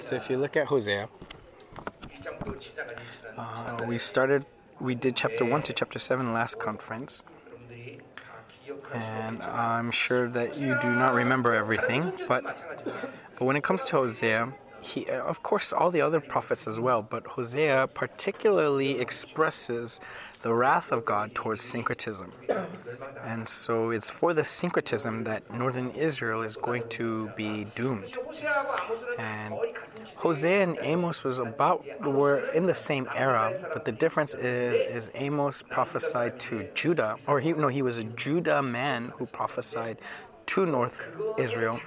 So if you look at Hosea, uh, we started, we did chapter 1 to chapter 7 last conference. And I'm sure that you do not remember everything, but, but when it comes to Hosea, he, of course, all the other prophets as well, but Hosea particularly expresses the wrath of God towards syncretism. And so it's for the syncretism that northern Israel is going to be doomed. And Hosea and Amos was about were in the same era, but the difference is is Amos prophesied to Judah, or he no, he was a Judah man who prophesied to North Israel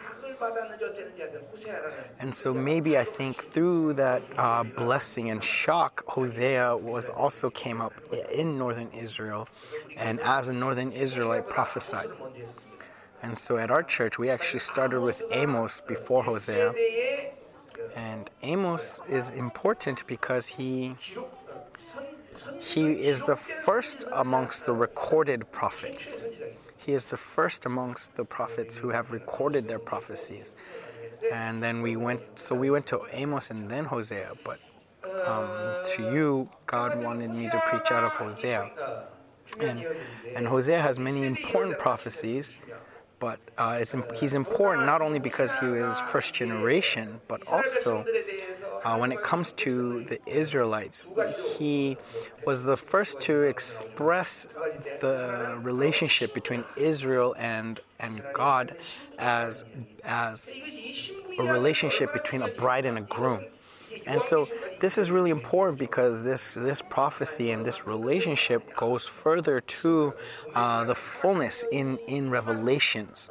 and so maybe I think through that uh, blessing and shock, Hosea was also came up in northern Israel, and as a northern Israelite prophesied. And so at our church, we actually started with Amos before Hosea. And Amos is important because he he is the first amongst the recorded prophets. He is the first amongst the prophets who have recorded their prophecies. And then we went, so we went to Amos and then Hosea, but um, to you, God wanted me to preach out of Hosea. And, and Hosea has many important prophecies, but uh, he's important not only because he was first generation, but also uh, when it comes to the Israelites, he was the first to express the relationship between Israel and, and God as, as a relationship between a bride and a groom. And so this is really important because this this prophecy and this relationship goes further to uh, the fullness in in Revelations.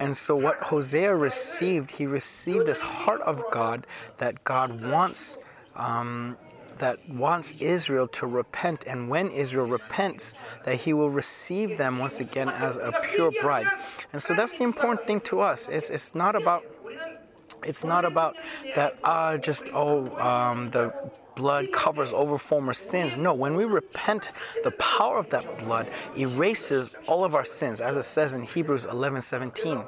And so what Hosea received, he received this heart of God that God wants. Um, that wants Israel to repent, and when Israel repents, that He will receive them once again as a pure bride. And so that's the important thing to us. It's, it's not about it's not about that ah just oh um, the blood covers over former sins. No when we repent the power of that blood erases all of our sins as it says in hebrews 11 17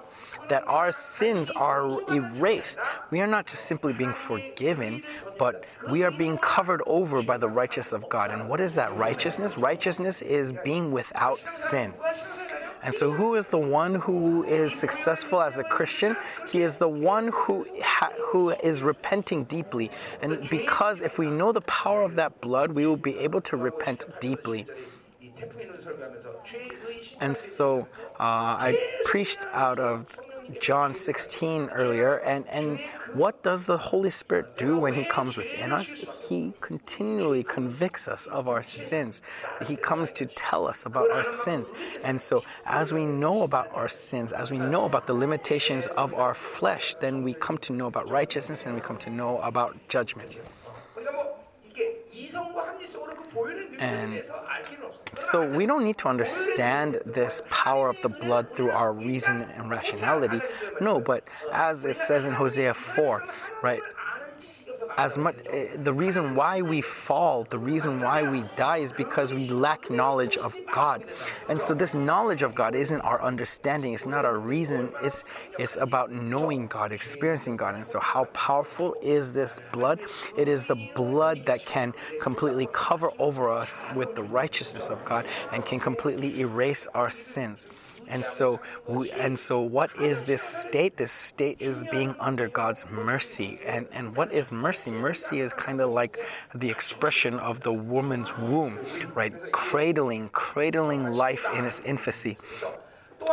that our sins are erased. We are not just simply being forgiven but we are being covered over by the righteousness of god. And what is that righteousness? Righteousness is being without sin and so, who is the one who is successful as a Christian? He is the one who ha- who is repenting deeply. And because if we know the power of that blood, we will be able to repent deeply. And so, uh, I preached out of John 16 earlier, and and what does the Holy Spirit do when He comes within us? He continually convicts us of our sins. He comes to tell us about our sins. And so, as we know about our sins, as we know about the limitations of our flesh, then we come to know about righteousness and we come to know about judgment. And so we don't need to understand this power of the blood through our reason and rationality. No, but as it says in Hosea 4, right? as much eh, the reason why we fall the reason why we die is because we lack knowledge of god. And so this knowledge of god isn't our understanding. It's not our reason. It's it's about knowing god experiencing god. And so how powerful is this blood? It is the blood that can completely cover over us with the righteousness of god and can completely erase our sins. And so, we, and so, what is this state? This state is being under God's mercy. And and what is mercy? Mercy is kind of like the expression of the woman's womb, right? Cradling, cradling life in its infancy.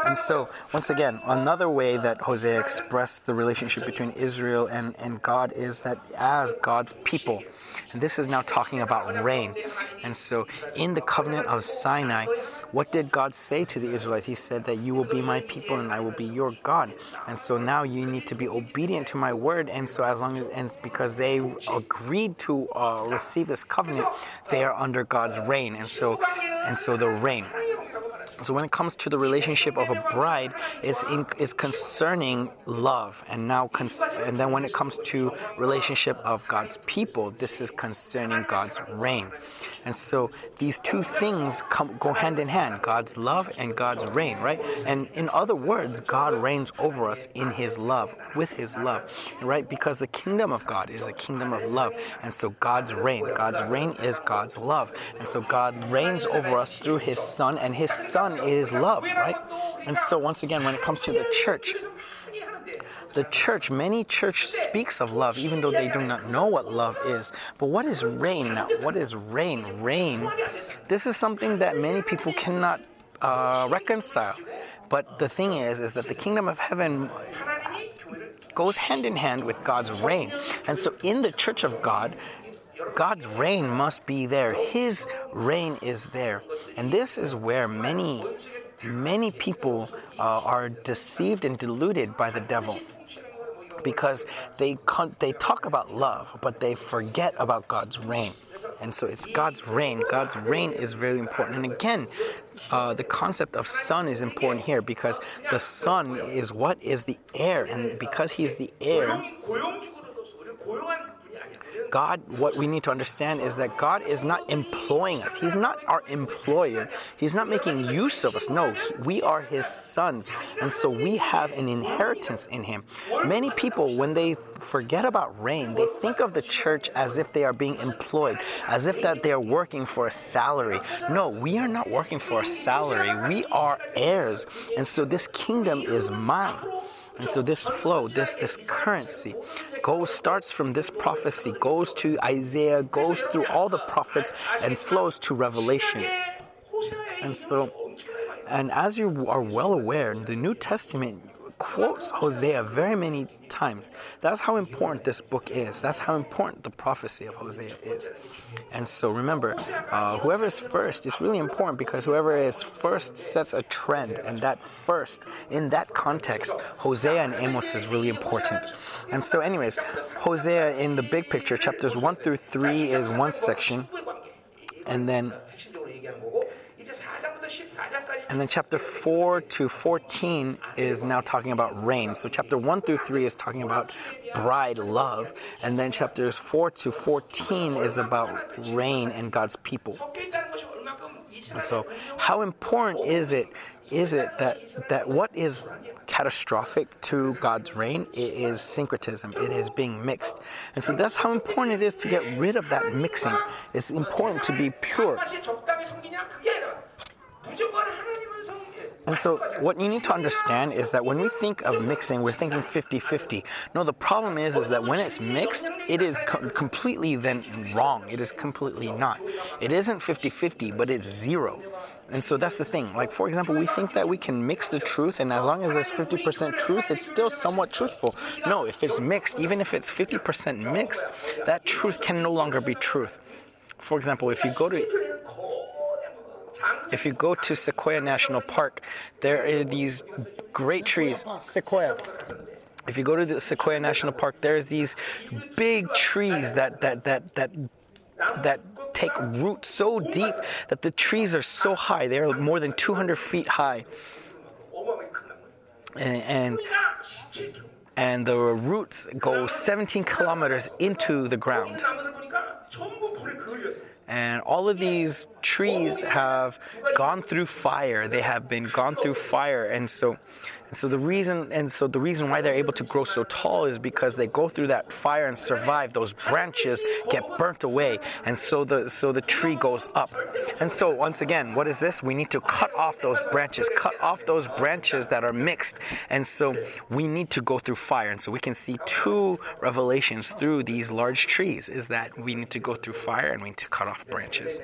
And so, once again, another way that Hosea expressed the relationship between Israel and, and God is that as God's people, and this is now talking about reign. And so, in the covenant of Sinai, what did God say to the Israelites? He said that you will be my people and I will be your God. And so now you need to be obedient to my word. And so, as long as, and because they agreed to uh, receive this covenant, they are under God's reign. And so, and so the reign. So when it comes to the relationship of a bride, it's in, it's concerning love, and now cons- and then when it comes to relationship of God's people, this is concerning God's reign. And so these two things come go hand in hand: God's love and God's reign, right? And in other words, God reigns over us in His love, with His love, right? Because the kingdom of God is a kingdom of love, and so God's reign, God's reign is God's love, and so God reigns over us through His Son, and His Son is love, right? And so once again, when it comes to the church, the church, many church speaks of love, even though they do not know what love is. But what is reign now? What is reign? Reign. This is something that many people cannot uh, reconcile. But the thing is, is that the kingdom of heaven goes hand in hand with God's reign. And so in the church of God, God's reign must be there. His reign is there. And this is where many, many people uh, are deceived and deluded by the devil because they, con- they talk about love, but they forget about God's reign. And so it's God's reign. God's reign is very important. And again, uh, the concept of son is important here because the son is what is the heir, and because he's the heir, God, what we need to understand is that God is not employing us. He's not our employer. He's not making use of us. No, we are His sons. And so we have an inheritance in Him. Many people, when they forget about reign, they think of the church as if they are being employed, as if that they are working for a salary. No, we are not working for a salary. We are heirs. And so this kingdom is mine. And so this flow, this this currency, goes starts from this prophecy, goes to Isaiah, goes through all the prophets, and flows to Revelation. And so, and as you are well aware, the New Testament quotes Hosea very many times. That's how important this book is. That's how important the prophecy of Hosea is. And so remember, uh, whoever is first is really important because whoever is first sets a trend, and that first, in that context, Hosea and Amos is really important. And so, anyways, Hosea in the big picture, chapters 1 through 3 is one section, and then and then chapter 4 to 14 is now talking about reign. So chapter 1 through 3 is talking about bride love. And then chapters 4 to 14 is about reign and God's people. And so, how important is it? Is it that that what is catastrophic to God's reign? It is syncretism. It is being mixed, and so that's how important it is to get rid of that mixing. It's important to be pure. And so, what you need to understand is that when we think of mixing, we're thinking 50 50. No, the problem is, is that when it's mixed, it is co- completely then wrong. It is completely not. It isn't 50 50, but it's zero. And so that's the thing. Like, for example, we think that we can mix the truth, and as long as there's 50% truth, it's still somewhat truthful. No, if it's mixed, even if it's 50% mixed, that truth can no longer be truth. For example, if you go to if you go to Sequoia National Park, there are these great trees. Sequoia. If you go to the Sequoia National Park, there's these big trees that that that that that take root so deep that the trees are so high. They are more than 200 feet high. And, and, and the roots go 17 kilometers into the ground. And all of these trees have gone through fire. They have been gone through fire. And so so the reason, and so the reason why they're able to grow so tall is because they go through that fire and survive. Those branches get burnt away, and so the so the tree goes up. And so once again, what is this? We need to cut off those branches, cut off those branches that are mixed, and so we need to go through fire. And so we can see two revelations through these large trees: is that we need to go through fire and we need to cut off branches.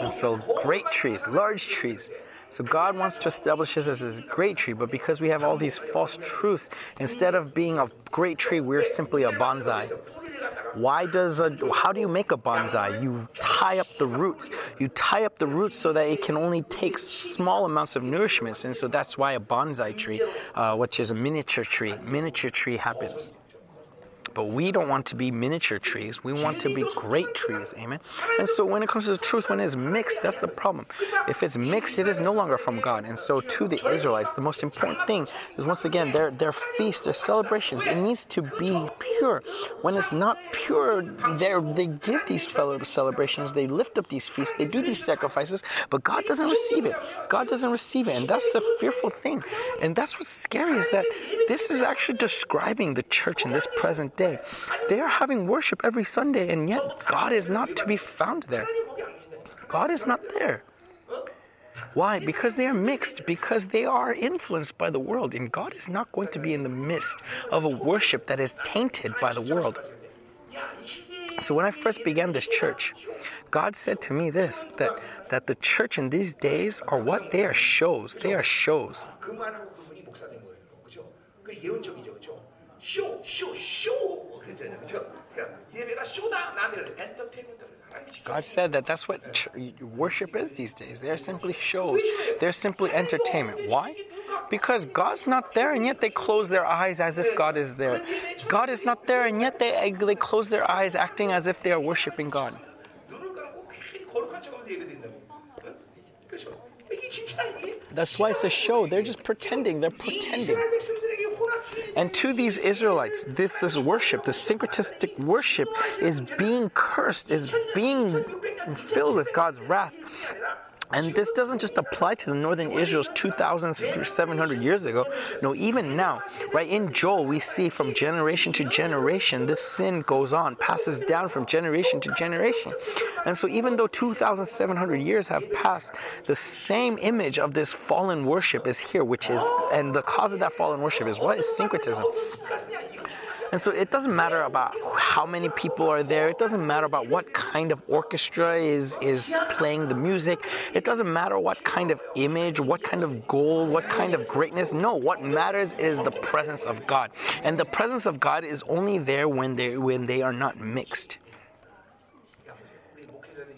And so great trees, large trees. So God wants to establish us as this great tree, but because we have all these false truths, instead of being a great tree, we're simply a bonsai. Why does a how do you make a bonsai? You tie up the roots. You tie up the roots so that it can only take small amounts of nourishments, and so that's why a bonsai tree, uh, which is a miniature tree, miniature tree happens. But we don't want to be miniature trees. We want to be great trees. Amen. And so when it comes to the truth, when it's mixed, that's the problem. If it's mixed, it is no longer from God. And so to the Israelites, the most important thing is once again their their feasts, their celebrations. It needs to be pure. When it's not pure, they they give these fellow celebrations, they lift up these feasts, they do these sacrifices, but God doesn't receive it. God doesn't receive it, and that's the fearful thing. And that's what's scary is that this is actually describing the church in this present day. They are having worship every Sunday, and yet God is not to be found there. God is not there. Why? Because they are mixed, because they are influenced by the world, and God is not going to be in the midst of a worship that is tainted by the world. So when I first began this church, God said to me this that that the church in these days are what they are shows. They are shows. 그 말하고 그분이 목사 된 거예요. 그죠? 그 예언적이죠. 그죠? 쇼, 쇼, 쇼. 그랬잖아요. 그죠? 그러니까 예배가 쇼다. 나한테 그래. 엔터테인먼트. 사람이 직접 God said that that's what ch- worship is these days. They're simply shows. They're simply entertainment. Why? Because God's not there, and yet they close their eyes as if God is there. God is not there, and yet they they close their eyes, acting as if they are worshiping God. That's why it's a show. They're just pretending. They're pretending. And to these Israelites, this, this worship, this syncretistic worship, is being cursed, is being filled with God's wrath and this doesn't just apply to the northern Israel's 2,700 years ago. No, even now, right in Joel, we see from generation to generation, this sin goes on, passes down from generation to generation. And so, even though 2,700 years have passed, the same image of this fallen worship is here, which is, and the cause of that fallen worship is what? Is syncretism. And so it doesn't matter about how many people are there. It doesn't matter about what kind of orchestra is is playing the music. It doesn't matter what kind of image, what kind of goal, what kind of greatness. No, what matters is the presence of God. And the presence of God is only there when they when they are not mixed.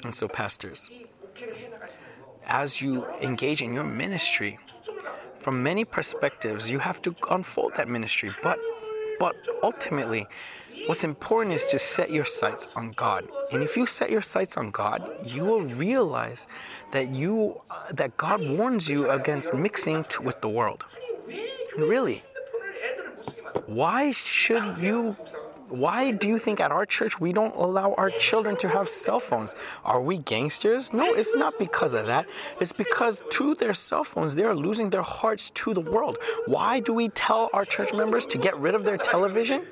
And so pastors, as you engage in your ministry, from many perspectives, you have to unfold that ministry. But but ultimately, what's important is to set your sights on God. And if you set your sights on God, you will realize that you that God warns you against mixing t- with the world. Really, why should you why do you think at our church we don't allow our children to have cell phones? Are we gangsters? No, it's not because of that. It's because through their cell phones, they are losing their hearts to the world. Why do we tell our church members to get rid of their television?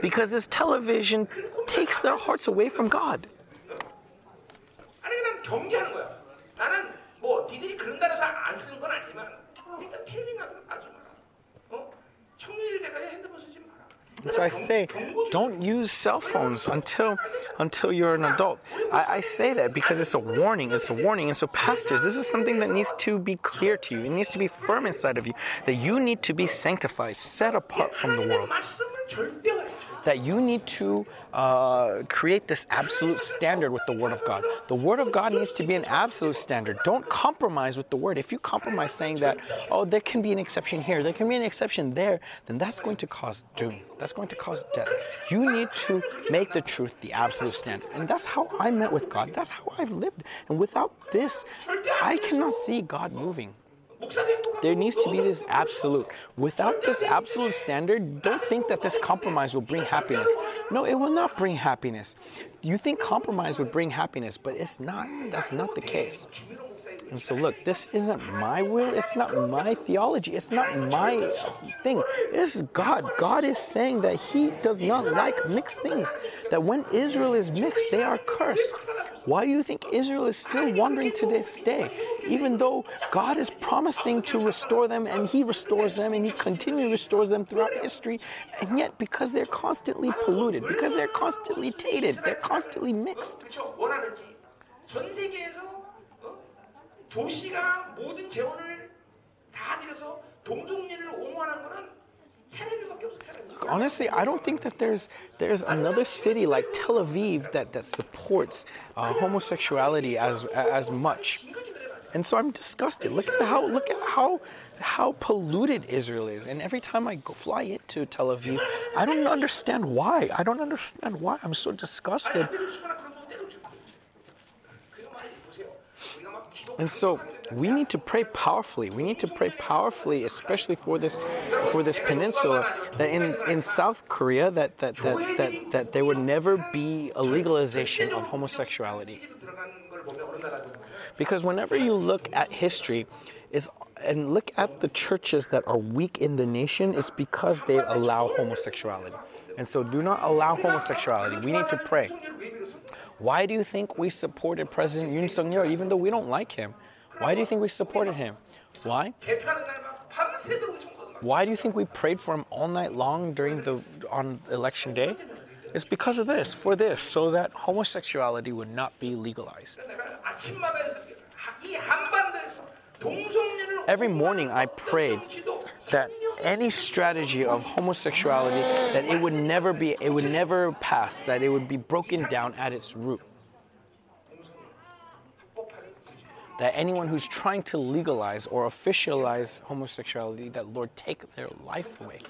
Because this television takes their hearts away from God. So I say, don't use cell phones until until you're an adult. I, I, say that because it's a warning. It's a warning. And so, pastors, this is something that needs to be clear to you. It needs to be firm inside of you that you need to be sanctified, set apart from the world that you need to uh, create this absolute standard with the Word of God. The Word of God needs to be an absolute standard. Don't compromise with the Word. If you compromise saying that, oh, there can be an exception here, there can be an exception there, then that's going to cause doom. That's going to cause death. You need to make the truth the absolute standard. And that's how I met with God. That's how I've lived. And without this, I cannot see God moving. There needs to be this absolute. Without this absolute standard, don't think that this compromise will bring happiness. No, it will not bring happiness. You think compromise would bring happiness, but it's not. That's not the case. And so, look, this isn't my will. It's not my theology. It's not my thing. This is God. God is saying that He does not like mixed things. That when Israel is mixed, they are cursed. Why do you think Israel is still wandering to this day? Even though God is promising to restore them and He restores them and He continually restores them throughout history, and yet because they're constantly polluted, because they're constantly tainted, they're constantly mixed. 도시가 모든 재원을 다 들여서 동종년을 옹호하는 거는 텔레비밖에 없어 텔레비. Honestly, I don't think that there's there's another city like Tel Aviv that that supports uh, homosexuality as as much. 이거지 그래. And so I'm disgusted. Look at how look at how how polluted Israel is. And every time I go fly into Tel Aviv, I don't understand why. I don't understand why. I'm so 아니, disgusted. And so we need to pray powerfully. We need to pray powerfully, especially for this for this peninsula. That in, in South Korea that that, that, that that there would never be a legalization of homosexuality. Because whenever you look at history, is and look at the churches that are weak in the nation, it's because they allow homosexuality. And so do not allow homosexuality. We need to pray. Why do you think we supported President Yoon Suk Yeol, even though we don't like him? Why do you think we supported him? Why? Why do you think we prayed for him all night long during the on election day? It's because of this, for this, so that homosexuality would not be legalized. Every morning I prayed that any strategy of homosexuality that it would never be it would never pass that it would be broken down at its root. That anyone who's trying to legalize or officialize homosexuality that Lord take their life away.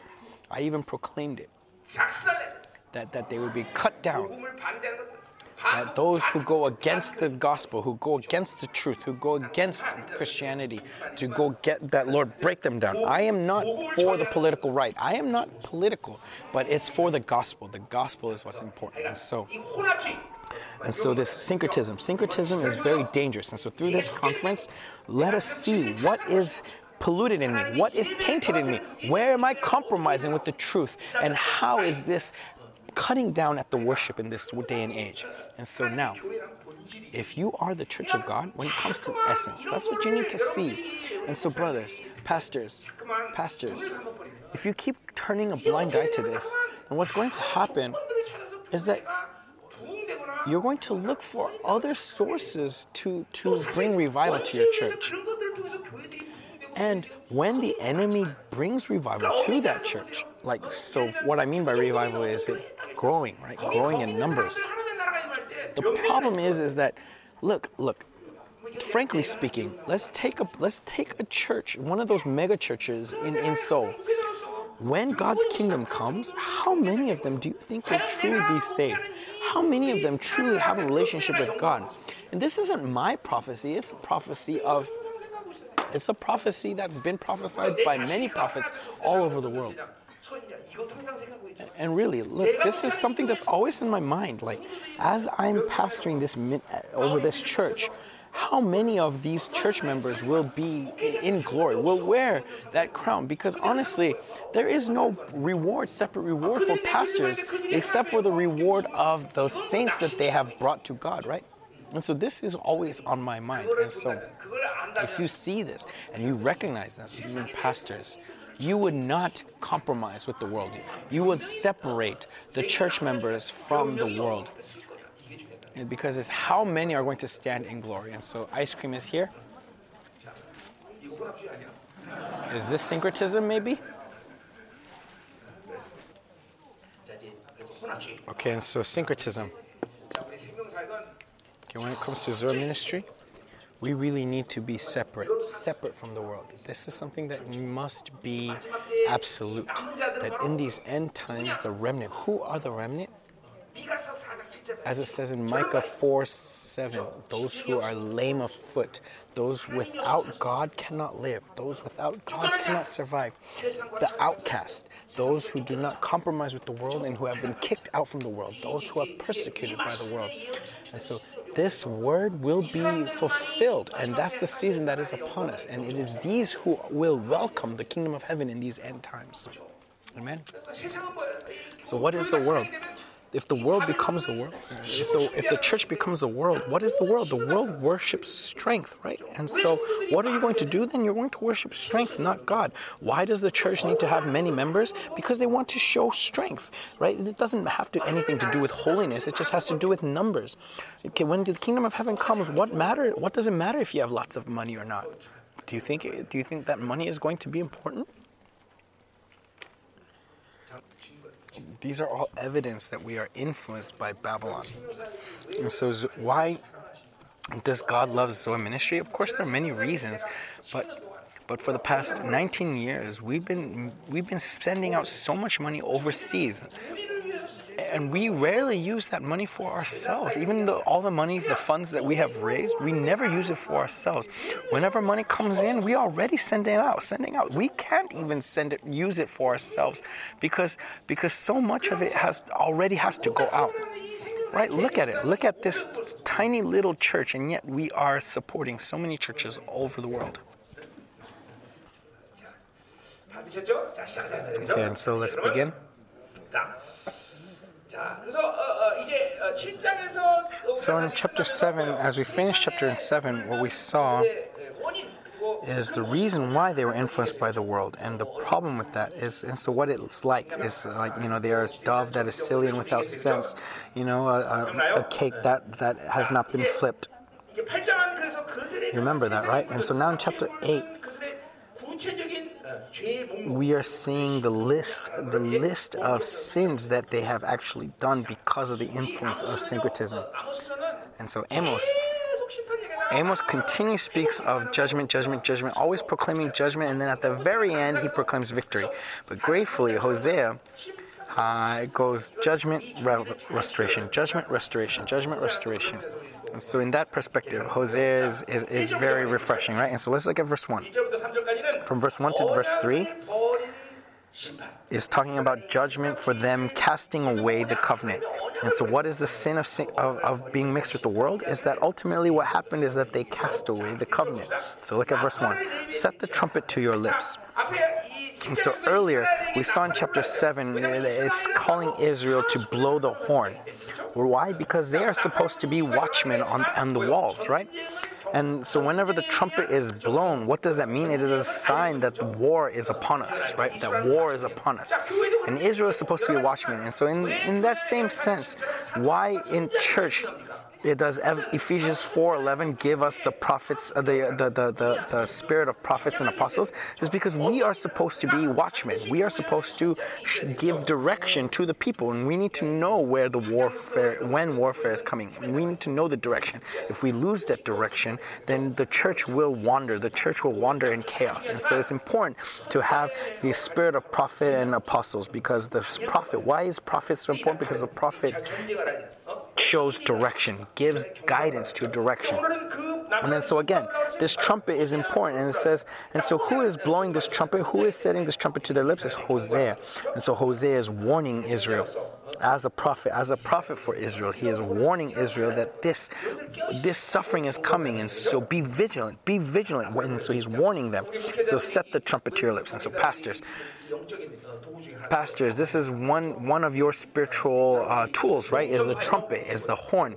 I even proclaimed it. That that they would be cut down that those who go against the gospel, who go against the truth, who go against Christianity, to go get that Lord, break them down. I am not for the political right. I am not political, but it's for the gospel. The gospel is what's important. And so and so, this syncretism, syncretism is very dangerous. And so, through this conference, let us see what is polluted in me, what is tainted in me, where am I compromising with the truth, and how is this cutting down at the worship in this day and age. And so now, if you are the church of God, when it comes to essence, that's what you need to see. And so, brothers, pastors, pastors, if you keep turning a blind eye to this, and what's going to happen is that you're going to look for other sources to, to bring revival to your church. And when the enemy brings revival to that church, like so what i mean by revival is it growing right? Growing in numbers. The problem is is that look look frankly speaking let's take a let's take a church one of those mega churches in in seoul. When god's kingdom comes how many of them do you think will truly be saved? How many of them truly have a relationship with god? And this isn't my prophecy it's a prophecy of it's a prophecy that's been prophesied by many prophets all over the world. And really, look, this is something that's always in my mind. Like, as I'm pastoring this uh, over this church, how many of these church members will be in glory, will wear that crown? Because honestly, there is no reward, separate reward for pastors, except for the reward of the saints that they have brought to God, right? And so this is always on my mind. And so if you see this and you recognize this, you pastors, you would not compromise with the world. You would separate the church members from the world. Because it's how many are going to stand in glory. And so ice cream is here. Is this syncretism, maybe? Okay, and so syncretism. Okay, when it comes to Zoroastrianism. ministry, we really need to be separate, separate from the world. This is something that must be absolute. That in these end times, the remnant, who are the remnant? As it says in Micah 4 7, those who are lame of foot, those without God cannot live, those without God cannot survive, the outcast, those who do not compromise with the world and who have been kicked out from the world, those who are persecuted by the world. And so this word will be fulfilled. And that's the season that is upon us. And it is these who will welcome the kingdom of heaven in these end times. Amen. So, what is the world? If the world becomes the world, if the if the church becomes the world, what is the world? The world worships strength, right? And so what are you going to do then? You're going to worship strength, not God. Why does the church need to have many members? Because they want to show strength, right? It doesn't have to anything to do with holiness. It just has to do with numbers. Okay, when the kingdom of heaven comes, what matter? What does it matter if you have lots of money or not? Do you think do you think that money is going to be important? These are all evidence that we are influenced by Babylon. And so, why does God love Zoe ministry? Of course, there are many reasons, but but for the past 19 years, we've been we've been sending out so much money overseas and we rarely use that money for ourselves. Even all the money, the funds that we have raised, we never use it for ourselves. Whenever money comes in, we already send it out, sending out. We can't even send it, use it for ourselves, because because so much of it has already has to go out. Right? Look at it. Look at this tiny little church, and yet we are supporting so many churches all over the world. Okay, and so let's begin. So in chapter 7, as we finish chapter 7, what we saw is the reason why they were influenced by the world. And the problem with that is, and so what it's like is like, you know, they are a dove that is silly and without sense, you know, a, a, a cake that, that has not been flipped. You remember that, right? And so now in chapter 8, we are seeing the list, the list of sins that they have actually done because of the influence of syncretism. And so Amos, Amos continues speaks of judgment, judgment, judgment, always proclaiming judgment, and then at the very end he proclaims victory. But gratefully, Hosea uh, goes judgment, re- restoration, judgment, restoration, judgment, restoration. So, in that perspective, Hosea is, is, is very refreshing, right? And so, let's look at verse 1. From verse 1 to verse 3 is talking about judgment for them casting away the covenant. And so, what is the sin of, sin of, of, being mixed with the world? Is that ultimately what happened is that they cast away the covenant. So, look at verse 1 Set the trumpet to your lips. And so, earlier we saw in chapter 7, it's calling Israel to blow the horn. Why? Because they are supposed to be watchmen on, on the walls, right? And so, whenever the trumpet is blown, what does that mean? It is a sign that war is upon us, right? That war is upon us. And Israel is supposed to be a watchman. And so, in, in that same sense, why in church it does ephesians 4.11 give us the prophets uh, the, the, the, the, spirit of prophets and apostles. Is because we are supposed to be watchmen. We are supposed to give direction to the people and we need to know where the warfare when warfare is coming. We need to know the direction. If we lose that direction then the church will wander. The church will wander in chaos. And so it's important to have the spirit of prophet and apostles because the prophet why is prophet so important? Because the prophets shows direction, gives guidance to direction. And then, so again, this trumpet is important. And it says, and so who is blowing this trumpet? Who is setting this trumpet to their lips? Is Hosea. And so Hosea is warning Israel as a prophet, as a prophet for Israel. He is warning Israel that this this suffering is coming, and so be vigilant, be vigilant. And so he's warning them. So set the trumpet to your lips. And so pastors, pastors, this is one one of your spiritual uh, tools, right? Is the trumpet, is the horn,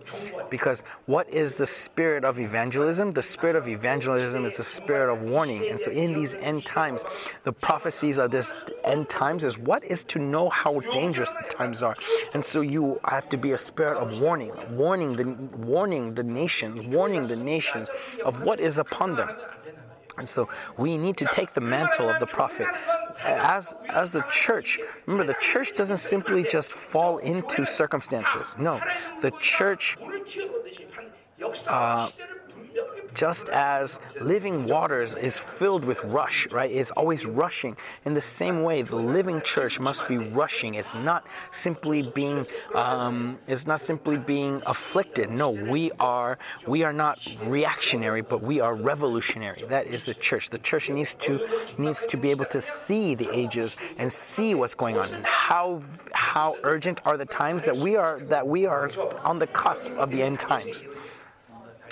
because what is the spirit of evangelism? The spirit of evangelism is the spirit of warning, and so in these end times, the prophecies of this end times is what is to know how dangerous the times are, and so you have to be a spirit of warning, warning the warning the nations, warning the nations of what is upon them. And so we need to take the mantle of the prophet. As, as the church, remember, the church doesn't simply just fall into circumstances. No, the church 물 just as living waters is filled with rush, right? It's always rushing. In the same way, the living church must be rushing. It's not simply being, um, it's not simply being afflicted. No, we are, we are not reactionary, but we are revolutionary. That is the church. The church needs to, needs to be able to see the ages and see what's going on and how, how urgent are the times that we are, that we are on the cusp of the end times.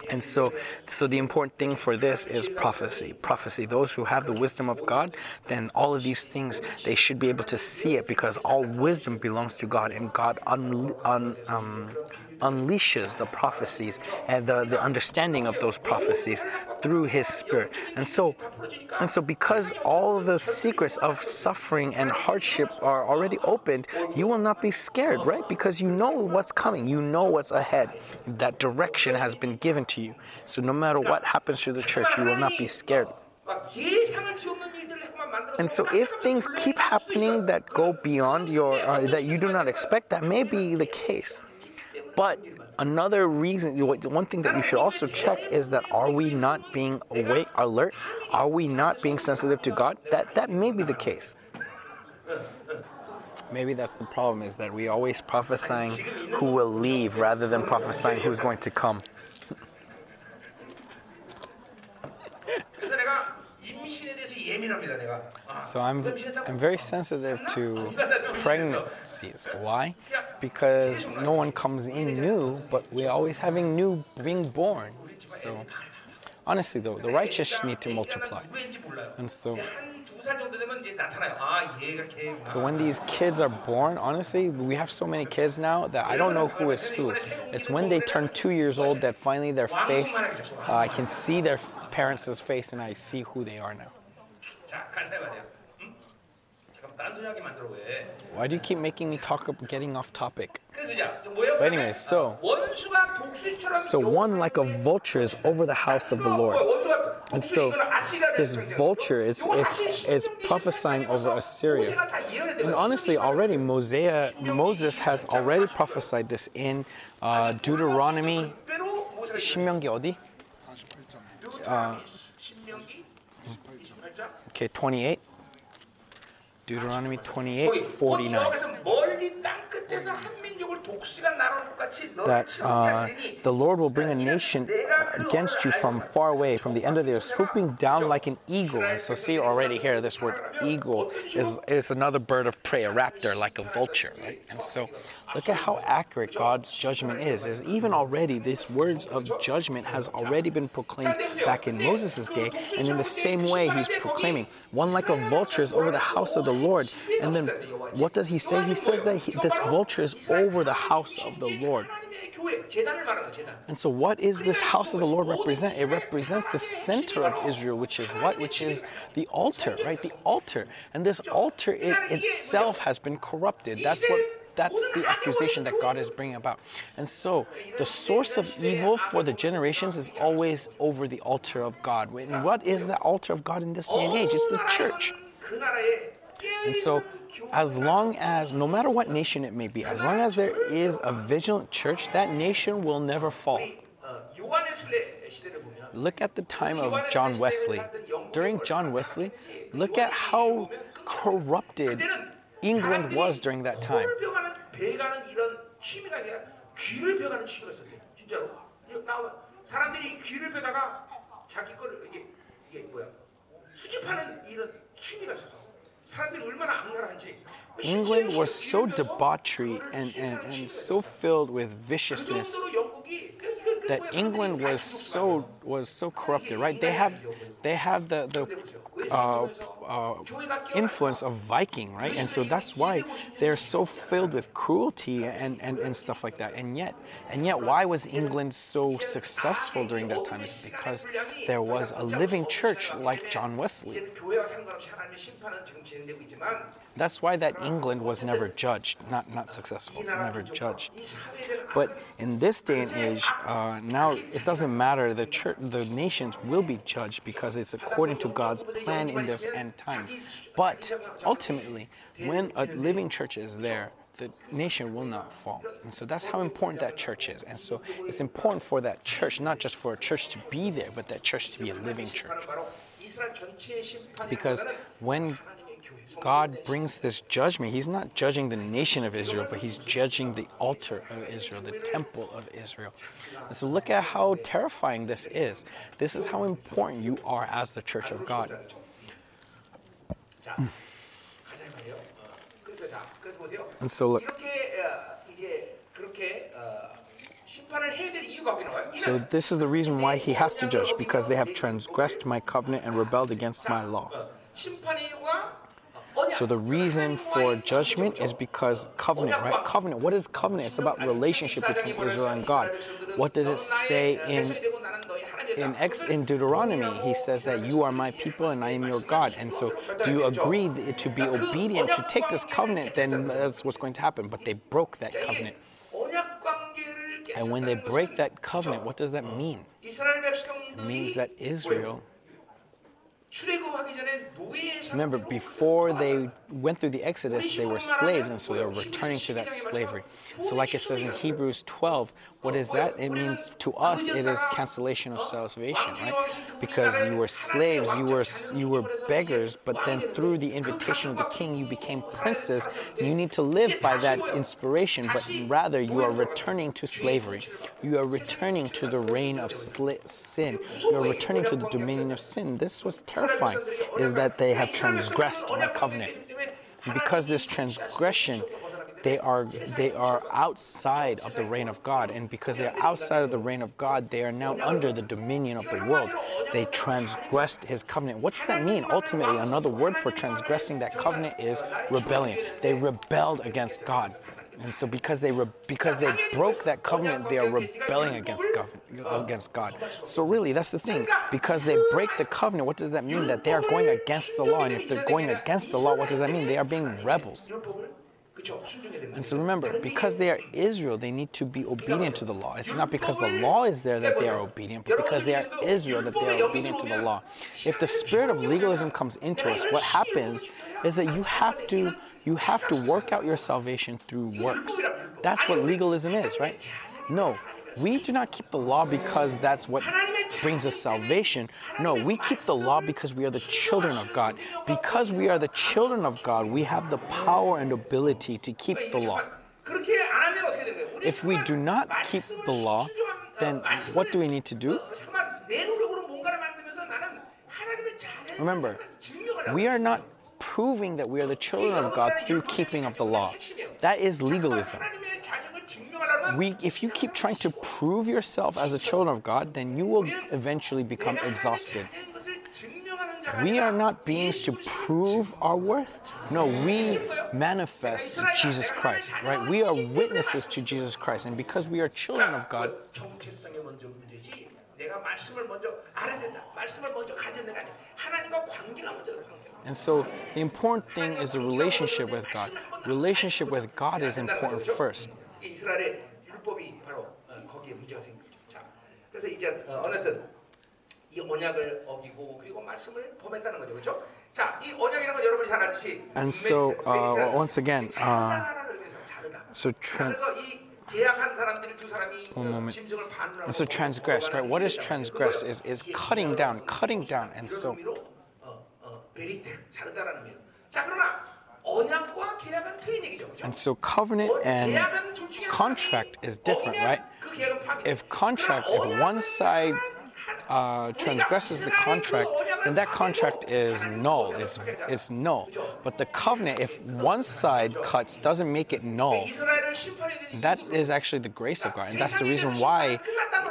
And so, so the important thing for this is prophecy. Prophecy. Those who have the wisdom of God, then all of these things they should be able to see it because all wisdom belongs to God, and God un, un, um, unleashes the prophecies and the, the understanding of those prophecies through his spirit. And so and so because all the secrets of suffering and hardship are already opened, you will not be scared, right? Because you know what's coming, you know what's ahead. That direction has been given to you. So no matter what happens to the church, you will not be scared. And so, if things keep happening that go beyond your, uh, that you do not expect, that may be the case. But Another reason, one thing that you should also check is that are we not being awake, alert? Are we not being sensitive to God? That that may be the case. Maybe that's the problem is that we always prophesying who will leave rather than prophesying who's going to come. So I'm, I'm very sensitive to pregnancies. Why? Because no one comes in new, but we're always having new being born. So honestly, though, the righteous need to multiply. And so, so when these kids are born, honestly, we have so many kids now that I don't know who is who. It's when they turn two years old that finally their face, uh, I can see their parents' face and I see who they are now. 자, 가자 말이야. 응? 잠깐 딴소리하게 만들어 왜? Why do you keep making me talk about getting off topic? 그래서 자, 저 뭐야? But anyway, so- 원수가 독수리처럼 So one like a vulture is over the house of the Lord. 원수가 And so 독수리, 이거는 아시리아를 this 상징해요. vulture is, 요거 is, 사실 is 신명기 prophesying over 신명기에서 Assyria. 모세가 다 예언했대요. And honestly, already Mosea, Moses has already prophesied this in uh, Deuteronomy. 그대로 모세가 신명기 어디? deuteronomy, 신명기 28장 Okay, 28. Deuteronomy 28, 49. That uh, the Lord will bring a nation against you from far away, from the end of the earth, swooping down like an eagle. And so, see already here, this word eagle is, is another bird of prey, a raptor, like a vulture, right? And so, Look at how accurate God's judgment is, as even already these words of judgment has already been proclaimed back in Moses' day, and in the same way he's proclaiming, one like a vulture is over the house of the Lord. And then what does he say? He says that he, this vulture is over the house of the Lord. And so, what is this house of the Lord represent? It represents the center of Israel, which is what? Which is the altar, right? The altar. And this altar it itself has been corrupted. That's what that's the accusation that God is bringing about. And so, the source of evil for the generations is always over the altar of God. And what is the altar of God in this day and age? It's the church. And so, as long as, no matter what nation it may be, as long as there is a vigilant church, that nation will never fall. Look at the time of John Wesley. During John Wesley, look at how corrupted England was during that time. England was so debauchery and, and, and so filled with viciousness that England was so was so corrupted, right? They have they have the the uh, uh, influence of Viking, right? And so that's why they're so filled with cruelty and, and, and stuff like that. And yet, and yet, why was England so successful during that time? It's because there was a living church like John Wesley. That's why that England was never judged, not not successful, never judged. But in this day and age, uh, now it doesn't matter. The church, the nations will be judged because it's according to God's plan in this end times. But ultimately, when a living church is there, the nation will not fall. And so that's how important that church is. And so it's important for that church, not just for a church to be there, but that church to be a living church. Because when God brings this judgment, He's not judging the nation of Israel, but He's judging the altar of Israel, the temple of Israel. And so look at how terrifying this is. This is how important you are as the church of God. And so look. So this is the reason why he has to judge because they have transgressed my covenant and rebelled against my law. So the reason for judgment is because covenant, right? Covenant. What is covenant? It's about relationship between Israel and God. What does it say in in ex in Deuteronomy? He says that you are my people and I am your God. And so, do you agree to be obedient to take this covenant? Then that's what's going to happen. But they broke that covenant. And when they break that covenant, what does that mean? It means that Israel Remember, before they went through the Exodus, they were slaves, and so they were returning to that slavery. So, like it says in Hebrews 12, What is that? It means to us it is cancellation of salvation, right? Because you were slaves, you were you were beggars, but then through the invitation of the king you became princes. You need to live by that inspiration, but rather you are returning to slavery. You are returning to the reign of sli- sin. You are returning to the dominion of sin. This was terrifying, is that they have transgressed my covenant. Because this transgression they are they are outside of the reign of God. And because they're outside of the reign of God they are now under the dominion of the world. They transgressed his covenant. What does that mean? Ultimately another word for transgressing that covenant is rebellion. They rebelled against God. And so because they re- because they broke that covenant they are rebelling against gov- against God. So really that's the thing. Because they break the covenant what does that mean? That they are going against the law. And if they're going against the law what does that mean? They are being rebels and so remember, because they are Israel, they need to be obedient to the law. It's not because the law is there that they are obedient, but because they are Israel that they are obedient to the law. If the spirit of legalism comes into us, what happens is that you have to you have to work out your salvation through works. That's what legalism is, right? No, we do not keep the law because that's what brings us salvation. No, we keep the law because we are the children of God. Because we are the children of God, we have the power and ability to keep the law. If we do not keep the law, then what do we need to do? Remember, we are not proving that we are the children of God through keeping of the law. That is legalism we, if you keep trying to prove yourself as a children of God, then you will eventually become exhausted. We are not beings to prove our worth. No, we manifest Jesus Christ, right? We are witnesses to Jesus Christ. And because we are children of God, and so the important thing is the relationship with God. Relationship with God is important first. 율법이 바로 어, 거기에 문제가 생긴 거죠. 자, 그래서 이제 어, 어쨌든 이 언약을 어기고 그리고 말씀을 범했다는 거죠, 그렇죠? 자, 이 언약이라는 건 여러분이 잘 알듯이 And so, uh, once again, uh. So, tran- 그래서 이 계약한 사람들이 두 사람이 One 그 moment. 짐승을 반으로 and so transgress, right? What is transgress? Is is cutting down, cutting down. And so 어, 어, 베리트 자르다라는 의미예요. 자, 그러나 And so covenant and uh, contract is different, right? If contract, if one side uh, transgresses the contract, then that contract is null. It's, it's null. But the covenant, if one side cuts, doesn't make it null. That is actually the grace of God, and that's the reason why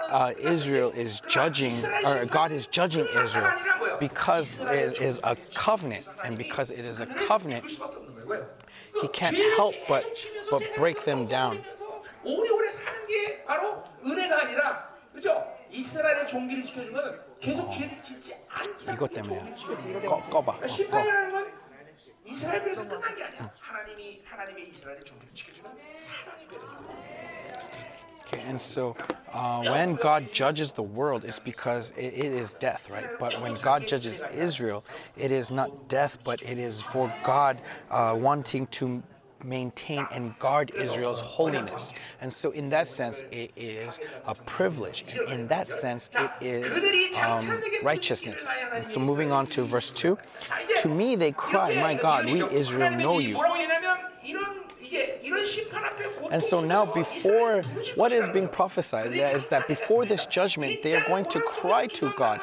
uh, Israel is judging, or God is judging Israel, because it is a covenant, and because it is a covenant, 왜요? He can't help but but break them down. 오래오래 사는 게 바로 은혜가 아니라 그죠? 이스라엘의 종기를 지켜주는 건 계속 죄를 짓지 않게 이것 꺼, 거예요. 꺼봐. 그러니까 심판이라는 건 이스라엘 편에서 끝난 게 아니야. 하나님이 하나님의 이스라엘의 종기를 지켜주는 사랑이 되는 거예요. Okay, and so uh, when God judges the world, it's because it, it is death, right? But when God judges Israel, it is not death, but it is for God uh, wanting to maintain and guard Israel's holiness. And so, in that sense, it is a privilege. And in that sense, it is um, righteousness. And so, moving on to verse 2 To me they cry, My God, we Israel know you. And so now, before what is being prophesied is that before this judgment, they are going to cry to God.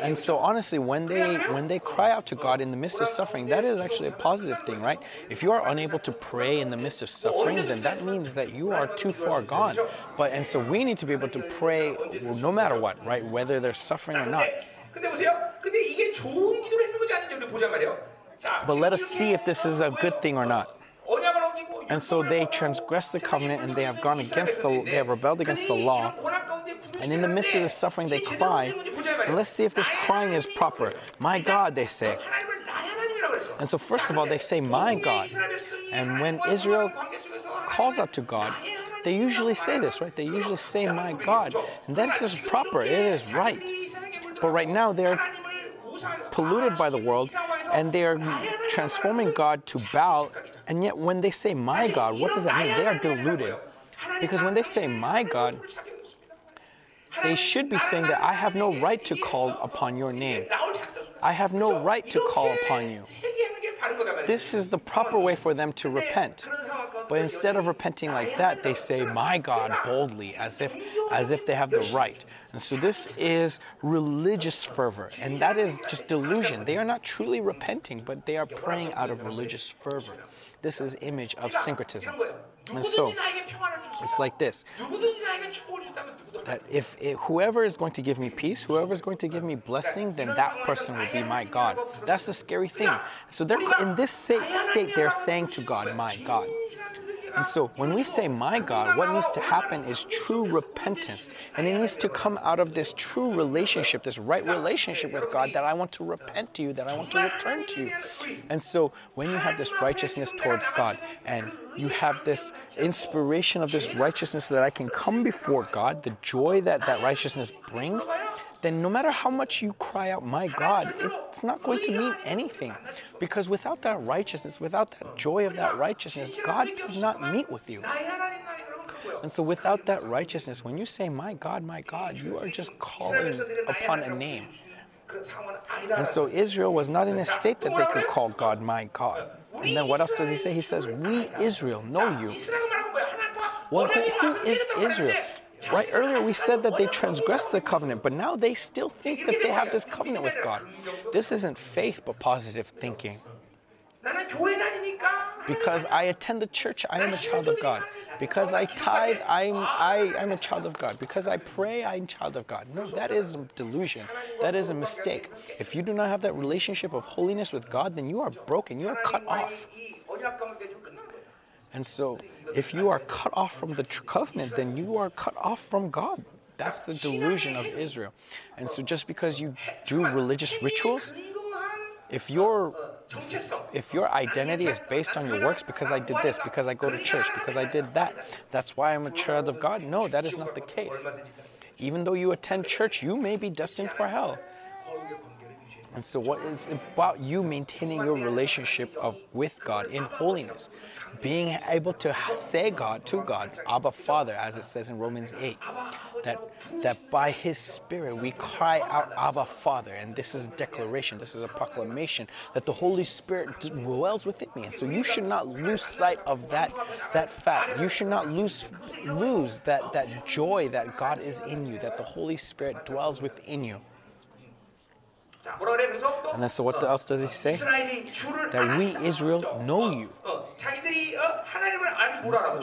And so, honestly, when they when they cry out to God in the midst of suffering, that is actually a positive thing, right? If you are unable to pray in the midst of suffering, then that means that you are too far gone. But and so we need to be able to pray no matter what, right? Whether they're suffering or not. But let us see if this is a good thing or not. And so they transgressed the covenant and they have gone against the they have rebelled against the law. And in the midst of this suffering they cry. And let's see if this crying is proper. My God, they say. And so first of all they say my God. And when Israel calls out to God, they usually say this, right? They usually say my God. And that is proper, it is right. But right now they're polluted by the world and they are transforming God to Baal and yet, when they say, My God, what does that mean? They are deluded. Because when they say my God, they should be saying that I have no right to call upon your name. I have no right to call upon you. This is the proper way for them to repent. But instead of repenting like that, they say, "My God," boldly, as if as if they have the right. And so this is religious fervor, and that is just delusion. They are not truly repenting, but they are praying out of religious fervor. This is image of syncretism. And so it's like this that if it, whoever is going to give me peace, whoever is going to give me blessing, then that person will be my God. That's the scary thing. So they're in this state, they're saying to God, "My God." And so when we say my God, what needs to happen is true repentance. And it needs to come out of this true relationship, this right relationship with God that I want to repent to you, that I want to return to you. And so when you have this righteousness towards God and you have this inspiration of this righteousness that I can come before God, the joy that that righteousness brings, then no matter how much you cry out, my God, it's not going to mean anything. Because without that righteousness, without that joy of that righteousness, God does not meet with you. And so, without that righteousness, when you say, my God, my God, you are just calling upon a name. And so, Israel was not in a state that they could call God, my God. And then what else does he say? He says, We, Israel, know you. Well, who, who is Israel? Right earlier we said that they transgressed the covenant, but now they still think that they have this covenant with God. This isn't faith, but positive thinking. Because I attend the church, I am a child of God. Because I tithe, I'm I am a child of God. Because I pray, I'm a child of God. No, that is delusion. That is a mistake. If you do not have that relationship of holiness with God, then you are broken. You are cut off. And so, if you are cut off from the covenant, then you are cut off from God. That's the delusion of Israel. And so, just because you do religious rituals, if your if your identity is based on your works, because I did this, because I go to church, because I did that, that's why I'm a child of God. No, that is not the case. Even though you attend church, you may be destined for hell. And so, what is about you maintaining your relationship of with God in holiness, being able to say God to God, Abba Father, as it says in Romans 8, that that by His Spirit we cry out Abba Father, and this is a declaration, this is a proclamation that the Holy Spirit dwells within me, and so you should not lose sight of that that fact. You should not lose lose that that joy that God is in you, that the Holy Spirit dwells within you. And then so what else does he say? That we Israel know you.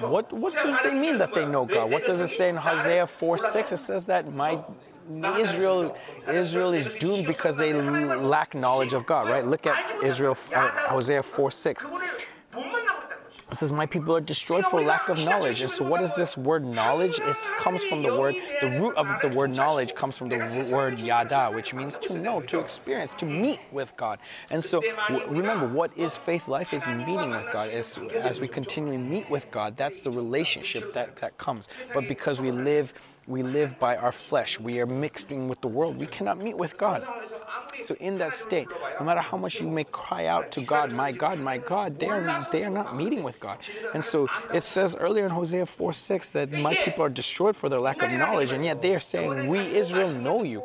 What what do they mean that they know God? What does it say in Hosea 4 6? It says that my Israel Israel is doomed because they lack knowledge of God, right? Look at Israel uh, Hosea 4 6. It says, My people are destroyed for lack of knowledge. And so, what is this word knowledge? It comes from the word, the root of the word knowledge comes from the word yada, which means to know, to experience, to meet with God. And so, w- remember, what is faith life is meeting with God. As, as we continually meet with God, that's the relationship that, that comes. But because we live, we live by our flesh, we are mixing with the world, we cannot meet with God. So in that state, no matter how much you may cry out to God, my God, my God, they are, they are not meeting with God. And so it says earlier in Hosea 4 6 that my people are destroyed for their lack of knowledge, and yet they are saying, We Israel know you.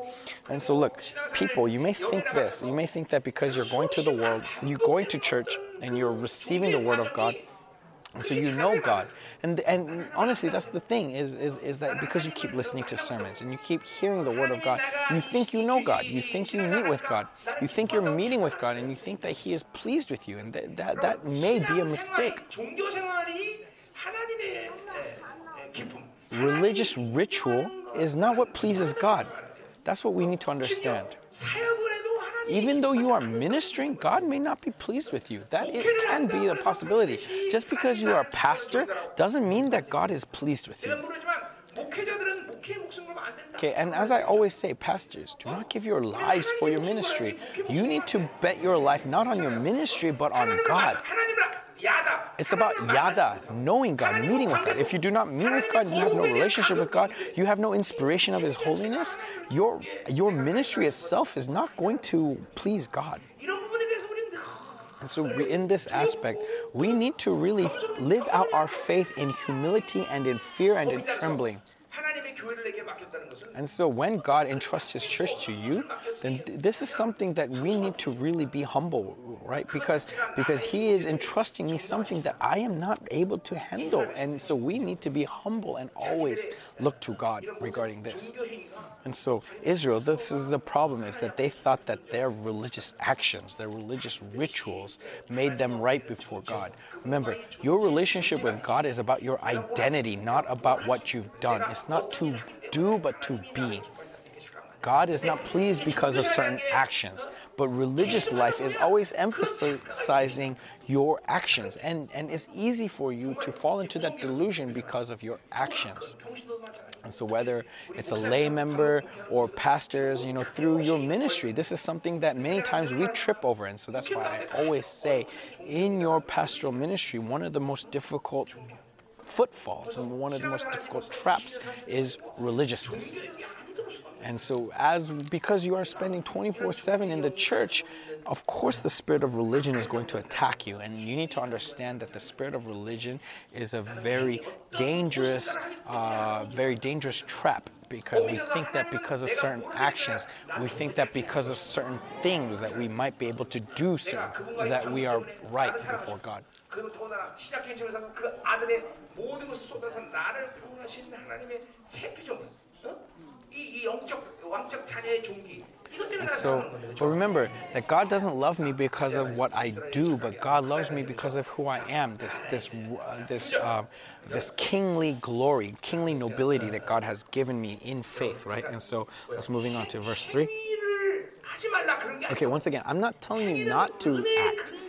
And so look, people, you may think this. You may think that because you're going to the world, you're going to church, and you're receiving the word of God, and so you know God. And and honestly, that's the thing is, is is that because you keep listening to sermons and you keep hearing the word of God, you think you know God. You think you meet with God. You think you're meeting with God, and you think that He is pleased with you, and that that, that may be a mistake. Religious ritual is not what pleases God. That's what we need to understand. Even though you are ministering, God may not be pleased with you. That it can be a possibility. Just because you are a pastor doesn't mean that God is pleased with you. Okay, and as I always say, pastors, do not give your lives for your ministry. You need to bet your life not on your ministry, but on God. It's about yada, knowing God, meeting with God. If you do not meet with God, you have no relationship with God, you have no inspiration of His holiness, your, your ministry itself is not going to please God. And so, we, in this aspect, we need to really live out our faith in humility and in fear and in trembling. And so when God entrusts his church to you, then this is something that we need to really be humble, right? Because because he is entrusting me something that I am not able to handle. And so we need to be humble and always look to God regarding this. And so Israel, this is the problem is that they thought that their religious actions, their religious rituals made them right before God. Remember, your relationship with God is about your identity, not about what you've done. It's not to do, but to be. God is not pleased because of certain actions, but religious life is always emphasizing your actions. And, and it's easy for you to fall into that delusion because of your actions. And so, whether it's a lay member or pastors, you know, through your ministry, this is something that many times we trip over. And so, that's why I always say in your pastoral ministry, one of the most difficult footfalls and one of the most difficult traps is religiousness. And so, as because you are spending 24 7 in the church, of course, the spirit of religion is going to attack you. And you need to understand that the spirit of religion is a very dangerous, uh, very dangerous trap because we think that because of certain actions, we think that because of certain things that we might be able to do so, that we are right before God. 그는 더나 시작된 전에서 그 아들의 모든 것을 쏟아서 나를 부르신 하나님의 새 피조물, 어? 이, 이 영적 왕적 자녀의 종기 이것 때문에 나는 So, 사는 건데 but 그렇죠? remember that God doesn't love me because of what I do, but God loves me because of who I am. This, this, uh, this, uh, this kingly glory, kingly nobility that God has given me in faith, right? And so, let's moving on to verse three. 행위를 하지 말라 그런 게 Okay, 아니고 once again, I'm not telling you not to 은혜에 act, 근거한 행위가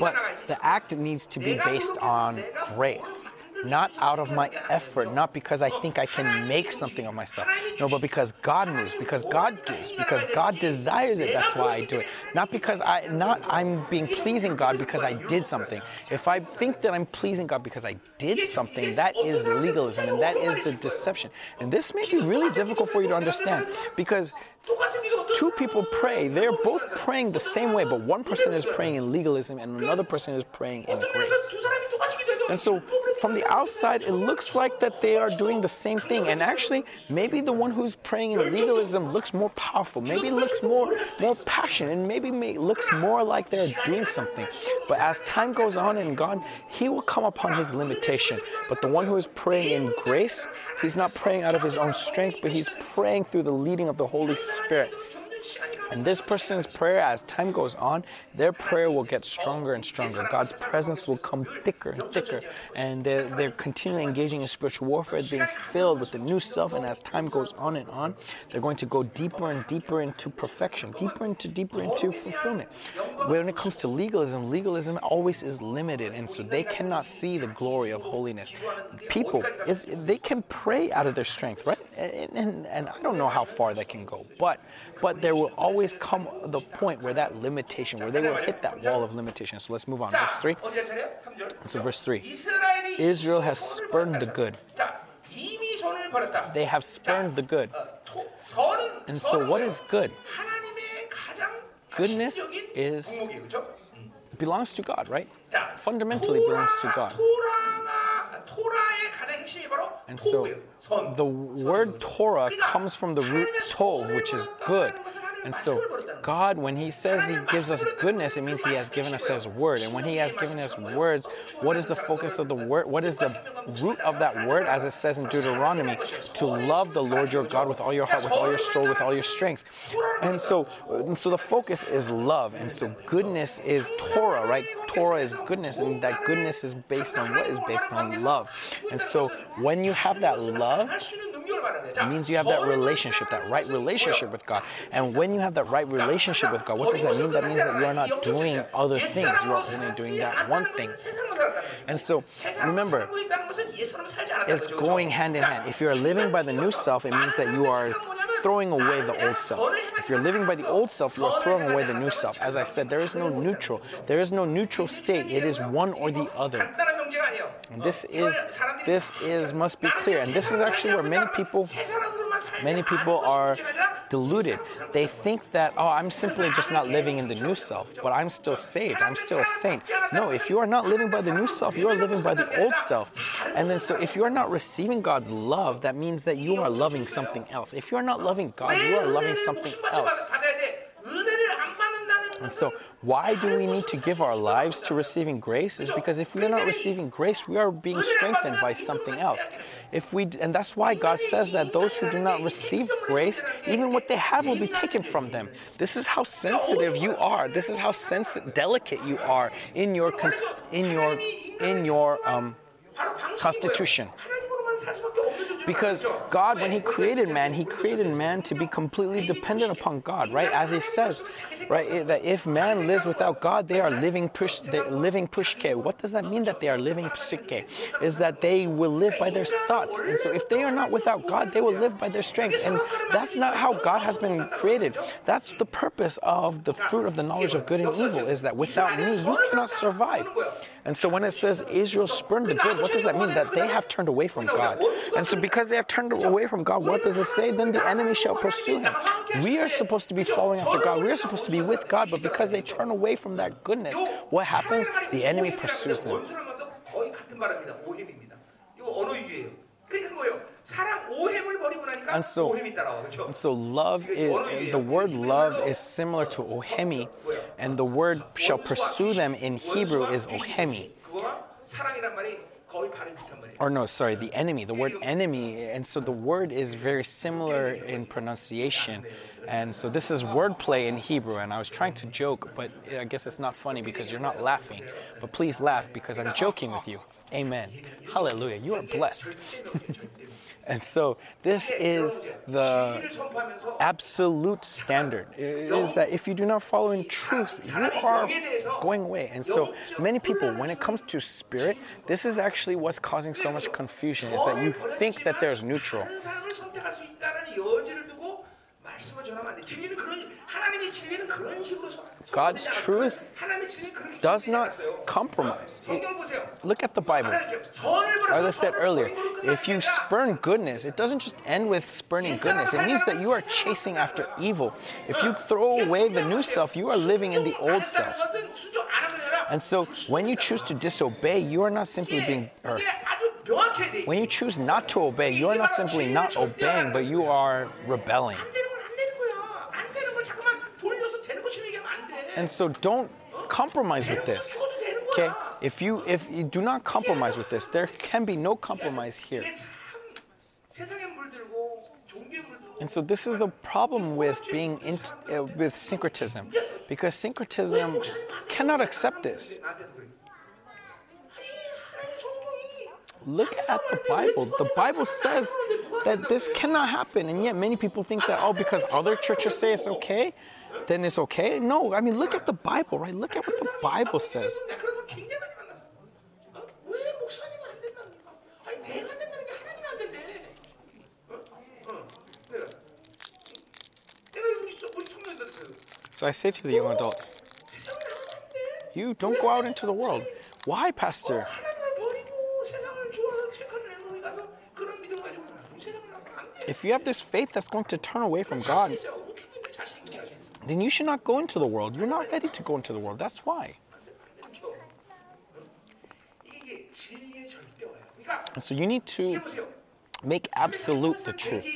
But the act needs to be based on grace not out of my effort, not because I think I can make something of myself. No, but because God moves, because God gives, because God desires it. That's why I do it. Not because I not I'm being pleasing God because I did something. If I think that I'm pleasing God because I did something, that is legalism and that is the deception. And this may be really difficult for you to understand because Two people pray. They're both praying the same way, but one person is praying in legalism and another person is praying in grace. And so from the outside, it looks like that they are doing the same thing. And actually, maybe the one who's praying in legalism looks more powerful, maybe looks more, more passionate, and maybe looks more like they're doing something. But as time goes on and gone, He will come upon His limitation. But the one who is praying in grace, He's not praying out of His own strength, but He's praying through the leading of the Holy Spirit. Spirit. And this person's prayer, as time goes on, their prayer will get stronger and stronger. God's presence will come thicker and thicker. And they're, they're continually engaging in spiritual warfare, being filled with the new self. And as time goes on and on, they're going to go deeper and deeper into perfection, deeper into deeper into fulfillment. When it comes to legalism, legalism always is limited. And so they cannot see the glory of holiness. People, is, they can pray out of their strength, right? And, and, and I don't know how far that can go. But, but there will always come the point where that limitation, where they will hit that wall of limitation. So let's move on. Verse 3. So, verse 3 Israel has spurned the good. They have spurned the good. And so, what is good? Goodness is belongs to God, right? Fundamentally belongs to God. And so the word Torah comes from the root tov, which is good. And so God, when He says He gives us goodness, it means He has given us His word. And when He has given us words, what is the focus of the word? What is the root of that word, as it says in Deuteronomy? To love the Lord your God with all your heart, with all your soul, with all your strength. And so, and so the focus is love. And so goodness is Torah, right? Torah is goodness, and that goodness is based on what is based on love. And so when you have that love, it means you have that relationship, that right relationship with God. And when you have that right relationship with God, what does that mean? That means that you are not doing other things, you are only doing that one thing. And so, remember, it's going hand in hand. If you are living by the new self, it means that you are throwing away the old self. If you're living by the old self, you are throwing away the new self. As I said, there is no neutral. There is no neutral state. It is one or the other. And this oh. is this is must be clear. And this is actually where many people many people are deluded. They think that oh, I'm simply just not living in the new self, but I'm still saved. I'm still a saint. No, if you are not living by the new self, you are living by the old self. And then so if you are not receiving God's love, that means that you are loving something else. If you are not loving God, you are loving something else. And so, why do we need to give our lives to receiving grace? Is because if we are not receiving grace, we are being strengthened by something else. If we, and that's why God says that those who do not receive grace, even what they have will be taken from them. This is how sensitive you are. This is how sensitive, delicate you are in your cons- in your in your um, constitution. Because God, when He created man, He created man to be completely dependent upon God, right? As He says, right, that if man lives without God, they are living push, living pushke. What does that mean that they are living pushke? Is that they will live by their thoughts, and so if they are not without God, they will live by their strength, and that's not how God has been created. That's the purpose of the fruit of the knowledge of good and evil. Is that without me, you cannot survive. And so when it says Israel spurned the good, what does that mean? That they have turned away from God. And so because they have turned away from God, what does it say? Then the enemy shall pursue him. We are supposed to be following after God. We are supposed to be with God, but because they turn away from that goodness, what happens? The enemy pursues them. 원수랑 만도 거의 같은 발음입니다. 오햄입니다. 이거 언어 유예요. 그러니까 뭐예요? 사랑 오햄을 버리고 나니까 And so- 오햄이 따라와. 그렇죠? And so love is the word love is similar to ohemi, and the word shall pursue them in Hebrew is ohemi. 그거와 사랑이란 말이 거의 발음 비슷한 말이에요. Or no, sorry, the enemy, the word enemy. And so the word is very similar in pronunciation. And so this is wordplay in Hebrew. And I was trying to joke, but I guess it's not funny because you're not laughing. But please laugh because I'm joking with you. Amen. Hallelujah. You are blessed. and so this is the absolute standard is that if you do not follow in truth, you are going away. And so many people, when it comes to spirit, this is actually what's causing so much confusion is that you think that there's neutral. God's truth does not compromise. Look at the Bible. As I said earlier, if you spurn goodness, it doesn't just end with spurning goodness. It means that you are chasing after evil. If you throw away the new self, you are living in the old self. And so when you choose to disobey, you are not simply being. When you choose not to obey, you are not simply not obeying, but you are rebelling. And so don't compromise with this. Okay? If you if you do not compromise with this, there can be no compromise here. And so this is the problem with being in, uh, with syncretism, because syncretism cannot accept this. Look at the Bible. The Bible says that this cannot happen, and yet many people think that oh, because other churches say it's okay, then it's okay? No, I mean, look at the Bible, right? Look at what the Bible says. So I say to the young adults, you don't go out into the world. Why, Pastor? If you have this faith that's going to turn away from God, then you should not go into the world. You're not ready to go into the world. That's why. So you need to make absolute the truth.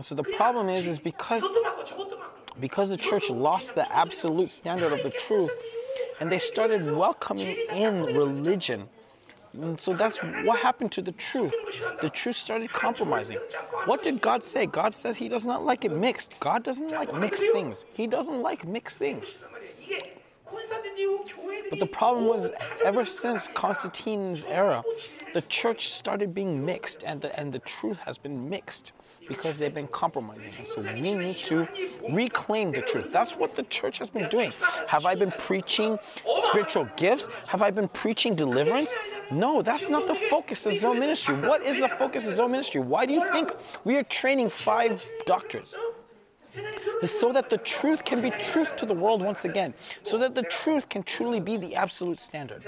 So the problem is, is because because the church lost the absolute standard of the truth, and they started welcoming in religion and so that's what happened to the truth. The truth started compromising. What did God say? God says He does not like it mixed. God doesn't like mixed things. He doesn't like mixed things. But the problem was, ever since Constantine's era, the church started being mixed, and the, and the truth has been mixed because they've been compromising. And so we need to reclaim the truth. That's what the church has been doing. Have I been preaching spiritual gifts? Have I been preaching deliverance? No, that's not the focus of Zone Ministry. What is the focus of Zone Ministry? Why do you think we are training five doctors? It's so that the truth can be truth to the world once again, so that the truth can truly be the absolute standard.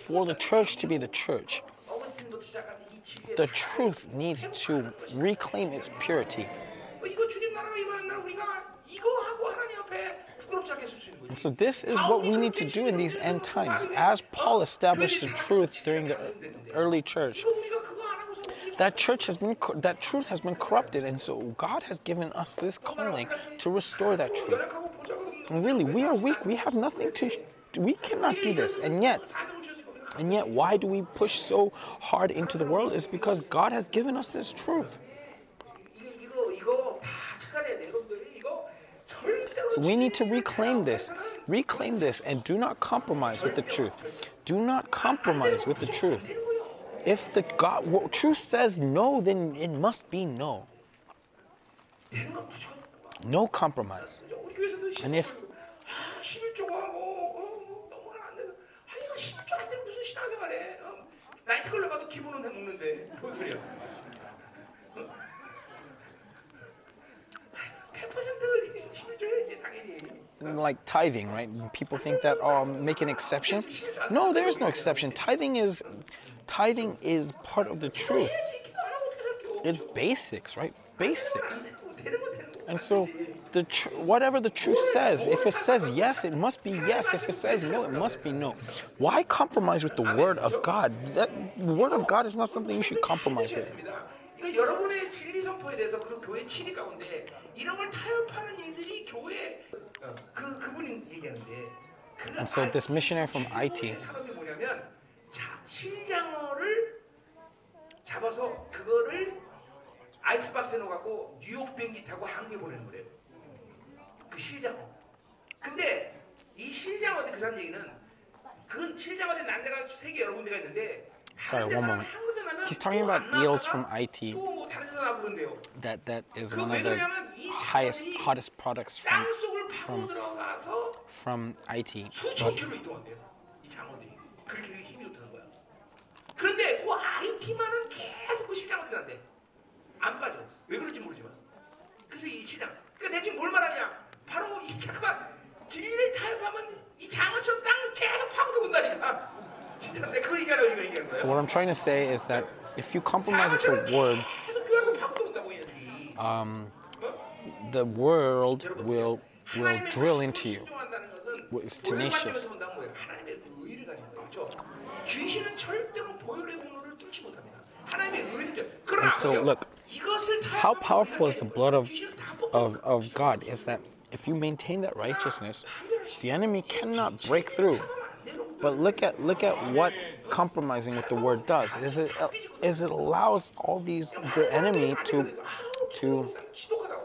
For the church to be the church, the truth needs to reclaim its purity. So, this is what we need to do in these end times. As Paul established the truth during the early church, that church has been that truth has been corrupted and so god has given us this calling to restore that truth. And really we are weak. We have nothing to we cannot do this. And yet and yet why do we push so hard into the world? Is because god has given us this truth. We need to reclaim this. Reclaim this and do not compromise with the truth. Do not compromise with the truth. If the God well, truth says no, then it must be no. No compromise. And if like tithing, right? People think that oh, make an exception. No, there is no exception. Tithing is tithing is part of the truth. It's basics, right? Basics. And so, the tr- whatever the truth says, if it says yes, it must be yes. If it says no, it must be no. Why compromise with the word of God? That word of God is not something you should compromise with. 이거 여러분의 진리 선포에 대해서 그리고 교회 친위 가운데 이런 걸 타협하는 일들이 교회 어, 그 그분이 얘기하는데 그 And so this missionary from IT. 사람이 뭐냐면 자 신장어를 잡아서 그거를 아이스박스에 넣어갖고 뉴욕 비행기 타고 한국에 보내는 거래요. 그 실장어. 근데 이 실장어대 그 사람 얘기는 그 실장어대 난 데가 세계 여러 군데가 있는데 Sorry, one moment. He's talking about eels from Haiti. That that is one of the highest hottest products from from from Haiti. But, 그런데 그 IT만은 계속 그 시장 안 빠져 왜 모르지만 그래서 이 시장 그러니까 지금 뭘 말하냐 바로 이 타협하면 이 장어처럼 계속 So what I'm trying to say is that if you compromise with the word, um, the world will will drill into you. It's tenacious. And so look, how powerful is the blood of, of, of God is that if you maintain that righteousness, the enemy cannot break through. But look at look at what compromising with the word does. Is it is it allows all these the enemy to to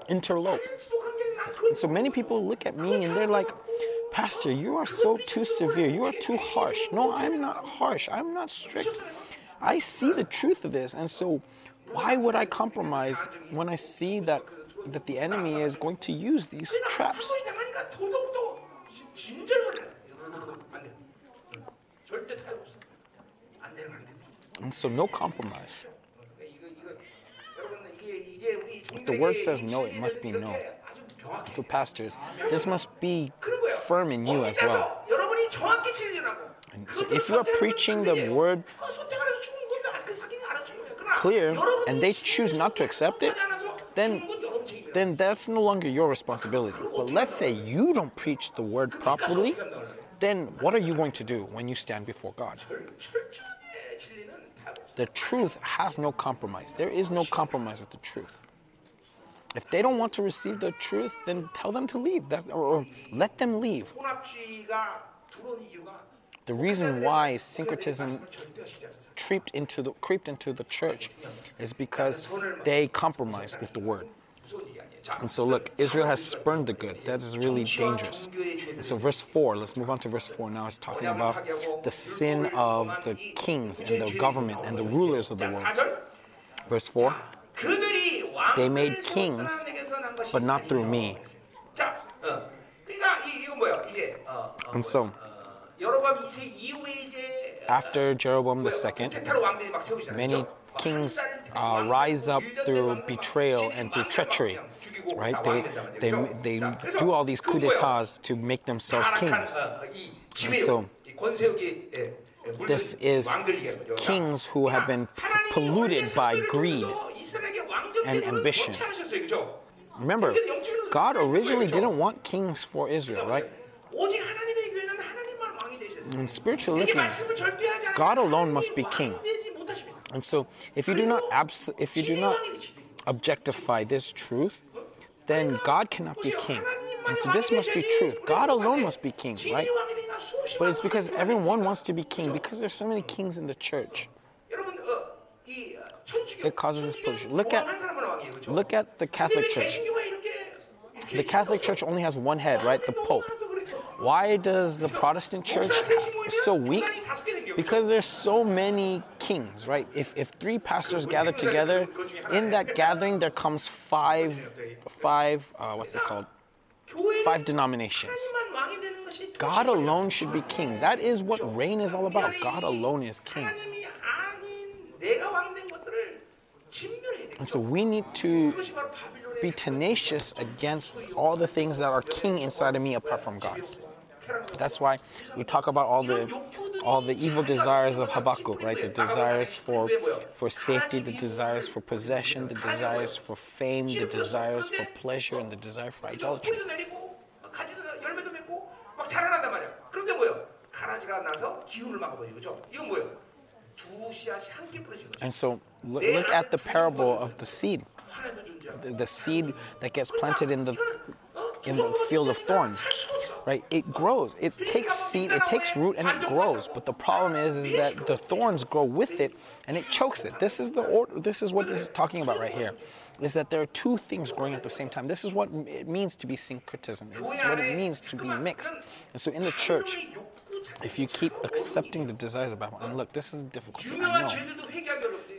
interlope. And So many people look at me and they're like, Pastor, you are so too severe. You are too harsh. No, I'm not harsh. I'm not strict. I see the truth of this, and so why would I compromise when I see that that the enemy is going to use these traps? And so no compromise. If the word says no, it must be no. So pastors, this must be firm in you as well. And so if you are preaching the word clear and they choose not to accept it, then then that's no longer your responsibility. But let's say you don't preach the word properly, then what are you going to do when you stand before God? The truth has no compromise. There is no compromise with the truth. If they don't want to receive the truth, then tell them to leave that, or, or let them leave. The reason why syncretism creeped into the, creeped into the church is because they compromised with the word. And so look, Israel has spurned the good. That is really dangerous. And so verse 4, let's move on to verse 4 now. It's talking about the sin of the kings and the government and the rulers of the world. Verse 4, they made kings, but not through me. And so, after Jeroboam II, many kings uh, rise up through betrayal and through treachery, right? They, they, they do all these coups d'etats to make themselves kings. And so this is kings who have been polluted by greed and ambition. Remember, God originally didn't want kings for Israel, right? And spiritually looking, God alone must be king. And so, if you do not abs- if you do not objectify this truth, then God cannot be king. And so this must be truth. God alone must be king, right? But it's because everyone wants to be king because there's so many kings in the church. It causes this pollution. Look at look at the Catholic Church. The Catholic Church only has one head, right? The Pope. Why does the Protestant church so weak? Because there's so many kings, right? If, if three pastors gather together, in that gathering there comes five, five uh, what's it called? Five denominations. God alone should be king. That is what reign is all about. God alone is king. And so we need to be tenacious against all the things that are king inside of me apart from God. That's why we talk about all the all the evil desires of Habakkuk, right? The desires for for safety, the desires for possession, the desires for fame, the desires for pleasure, and the desire for idolatry. And so look, at the parable of the seed. The, the seed that gets planted in the in the field of thorns, right? It grows. It takes seed, it takes root, and it grows. But the problem is, is that the thorns grow with it, and it chokes it. This is the order. This is what this is talking about right here. Is that there are two things growing at the same time. This is what it means to be syncretism. It's what it means to be mixed. And so in the church, if you keep accepting the desires of Babylon, and look, this is difficult. I know.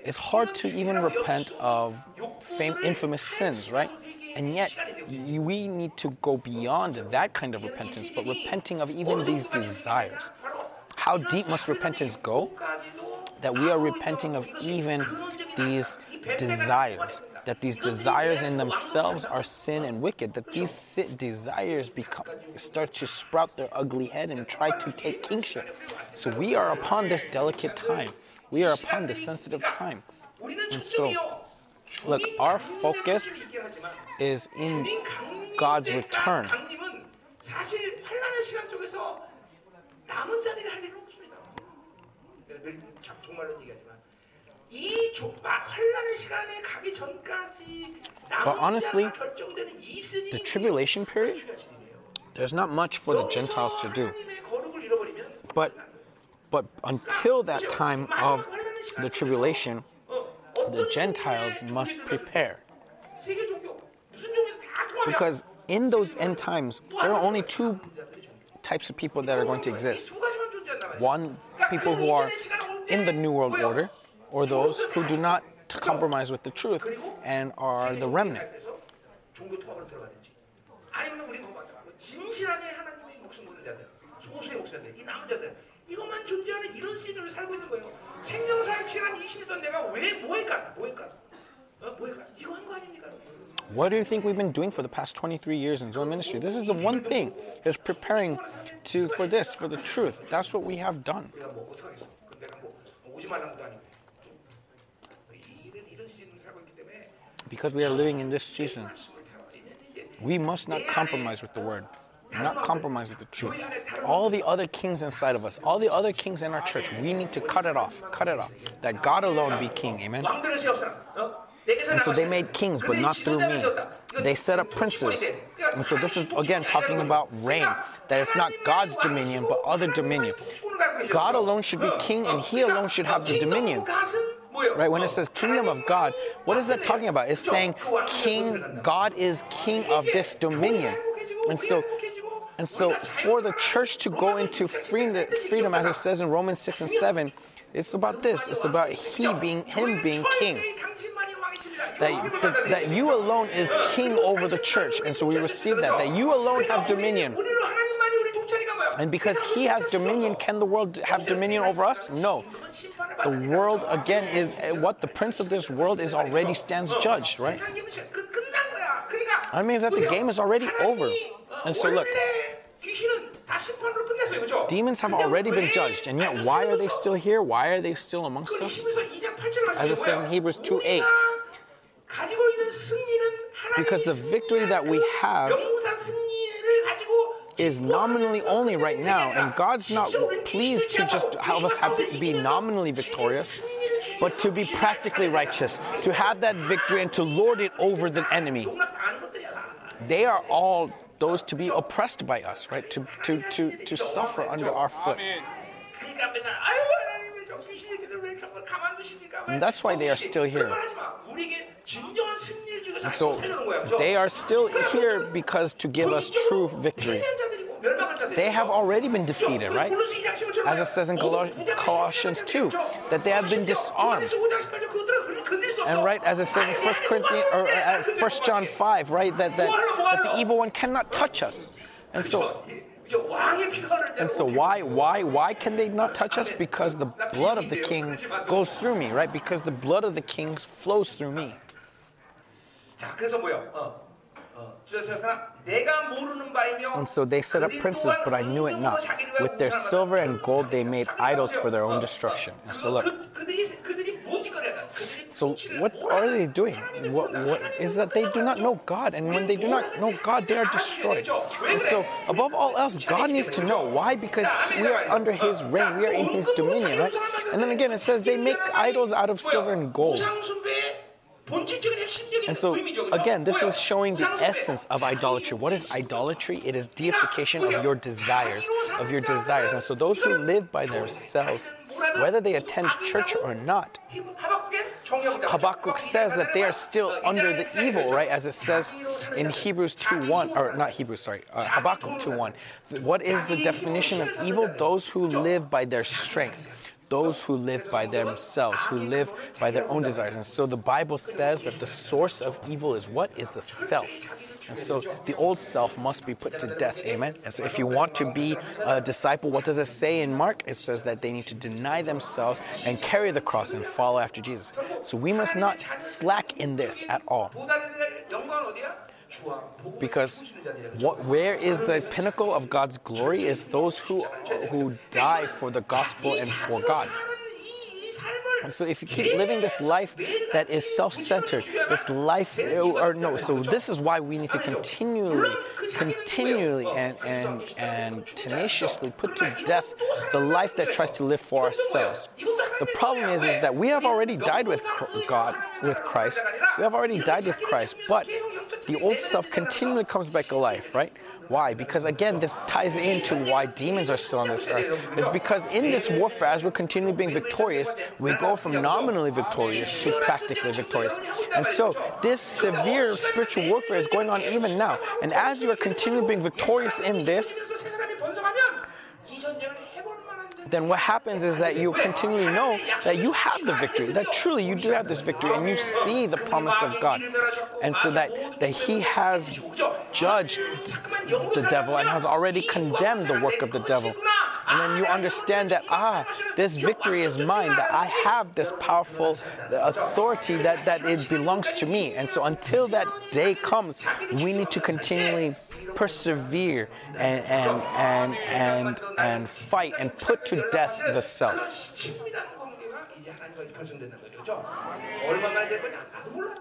It's hard to even repent of famous, infamous sins, right? And yet, we need to go beyond that kind of repentance, but repenting of even these desires. How deep must repentance go? That we are repenting of even these desires. That these desires in themselves are sin and wicked. That these desires become start to sprout their ugly head and try to take kingship. So we are upon this delicate time. We are upon this sensitive time. And so, look, our focus is in God's return. But honestly, the tribulation period, there's not much for the Gentiles to do. But, but until that time of the tribulation, the Gentiles must prepare. Because in those end times, there are only two types of people that are going to exist. 두 가지만 존재한단 말이야. One, people who are in the New World Order, or those who do not compromise with the truth and are the remnant. 종교 통합으로 들어가든지 아니면 우리 뭐 진실하게 하나님의 목숨 모는 자들 소수의 목사들 이 남은 자들 이것만 존재하는 이런 시즌을 살고 있는 거예요 생명사역 지난 20년 동안 내가 왜 뭐할까 뭐할까 어? 뭐할까 이거 한 거 아닙니까 What do you think we've been doing for the past 23 years in Zoom ministry? This is the one thing is preparing to for this, for the truth. That's what we have done. Because we are living in this season, we must not compromise with the word not compromise with the truth. All the other kings inside of us, all the other kings in our church, we need to cut it off, cut it off. That God alone be king. Amen. And so they made kings, but not through me. They set up princes. And so this is again talking about reign, that it's not God's dominion, but other dominion. God alone should be king, and he alone should have the dominion. Right? When it says kingdom of God, what is that talking about? It's saying king, God is king of this dominion. And so and so for the church to go into freedom, as it says in Romans 6 and 7, it's about this. It's about he being him being king that, that, that you alone is king over the church. And so we receive that, that you alone have dominion. And because he has dominion, can the world have dominion over us? No. The world, again, is what the prince of this world is already stands judged, right? I mean that the game is already over. And so look. Demons have already been judged, and yet why are they still here? Why are they still amongst us? As it says in Hebrews 2 8, because the victory that we have is nominally only right now, and God's not pleased to just have us have, be nominally victorious, but to be practically righteous, to have that victory and to lord it over the enemy. They are all those to be oppressed by us, right? To, to, to, to suffer under our foot. That's why they are still here. So they are still here because to give us true victory. They have already been defeated, right? As it says in Colossians 2, that they have been disarmed. And right, as it says in 1 Corinthians or uh, 1 John 5, right, that, that, that the evil one cannot touch us. And so and so why why why can they not touch us? Because the blood of the king goes through me, right? Because the blood of the king flows through me. 자, 그래서 뭐요? 어, 어, 주저서나 내가 모르는 바이며. and so they set up princes, but I knew it not. With their silver and gold, they made idols for their own destruction. And so look. So what are they doing? What, what is that they do not know God, and when they do not know God, they are destroyed. And so above all else, God needs to know why, because we are under His reign, we are in His dominion, right? And then again, it says they make idols out of silver and gold. And so, again, this is showing the essence of idolatry. What is idolatry? It is deification of your desires, of your desires. And so, those who live by themselves, whether they attend church or not, Habakkuk says that they are still under the evil, right? As it says in Hebrews 2:1, or not Hebrews, sorry, uh, Habakkuk 2:1. What is the definition of evil? Those who live by their strength those who live by themselves, who live by their own desires. And so the Bible says that the source of evil is what? Is the self. And so the old self must be put to death. Amen. And so if you want to be a disciple, what does it say in Mark? It says that they need to deny themselves and carry the cross and follow after Jesus. So we must not slack in this at all. Because what, where is the pinnacle of God's glory is those who, who die for the gospel and for God. So if you keep living this life that is self-centered, this life, oh, or no, so this is why we need to continually, continually, and and and tenaciously put to death the life that tries to live for ourselves. The problem is, is that we have already died with God, with Christ. We have already died with Christ, but the old stuff continually comes back alive, right? Why? Because again, this ties into why demons are still on this earth. It's because in this warfare, as we're continually being victorious, we go from nominally victorious to practically victorious. And so, this severe spiritual warfare is going on even now. And as you are continually being victorious in this, then what happens is that you continually know that you have the victory, that truly you do have this victory, and you see the promise of God. And so that, that He has judged the devil and has already condemned the work of the devil. And then you understand that, ah, this victory is mine, that I have this powerful authority that, that it belongs to me. And so until that day comes, we need to continually persevere and, and, and, and, and fight and put to death the self.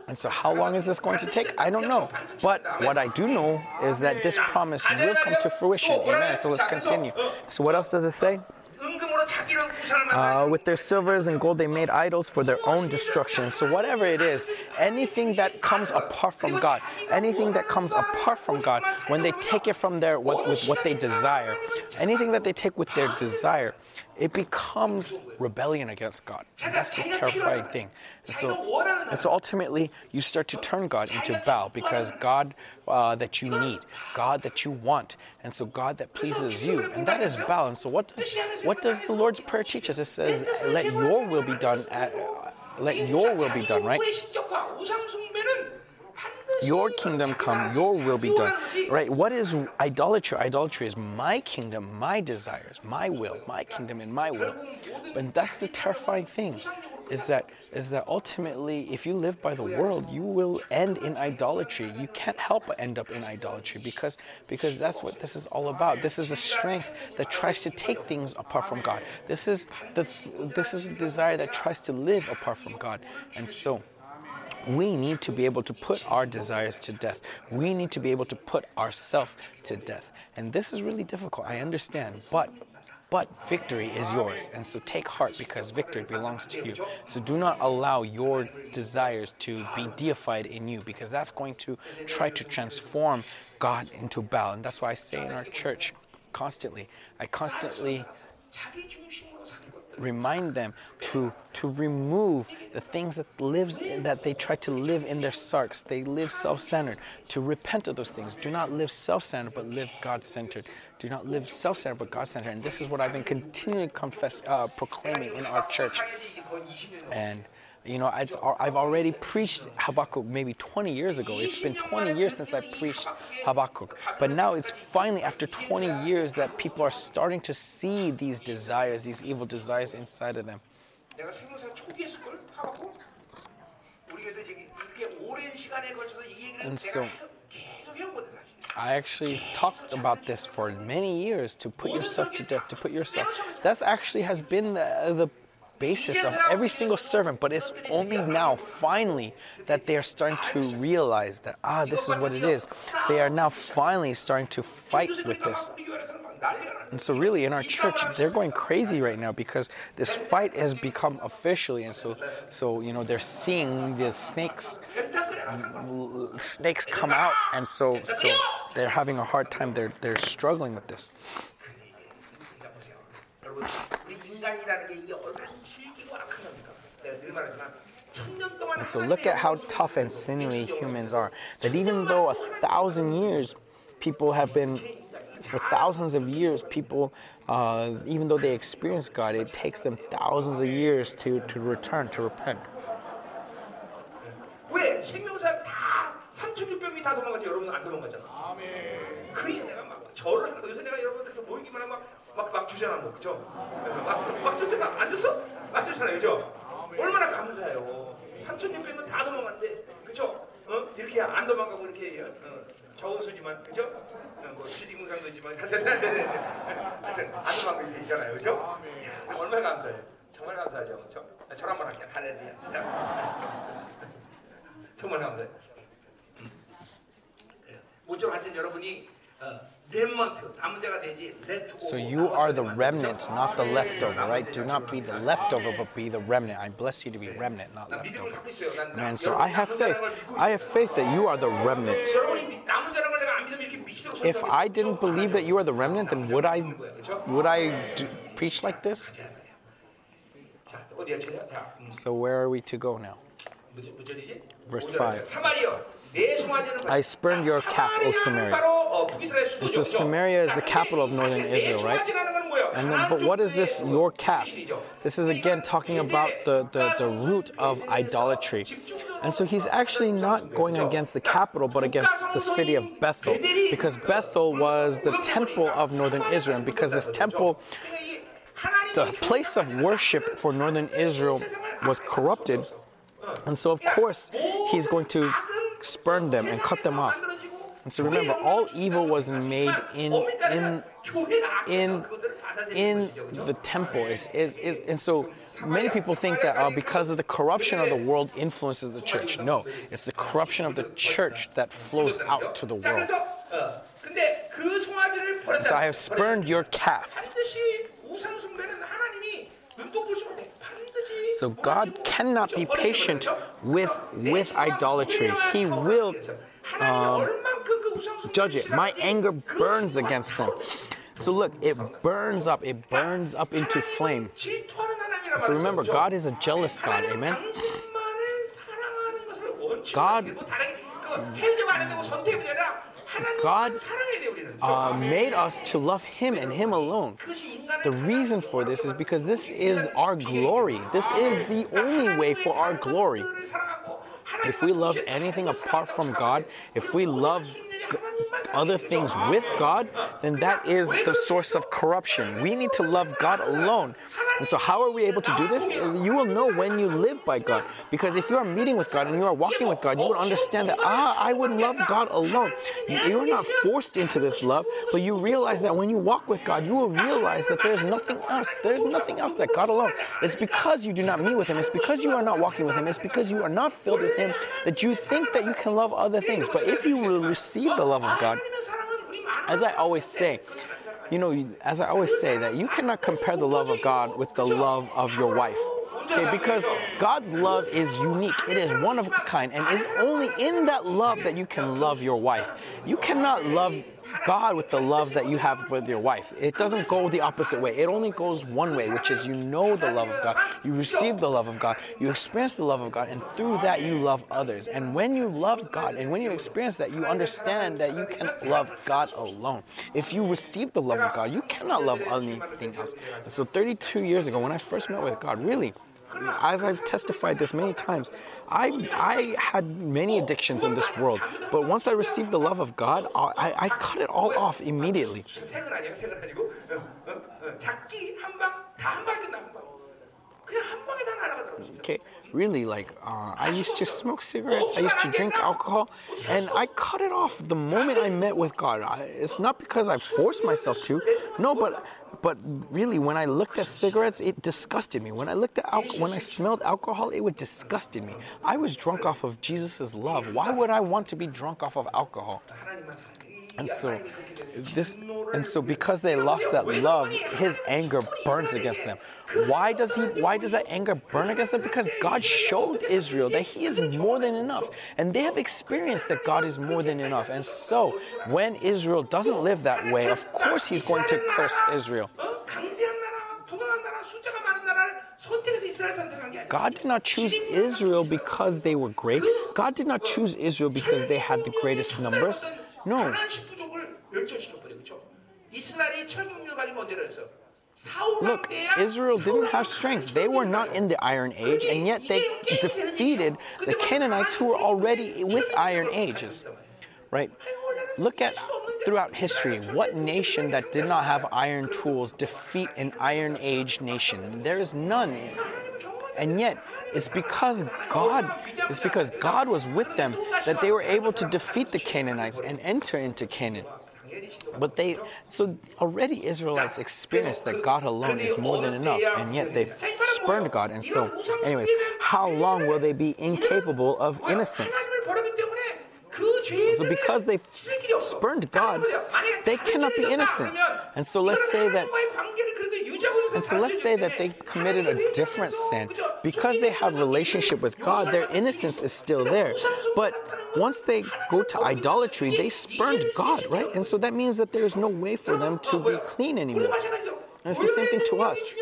And so, how long is this going to take? I don't know. But what I do know is that this promise will come to fruition. Amen. So, let's continue. So, what else does it say? Uh, with their silvers and gold, they made idols for their own destruction. So, whatever it is, anything that comes apart from God, anything that comes apart from God, when they take it from their what, with what they desire, anything that they take with their desire, it becomes rebellion against God. And that's the terrifying thing. And so, and so ultimately, you start to turn God into Baal because God uh, that you need, God that you want, and so God that pleases you, and that is Baal. And so, what does what does the Lord's prayer teach us? It says, "Let Your will be done." At, uh, let Your will be done, right? Your kingdom come, your will be done. Right? What is idolatry? Idolatry is my kingdom, my desires, my will, my kingdom, and my will. And that's the terrifying thing is that is that ultimately if you live by the world you will end in idolatry you can't help but end up in idolatry because because that's what this is all about this is the strength that tries to take things apart from god this is the this is the desire that tries to live apart from god and so we need to be able to put our desires to death. We need to be able to put ourselves to death. And this is really difficult, I understand, but but victory is yours. And so take heart because victory belongs to you. So do not allow your desires to be deified in you because that's going to try to transform God into Baal. And that's why I say in our church constantly, I constantly remind them to to remove the things that lives that they try to live in their sarx. They live self-centered. To repent of those things. Do not live self-centered but live god-centered. Do not live self-centered but god-centered. And this is what i've been continually confess uh, proclaiming in our church. And you know, I've already preached Habakkuk maybe 20 years ago. It's been 20 years since I preached Habakkuk. But now it's finally after 20 years that people are starting to see these desires, these evil desires inside of them. And so, I actually talked about this for many years to put yourself to death, to put yourself. That's actually has been the, the basis of every single servant, but it's only now, finally, that they are starting to realize that, ah, this is what it is. They are now finally starting to fight with this. And so, really, in our church, they're going crazy right now because this fight has become officially, and so, so you know, they're seeing the snakes, snakes come out, and so, so they're having a hard time. They're they're struggling with this. 그러니까 보세요. 여러분, 우리 인간이라는 게 이게 얼마나 질기고 악한 겁니까? 내가 늘 말하지만 천년 동안 So look at how tough and sinewy humans are. That even though a thousand years, people have been, for thousands of years, people, uh, even though they experience God, it takes them thousands of years to to return, to repent. 왜 생명사 다 3,600명이 다 도망갔지 여러분 안 도망갔잖아. 그러니 내가 막 절을 하는 거 요새 내가 여러분들 모이기만 하면 막막 막 주잖아 뭐 그죠? 막막 막 줬잖아 안 줬어? 막 줬잖아요 그죠? 얼마나 감사해요. 3,600명 다 도망갔는데 그죠? 어 이렇게 안 도망가고 이렇게 어, 저우수지만 그죠? 어, 뭐 지지문상도지만 하여튼 하여튼 안 도망가고 있잖아요 그죠? 이야, 얼마나 감사해요. 정말 감사하죠 그죠? 절 한번 할게요 할렐루야. 자. 정말 감사해요. 모쪼록 하여튼 여러분이 어, So you are the remnant, not the leftover, right? Do not be the leftover, but be the remnant. I bless you to be remnant, not leftover. Man, so I have faith. I have faith that you are the remnant. If I didn't believe that you are the remnant, then would I, would I do, preach like this? So where are we to go now? Verse 5. I spurned your calf, O Samaria. And so Samaria is the capital of northern Israel, right? And then, but what is this, your calf? This is again talking about the, the, the root of idolatry. And so he's actually not going against the capital, but against the city of Bethel, because Bethel was the temple of northern Israel, because this temple, the place of worship for northern Israel was corrupted and so, of course, he's going to spurn them and cut them off. And so remember, all evil was made in in in in the temple. It's, it's, it's, and so many people think that uh, because of the corruption of the world influences the church. No, it's the corruption of the church that flows out to the world. So I have spurned your calf. So God cannot be patient with, with idolatry. He will um, judge it. My anger burns against them. So look, it burns up, it burns up into flame. So remember, God is a jealous God, amen? God God, Uh, made us to love Him and Him alone. The reason for this is because this is our glory. This is the only way for our glory. if we love anything apart from God, if we love other things with God, then that is the source of corruption. We need to love God alone. And so, how are we able to do this? You will know when you live by God. Because if you are meeting with God and you are walking with God, you will understand that, ah, I would love God alone. You are not forced into this love, but you realize that when you walk with God, you will realize that there's nothing else. There's nothing else that God alone. It's because you do not meet with Him. It's because you are not walking with Him. It's because you are not filled with Him that you think that you can love other things. But if you will receive the love of God. As I always say, you know, as I always say, that you cannot compare the love of God with the love of your wife. Okay, because God's love is unique. It is one of a kind, and it's only in that love that you can love your wife. You cannot love God with the love that you have with your wife. It doesn't go the opposite way. It only goes one way, which is you know the love of God, you receive the love of God, you experience the love of God, and through that you love others. And when you love God and when you experience that, you understand that you can love God alone. If you receive the love of God, you cannot love anything else. So 32 years ago, when I first met with God, really, as I've testified this many times, I, I had many addictions in this world, but once I received the love of God, I, I cut it all off immediately. Okay really, like uh, I used to smoke cigarettes, I used to drink alcohol, and I cut it off the moment I met with God. I, it's not because I forced myself to, no, but but really, when I looked at cigarettes, it disgusted me. When I looked at alcohol, when I smelled alcohol, it would disgusted me. I was drunk off of Jesus' love. Why would I want to be drunk off of alcohol? And so this and so because they lost that love, his anger burns against them. Why does he why does that anger burn against them? Because God showed Israel that he is more than enough. And they have experienced that God is more than enough. And so when Israel doesn't live that way, of course he's going to curse Israel. God did not choose Israel because they were great. God did not choose Israel because they had the greatest numbers. No. Look, Israel didn't have strength. They were not in the Iron Age, and yet they defeated the Canaanites who were already with Iron Ages. Right? Look at throughout history what nation that did not have iron tools defeat an Iron Age nation. There is none. And yet, it's because God, it's because God was with them that they were able to defeat the Canaanites and enter into Canaan. But they, so already Israelites experienced that God alone is more than enough, and yet they spurned God. And so, anyways, how long will they be incapable of innocence? So because they've spurned God, they cannot be innocent. And so let's say that and so let's say that they committed a different sin. Because they have relationship with God, their innocence is still there. But once they go to idolatry, they spurned God, right? And so that means that there's no way for them to be clean anymore. And it's the same thing to us.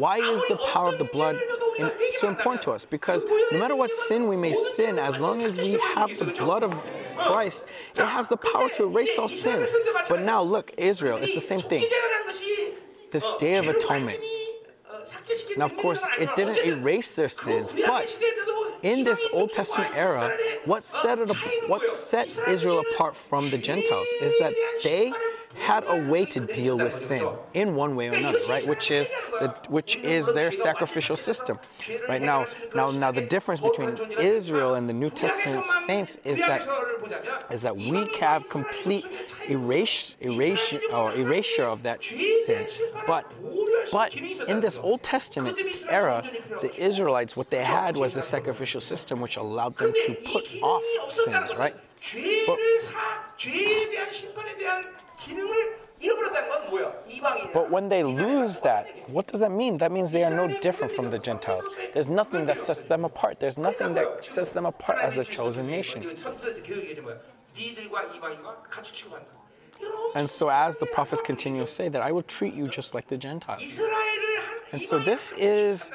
Why is the power of the blood in, so important to us? Because no matter what sin we may sin, as long as we have the blood of Christ, it has the power to erase all sins. But now look, Israel, it's the same thing. This Day of Atonement. Now, of course, it didn't erase their sins, but in this Old Testament era, what set it, what set Israel apart from the Gentiles is that they had a way to deal with sin in one way or another, right? Which is the, which is their sacrificial system, right? Now, now, now, the difference between Israel and the New Testament saints is that is that we have complete erase, erase, or erasure of that sin. But, but in this Old Testament era, the Israelites, what they had was the sacrificial system which allowed them to put off sins, right? 죄 but when they lose that, what does that mean? That means they are no different from the Gentiles. There's nothing that sets them apart. There's nothing that sets them apart as the chosen nation. And so, as the prophets continue to say, that I will treat you just like the Gentiles. And so, this is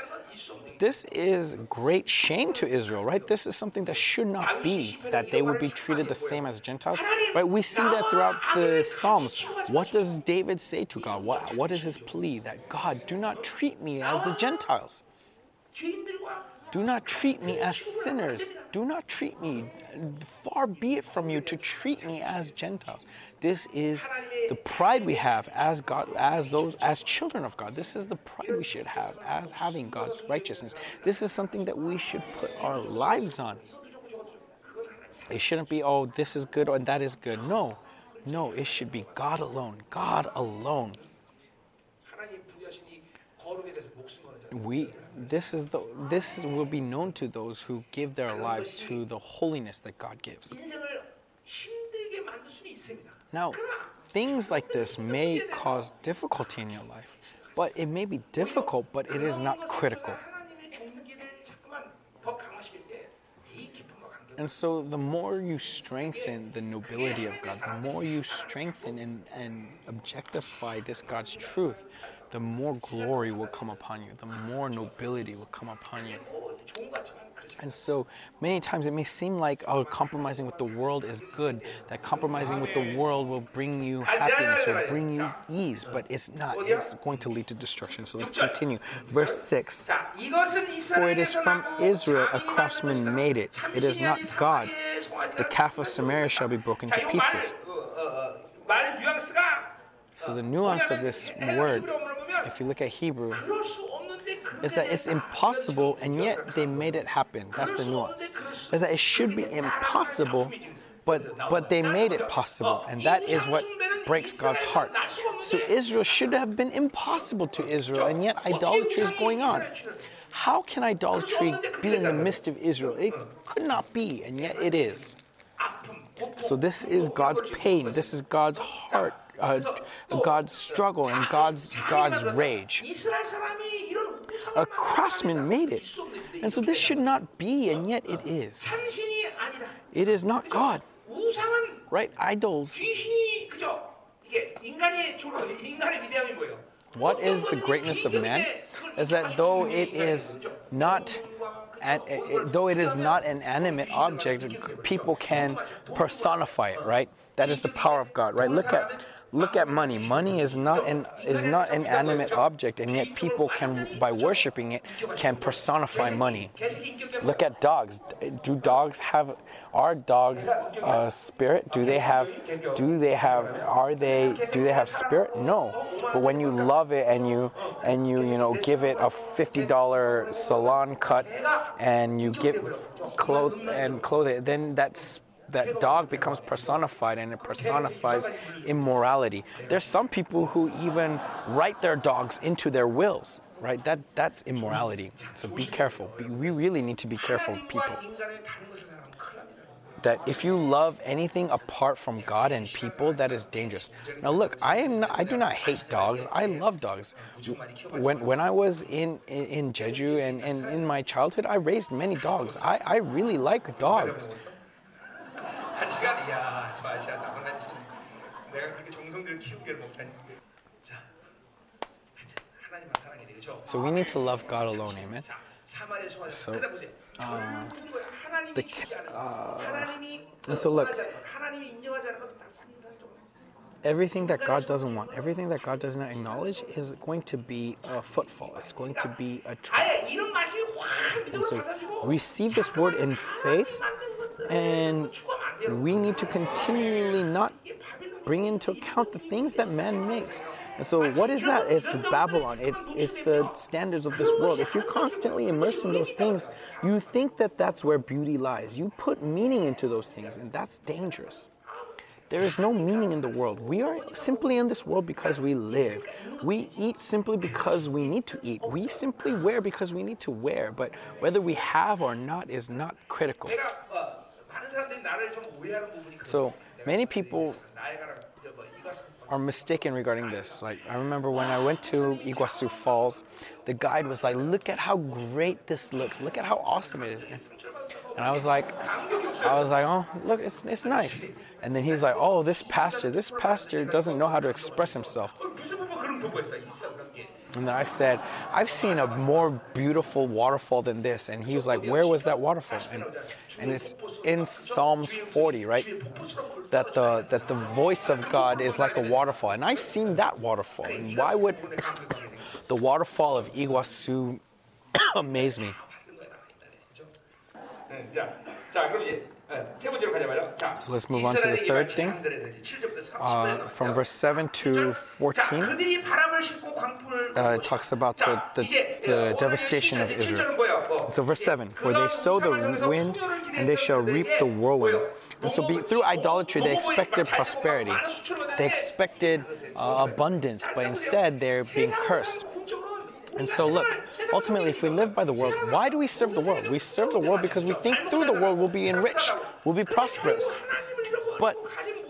this is great shame to Israel, right? This is something that should not be, that they would be treated the same as Gentiles, right? We see that throughout the Psalms. What does David say to God? What, what is his plea? That God, do not treat me as the Gentiles. Do not treat me as sinners. Do not treat me. Far be it from you to treat me as Gentiles. This is the pride we have as God, as those, as children of God. This is the pride we should have as having God's righteousness. This is something that we should put our lives on. It shouldn't be, oh, this is good and that is good. No, no, it should be God alone, God alone. We, this is the, this will be known to those who give their lives to the holiness that God gives. Now, things like this may cause difficulty in your life, but it may be difficult, but it is not critical. And so, the more you strengthen the nobility of God, the more you strengthen and, and objectify this God's truth, the more glory will come upon you, the more nobility will come upon you. And so many times it may seem like, oh, compromising with the world is good, that compromising with the world will bring you happiness, will bring you ease, but it's not. It's going to lead to destruction. So let's continue. Verse 6 For it is from Israel a craftsman made it, it is not God. The calf of Samaria shall be broken to pieces. So the nuance of this word, if you look at Hebrew, is that it's impossible and yet they made it happen. That's the nuance. Is that it should be impossible, but but they made it possible, and that is what breaks God's heart. So Israel should have been impossible to Israel, and yet idolatry is going on. How can idolatry be in the midst of Israel? It could not be, and yet it is. So this is God's pain. This is God's heart, uh, uh God's struggle and God's God's rage. A craftsman made it, and so this should not be, and yet it is. It is not God, right? Idols. What is the greatness of man? Is that though it is not and it, though it is not an animate object, people can personify it, right? That is the power of God, right? Look at Look at money. Money is not an is not an animate object, and yet people can, by worshiping it, can personify money. Look at dogs. Do dogs have? Are dogs uh, spirit? Do they have? Do they have? Are they? Do they have spirit? No. But when you love it and you and you you know give it a fifty dollar salon cut, and you give clothes and clothe it, then that's that dog becomes personified and it personifies immorality. There's some people who even write their dogs into their wills, right? That that's immorality. So be careful. we really need to be careful, people. That if you love anything apart from God and people, that is dangerous. Now, look, I am not, I do not hate dogs. I love dogs. When when I was in in, in Jeju and, and in my childhood, I raised many dogs. I, I really like dogs. 한 시간 이야 저 아저씨 나만 가지시네. 내가 그렇게 정성들을 키우기를 못하니. 자, 하여튼 하나님만 사랑해야 되죠. So we need to love God alone, amen. 자, 사마리아 송아지. So, 그래 보세요. 결국은 뭐야? 하나님이 the 주지 ca- 않은 것, 하나님이 and so look. 원하지 않는 것, 하나님이 인정하지 않은 것다 산산조각. Everything that God doesn't want, everything that God does not acknowledge, is going to be a footfall. It's going to be a trap. 아예 이런 말씀이 확 믿음으로 So 받아지고 receive this word in faith, and we need to continually not bring into account the things that man makes. And so, what is that? It's the Babylon. It's it's the standards of this world. If you're constantly immersed in those things, you think that that's where beauty lies. You put meaning into those things, and that's dangerous. There is no meaning in the world. We are simply in this world because we live. We eat simply because we need to eat. We simply wear because we need to wear. But whether we have or not is not critical. So many people are mistaken regarding this. Like I remember when I went to Iguazu Falls, the guide was like, "Look at how great this looks. Look at how awesome it is." And, and I was like, I was like, "Oh, look, it's it's nice." And then he's like, "Oh, this pastor, this pastor doesn't know how to express himself." And I said, I've seen a more beautiful waterfall than this. And he was like, Where was that waterfall? And, and it's in Psalms 40, right? That the, that the voice of God is like a waterfall. And I've seen that waterfall. And why would the waterfall of Iguazu amaze me? So let's move on to the third thing. Uh, from verse 7 to 14, uh, talks about the, the, the, devastation of Israel. So, verse 7 For they sow the wind, and they shall reap the whirlwind. And so, be, through idolatry, they expected prosperity, they expected uh, abundance, but instead they're being cursed. And so look, ultimately if we live by the world, why do we serve the world? We serve the world because we think through the world we'll be enriched, we'll be prosperous. But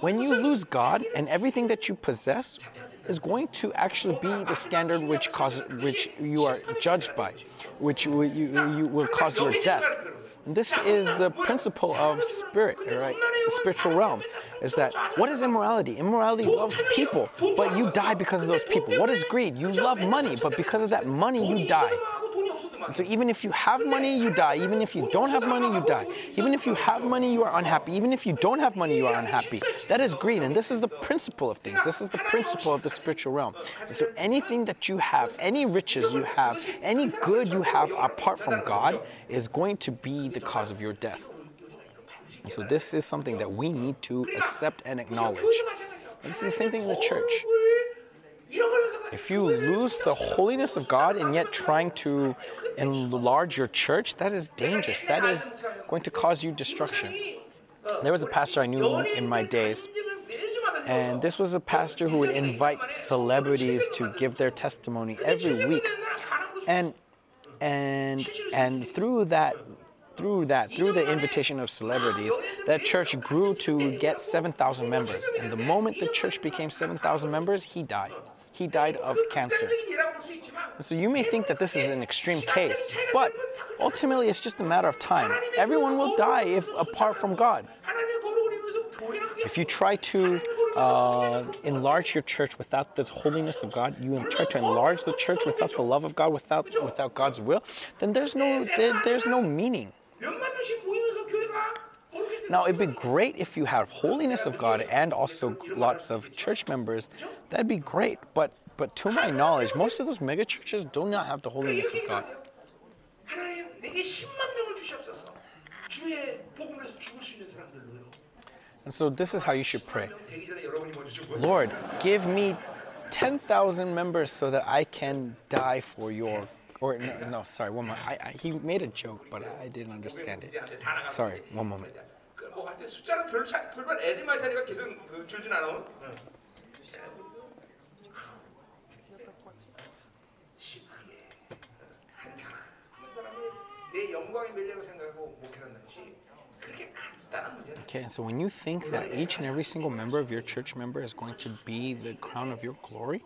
when you lose God and everything that you possess is going to actually be the standard which causes which you are judged by, which you, you, you will cause your death. And this is the principle of spirit, right? The spiritual realm is that what is immorality? Immorality loves people, but you die because of those people. What is greed? You love money, but because of that money, you die. So even if you have money, you die. Even if you don't have money, you die. Even if you have money, you are unhappy. Even if you don't have money, you are unhappy. That is greed, and this is the principle of things. This is the principle of the spiritual realm. And so anything that you have, any riches you have, any good you have apart from God, is going to be the cause of your death. So this is something that we need to accept and acknowledge. This is the same thing in the church. If you lose the holiness of God and yet trying to enlarge your church, that is dangerous. That is going to cause you destruction. There was a pastor I knew in my days, and this was a pastor who would invite celebrities to give their testimony every week. And and and through that through that through the invitation of celebrities that church grew to get 7000 members. and the moment the church became 7000 members he died he died of cancer. so you may think that this is an extreme case but ultimately it's just a matter of time. Everyone will die if apart from god. If you try to uh, enlarge your church without the holiness of God, you try to enlarge the church without the love of God, without without God's will, then there's no there, there's no meaning. Now, it'd be great if you have holiness of God and also lots of church members. That'd be great. But, but to my knowledge, most of those mega churches do not have the holiness of God. And so, this is how you should pray Lord, give me 10,000 members so that I can die for your Or no, no sorry, one moment. I, I, he made a joke, but I didn't understand it. Sorry, one moment. 그뭐 하여튼 숫자는 별 차, 별반 애들만 차니까 계속 그 줄진 않아. 응. 심하게 한 사람 한 사람이 내 영광의 멸려고 생각하고 목회한다는 것이 그렇게 간단한 문제는 Okay, so when you think that each and every single member of your church member is going to be the crown of your glory,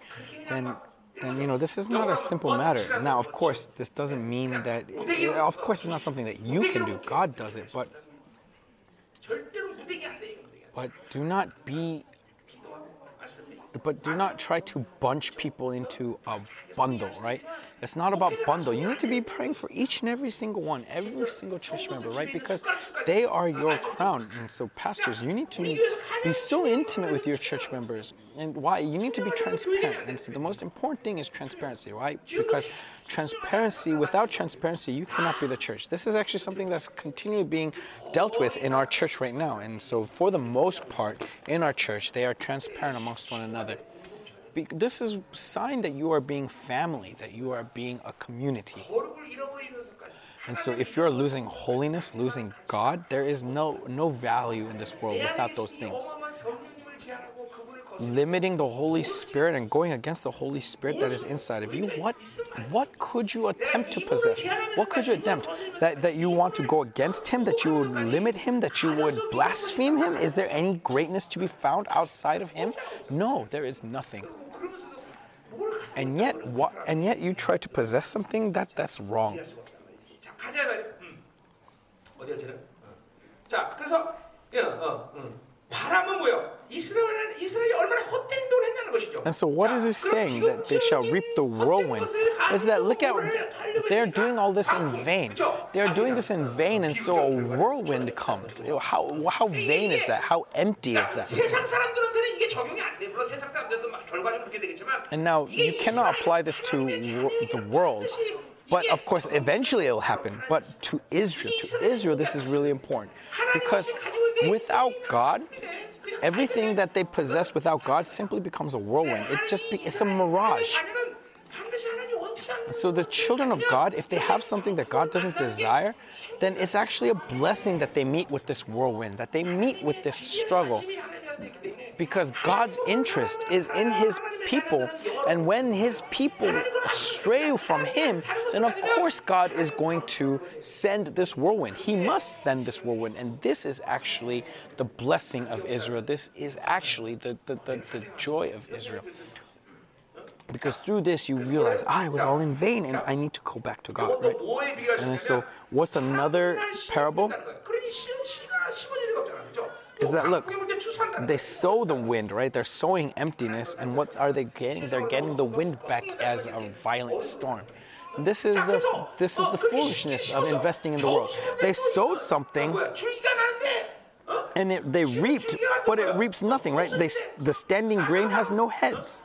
then and you know, this is not a simple matter. Now, of course, this doesn't mean that, of course, it's not something that you can do. God does it, but, but do not be but do not try to bunch people into a bundle, right? It's not about bundle. You need to be praying for each and every single one, every single church member, right? Because they are your crown. And so, pastors, you need to be so intimate with your church members. And why? You need to be transparent. And so, the most important thing is transparency, right? Because transparency, without transparency, you cannot be the church. This is actually something that's continually being dealt with in our church right now. And so, for the most part, in our church, they are transparent amongst one another. Be- this is sign that you are being family, that you are being a community. And so, if you're losing holiness, losing God, there is no, no value in this world without those things Limiting the Holy Spirit and going against the Holy Spirit that is inside of you, what what could you attempt to possess? What could you attempt? That that you want to go against him, that you would limit him, that you would blaspheme him? Is there any greatness to be found outside of him? No, there is nothing. 그러면서도 뭘 가져? And yet what and yet you try to possess something that that's wrong. 자 가자 말이야. 음. 어디였지는? 어. 자 그래서 예, 어, 음. And so, what is he saying that they shall reap the whirlwind? Is that look at they're doing all this in vain. They're doing this in vain, and so a whirlwind comes. How, how vain is that? How empty is that? And now, you cannot apply this to the world. But of course, eventually it'll happen. But to Israel, to Israel, this is really important because without God, everything that they possess without God simply becomes a whirlwind. It just be, it's a mirage. So the children of God, if they have something that God doesn't desire, then it's actually a blessing that they meet with this whirlwind, that they meet with this struggle because God's interest is in His people. And when His people stray from Him, then of course God is going to send this whirlwind. He must send this whirlwind. And this is actually the blessing of Israel. This is actually the, the, the, the joy of Israel. Because through this, you realize, ah, it was all in vain and I need to go back to God, right? And so, what's another parable? is that look, they sow the wind, right? They're sowing emptiness, and what are they getting? They're getting the wind back as a violent storm. This is the this is the foolishness of investing in the world. They sowed something and it, they reaped, but it reaps nothing, right? They, the standing grain has no heads,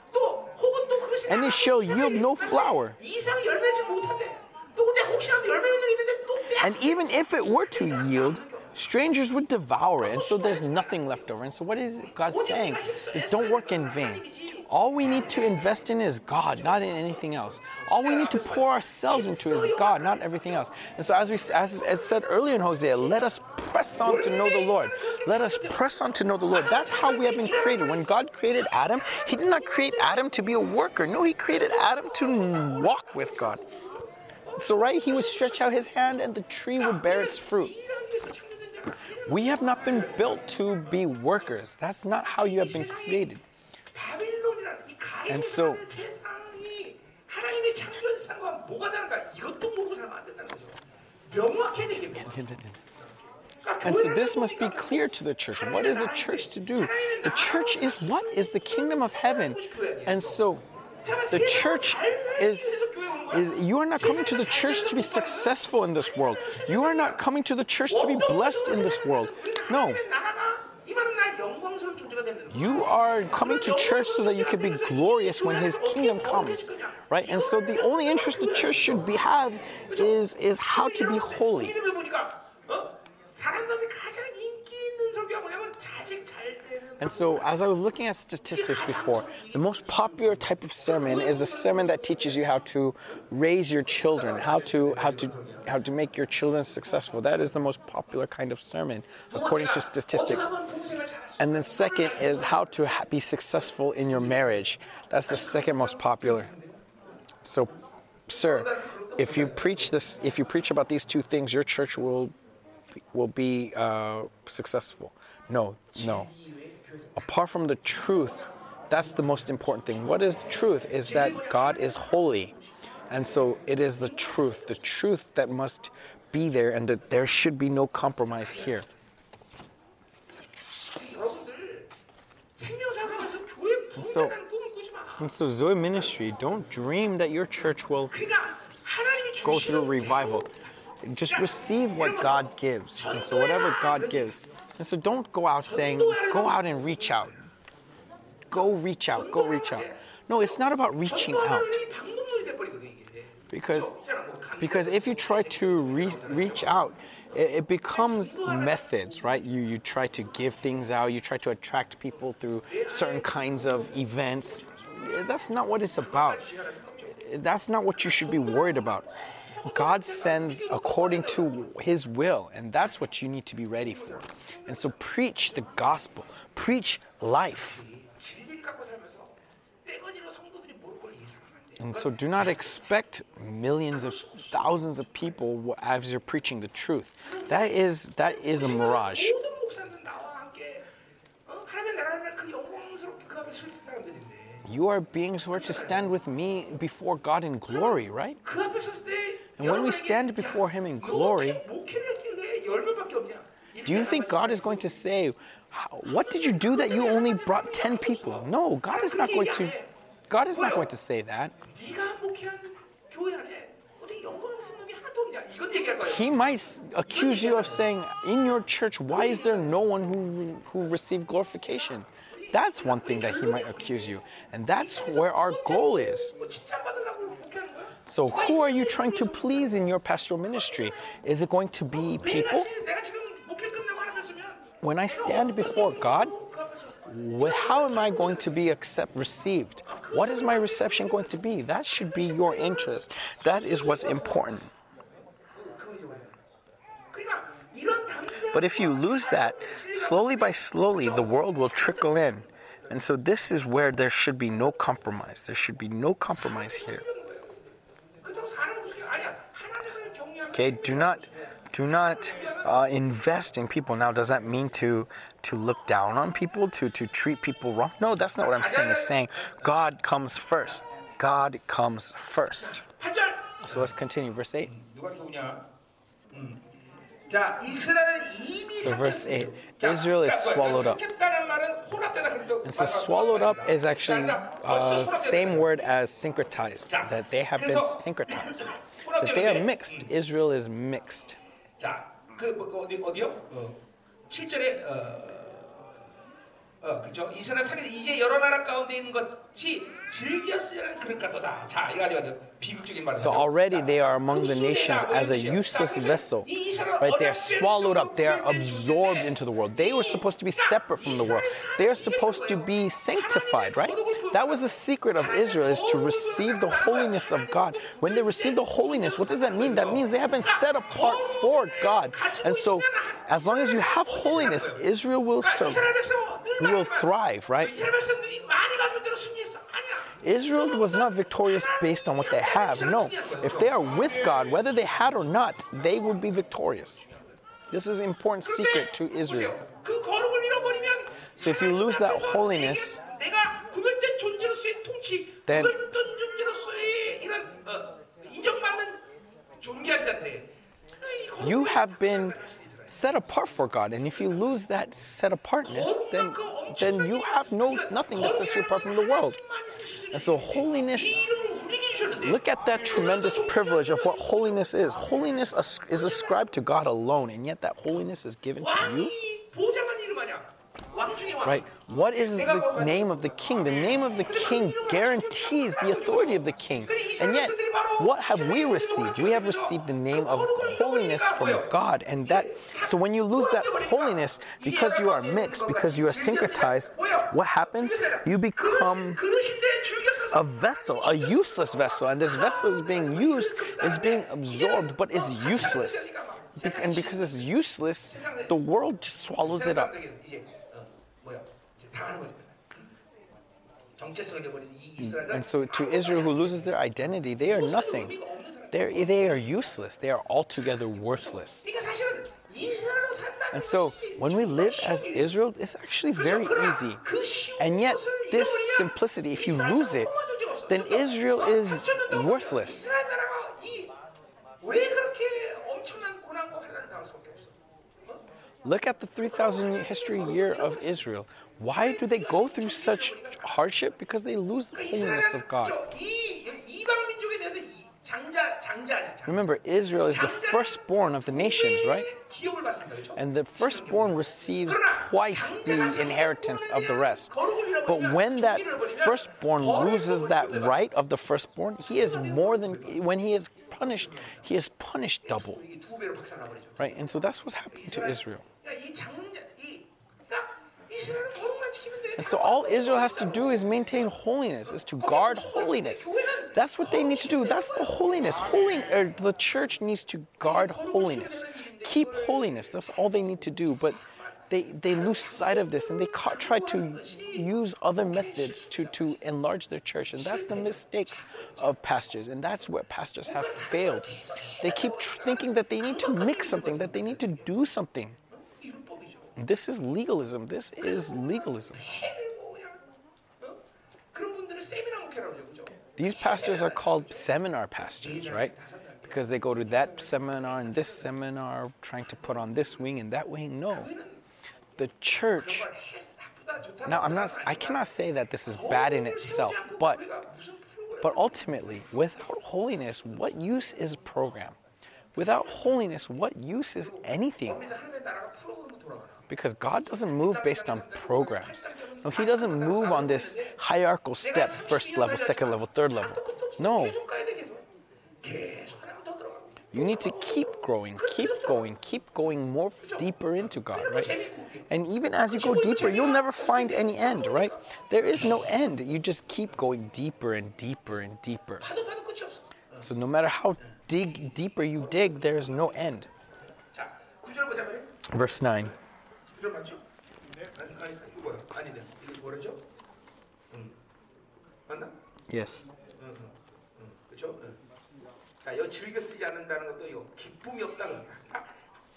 and it shall yield no flour. And even if it were to yield, strangers would devour it, and so there's nothing left over. And so, what is God saying? Is don't work in vain. All we need to invest in is God, not in anything else. All we need to pour ourselves into is God, not everything else. And so, as we as, as said earlier in Hosea, let us press on to know the Lord. Let us press on to know the Lord. That's how we have been created. When God created Adam, He did not create Adam to be a worker. No, He created Adam to walk with God. So, right, He would stretch out His hand, and the tree would bear its fruit. We have not been built to be workers. That's not how you have been created. And so, and so this must be clear to the church. What is the church to do? The church is what is the kingdom of heaven. And so the church is, is, you are not coming to the church to be successful in this world. You are not coming to the church to be blessed in this world. No. You are coming to church so that you can be glorious when His kingdom comes, right? And so the only interest the church should be have is is how to be holy. And so, as I was looking at statistics before, the most popular type of sermon is the sermon that teaches you how to raise your children, how to how to how to make your children successful. That is the most popular kind of sermon, according to statistics. And the second is how to be successful in your marriage. That's the second most popular. So, sir, if you preach this, if you preach about these two things, your church will will be uh, successful. No, no apart from the truth, that's the most important thing. What is the truth? Is that God is holy. And so it is the truth, the truth that must be there, and that there should be no compromise here. And so, and so Zoe ministry, don't dream that your church will go through revival. Just receive what God gives. And so whatever God gives, and so don't go out saying, go out and reach out. Go reach out, go reach out. No, it's not about reaching out. Because, because if you try to re- reach out, it, it, becomes methods, right? You, you try to give things out, you try to attract people through certain kinds of events. That's not what it's about that's not what you should be worried about. God sends according to his will, and that's what you need to be ready for. And so preach the gospel, preach life. And so do not expect millions of thousands of people as you're preaching the truth. That is that is a mirage. you are beings who are to stand with me before God in glory, right? And when we stand before Him in glory, do you think God is going to say, What did you do that you only brought 10 people? No, God is not going to. God is not going to say that. He might accuse you of saying, in your church, why is there no one who, who received glorification? That's one thing that he might accuse you. And that's where our goal is. So, who are you trying to please in your pastoral ministry? Is it going to be people? When I stand before God, how am I going to be accept, received? What is my reception going to be? That should be your interest. That is what's important. But if you lose that, slowly by slowly, the world will trickle in. And so, this is where there should be no compromise. There should be no compromise here. Okay, do not, do not uh, invest in people. Now, does that mean to to look down on people, to to treat people wrong? No, that's not what I'm saying. It's saying God comes first. God comes first. So let's continue, verse eight. So verse 삭혔습니다. eight, 자, Israel is 그러니까 swallowed up. 삭혔다는 말은 혼합되다 그래도 And so swallowed up is actually uh, same word as syncretized. That they have been syncretized. That they are mixed. Israel is mixed. 자, 그 뭐, 그 어디 어디요? 어, 7절에 어, 어, 그렇죠. 이스라엘 상에 이제 여러 나라 가운데 있는 것이 즐겨 쓰려는 그릇 같도다. 자, 이거 아주 비극적인 말이죠. so already they are among the nations as a useless vessel. Right? They are swallowed up, they are absorbed into the world. They were supposed to be separate from the world. They are supposed to be sanctified, right? That was the secret of Israel is to receive the holiness of God. When they receive the holiness, what does that mean? That means they have been set apart for God. And so as long as you have holiness, Israel will serve, will thrive, right? Israel was not victorious based on what they have. No, if they are with God, whether they had or not, they would be victorious. This is an important secret to Israel. So if you lose that holiness, then you have been set apart for God. And if you lose that set apartness, then then you have no nothing that sets you apart from the world. And so holiness look at that tremendous privilege of what holiness is. Holiness is ascribed to God alone, and yet that holiness is given to you. Right? What is the name of the king? The name of the king guarantees the authority of the king. And yet, what have we received? We have received the name of holiness from God. And that so when you lose that holiness because you are mixed, because you are syncretized, what happens? You become a vessel, a useless vessel. And this vessel is being used, is being absorbed, but is useless. And because it's useless, the world just swallows it up. Mm. And so, to Israel who loses their identity, they are nothing. They're, they are useless. They are altogether worthless. And so, when we live as Israel, it's actually very easy. And yet, this simplicity, if you lose it, then Israel is worthless. Look at the 3,000 history year of Israel. Why do they go through such hardship? Because they lose the holiness of God. Remember, Israel is the firstborn of the nations, right? And the firstborn receives twice the inheritance of the rest. But when that firstborn loses that right of the firstborn, he is more than, when he is punished, he is punished double. Right? And so that's what's happening to Israel. So all Israel has to do is maintain holiness, is to guard holiness. That's what they need to do. That's the holiness. Holy, er, the church needs to guard holiness, keep holiness. That's all they need to do. But they, they lose sight of this and they ca- try to use other methods to, to enlarge their church. And that's the mistakes of pastors. And that's where pastors have failed. They keep tr- thinking that they need to mix something, that they need to do something this is legalism. This is legalism. These pastors are called seminar pastors, right? Because they go to that seminar and this seminar, trying to put on this wing and that wing. No. The church. Now, I'm not, I cannot say that this is bad in itself, but, but ultimately, without holiness, what use is program? Without holiness, what use is anything? because God doesn't move based on programs. No, He doesn't move on this hierarchical step first level, second level, third level. No. You need to keep growing, keep going, keep going more deeper into God, right? And even as you go deeper, you'll never find any end, right? There is no end. You just keep going deeper and deeper and deeper. So no matter how dig deeper you dig, there is no end. Verse 9. 구절 맞죠? 아니, 아니, 이거 뭐야? 아니네. 이거 뭐라죠? 응. 맞나? Yes. 응, 응, 응. 그렇죠? 응. 자, 여기 즐겨 쓰지 않는다는 것도 이거 기쁨이 없다는 거야. 아,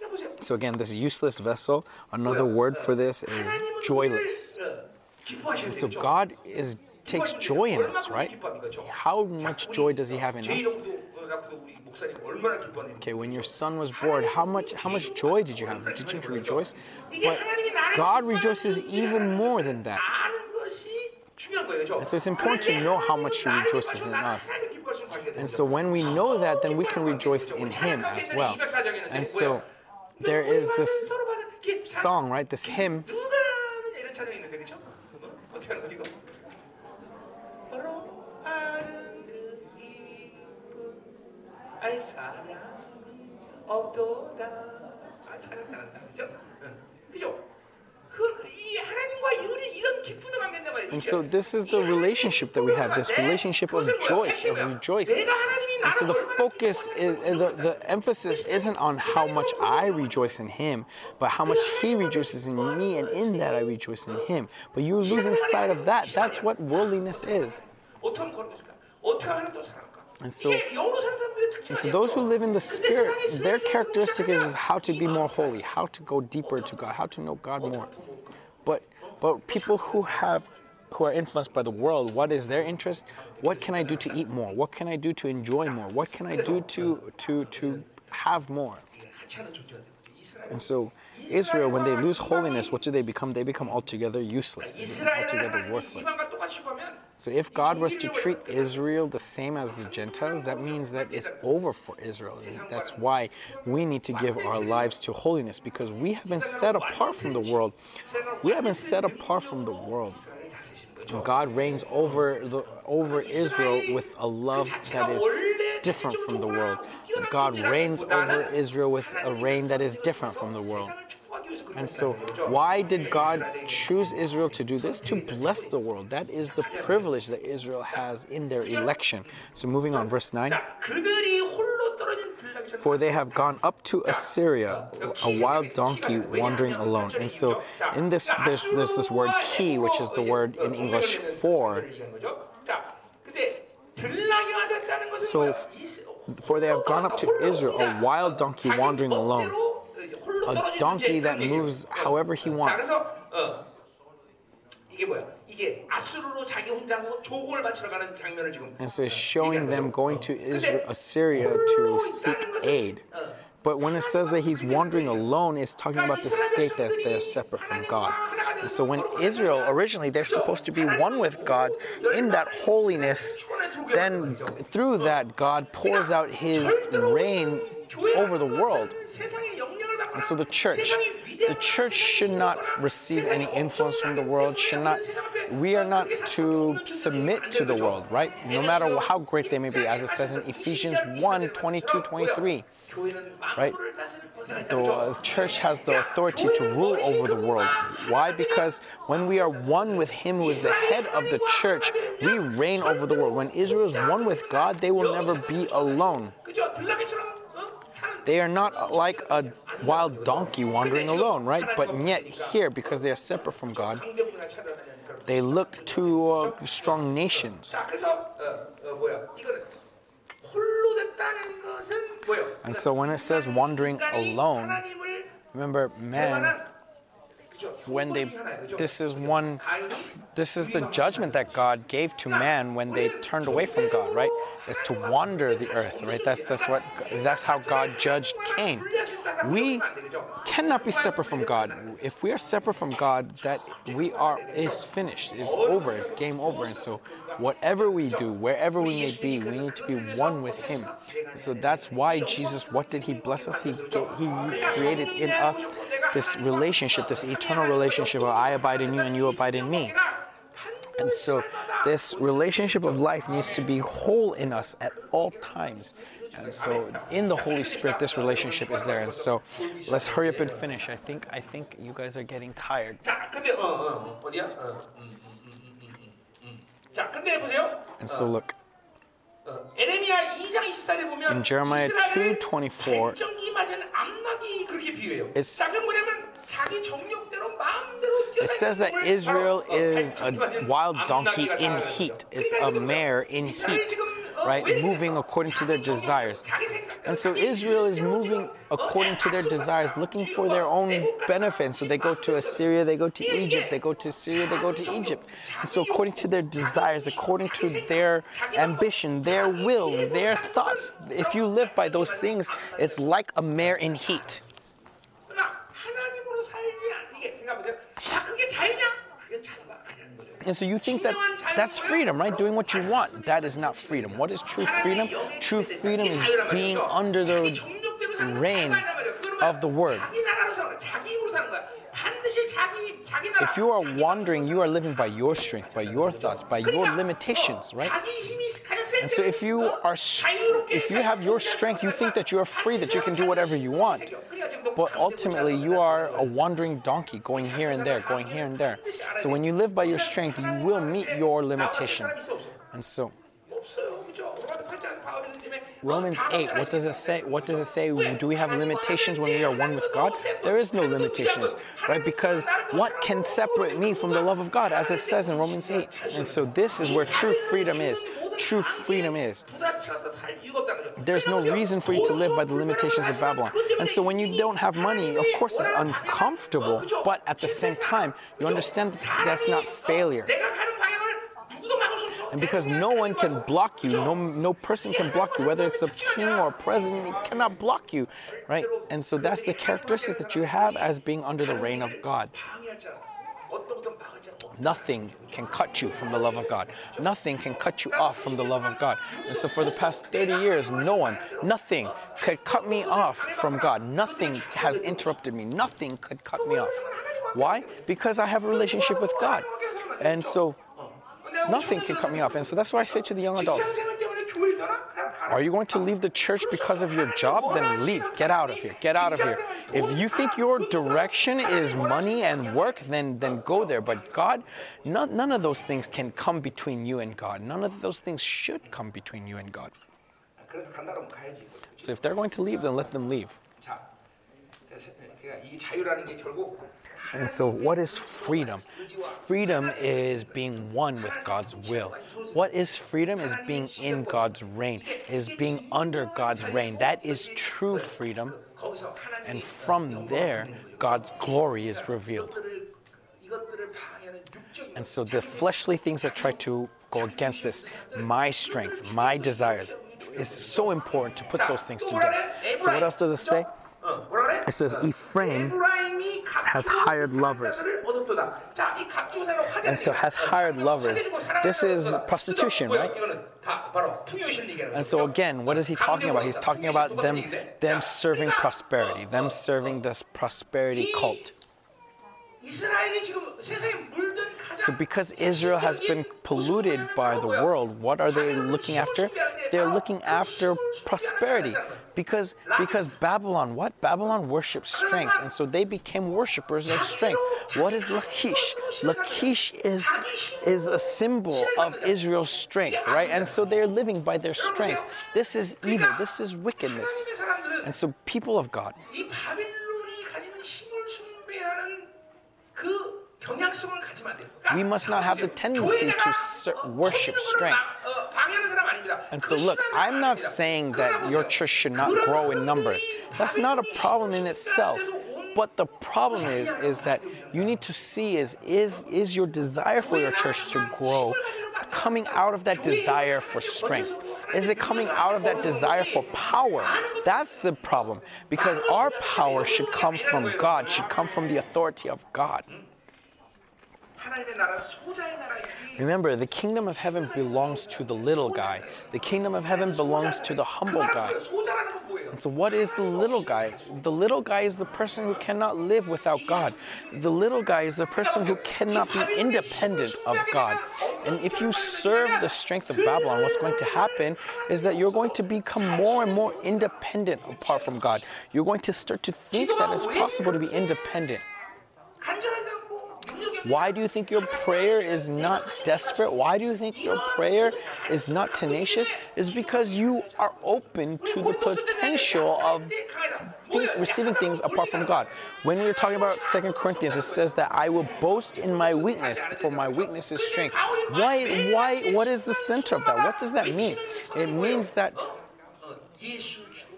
이거 보세요. So again, this useless vessel, another word for this is 하나님은 joyless. 우리를, 어, 기뻐하셔야 So 되죠. God is takes joy in us, right? How much joy does he have in us? Okay, when your son was born, how much how much joy did you have? Did you rejoice? But God rejoices even more than that. And so it's important to know how much he rejoices in us. And so when we know that, then we can rejoice in him as well. And so there is this song, right? This hymn. 알 사람이 없도다 아 찬양 잘한다 그죠? 응. 그죠? 그이 하나님과 이런 이런 기쁨의 관계인데 말이죠. And so this is the relationship that we have, this relationship of joy, of rejoice. And so the focus is, the, the emphasis isn't on how much I rejoice in Him, but how much He rejoices in me, and in that I rejoice in Him. But you're losing sight of that. That's what worldliness is. And so, and so those who live in the Spirit, their characteristic is how to be more holy, how to go deeper to God, how to know God more. But but people who have who are influenced by the world, what is their interest? What can I do to eat more? What can I do to enjoy more? What can I do to to to have more? And so Israel, when they lose holiness, what do they become? They become altogether useless. They become altogether worthless. So if God was to treat Israel the same as the Gentiles, that means that it's over for Israel. That's why we need to give our lives to holiness because we have been set apart from the world. We have been set apart from the world. God reigns over the over Israel with a love that is different from the world. God reigns over Israel with a reign that is different from the world. And so, why did God choose Israel to do this? To bless the world. That is the privilege that Israel has in their election. So, moving on, verse 9 for they have gone up to Assyria, a wild donkey wandering alone. And so, in this, there's, there's this word ki, which is the word in English for. So, for they have gone up to Israel, a wild donkey wandering alone, a donkey that moves however he wants. 그래서 어, 이게 뭐야? 이제 아수르로 자기 혼자서 조공을 바치러 가는 장면을 지금 And so it's showing them going to Israel, Assyria to seek aid. But when it says that he's wandering alone, it's talking about the state that they're separate from God. And so when Israel, originally, they're supposed to be one with God in that holiness, then through that, God pours out his reign over the world. And so the church, the church should not receive any influence from the world, should not, we are not to submit to the world, right? No matter how great they may be, as it says in Ephesians 1 22 23. Right? The church has the authority to rule over the world. Why? Because when we are one with Him who is the head of the church, we reign over the world. When Israel is one with God, they will never be alone. They are not like a wild donkey wandering alone, right? But yet, here, because they are separate from God, they look to uh, strong nations. And so when it says wandering alone, remember, man when they this is one this is the judgment that God gave to man when they turned away from God, right? Is to wander the earth, right? That's that's what that's how God judged Cain. We cannot be separate from God. If we are separate from God, that we are is finished, it's over, it's game over, and so whatever we do, wherever we may be, we need to be one with Him. So that's why Jesus. What did He bless us? He He created in us this relationship, this eternal relationship. Where I abide in you and you abide in me. And so this relationship of life needs to be whole in us at all times. And so in the Holy Spirit this relationship is there. And so let's hurry up and finish. I think I think you guys are getting tired. 자, 근데 보세요. And so look, in Jeremiah 2:24, it says that Israel is a wild donkey in heat. It's a mare in heat, right? Moving according to their desires. And so Israel is moving according to their desires, looking for their own benefit. So they go to Assyria, they go to Egypt, they go to Syria, they go to Egypt. And so according to their desires, according to their ambition, their their will, their thoughts. If you live by those things, it's like a mare in heat. And so you think that that's freedom, right? Doing what you want. That is not freedom. What is true freedom? True freedom is being under the reign of the word. If you are wandering, you are living by your strength, by your thoughts, by your limitations, right? And so if you are if you have your strength, you think that you are free, that you can do whatever you want. But ultimately, you are a wandering donkey going here and there, going here and there. So when you live by your strength, you will meet your limitation. And so Romans 8, what does it say? What does it say? Do we have limitations when we are one with God? There is no limitations, right? Because what can separate me from the love of God, as it says in Romans 8? And so this is where true freedom is. True freedom is. There's no reason for you to live by the limitations of Babylon. And so when you don't have money, of course it's uncomfortable, but at the same time, you understand that's not failure. And because no one can block you, no, no person can block you, whether it's a king or a president, he cannot block you, right? And so that's the characteristic that you have as being under the reign of God. Nothing can cut you from the love of God. Nothing can cut you off from the love of God. And so for the past 30 years, no one, nothing could cut me off from God. Nothing has interrupted me. Nothing could cut me off. Why? Because I have a relationship with God. And so Nothing can cut me off. And so that's why I say to the young adults Are you going to leave the church because of your job? Then leave. Get out of here. Get out of here. If you think your direction is money and work, then, then go there. But God, not, none of those things can come between you and God. None of those things should come between you and God. So if they're going to leave, then let them leave. And so, what is freedom? Freedom is being one with God's will. What is freedom? Is being in God's reign, is being under God's reign. That is true freedom. And from there, God's glory is revealed. And so the fleshly things that try to go against this, my strength, my desires, is so important to put those things to death. So, what else does it say? It says Ephraim has hired lovers. And so has hired lovers. This is prostitution, right? And so again, what is he talking about? He's talking about them them serving prosperity, them serving this prosperity cult. So, because Israel has been polluted by the world, what are they looking after? They're looking after prosperity because because Babylon, what Babylon worships strength, and so they became worshippers of strength. What is Lachish? Lachish is is a symbol of Israel's strength, right? And so they're living by their strength. This is evil. This is wickedness. And so, people of God. 그 we must not have the tendency to worship strength. And so, look, I'm not saying that your church should not grow in numbers. That's not a problem in itself. But the problem is, is that you need to see is, is, is your desire for your church to grow coming out of that desire for strength? Is it coming out of that desire for power? That's the problem. Because our power should come from God, should come from the authority of God. Remember, the kingdom of heaven belongs to the little guy. The kingdom of heaven belongs to the humble guy. And so, what is the little guy? The little guy is the person who cannot live without God. The little guy is the person who cannot be independent of God. And if you serve the strength of Babylon, what's going to happen is that you're going to become more and more independent apart from God. You're going to start to think that it's possible to be independent. Why do you think your prayer is not desperate? Why do you think your prayer is not tenacious? Is because you are open to the potential of think, receiving things apart from God. When we were talking about Second Corinthians, it says that I will boast in my weakness, for my weakness is strength. Why, why, what is the center of that? What does that mean? It means that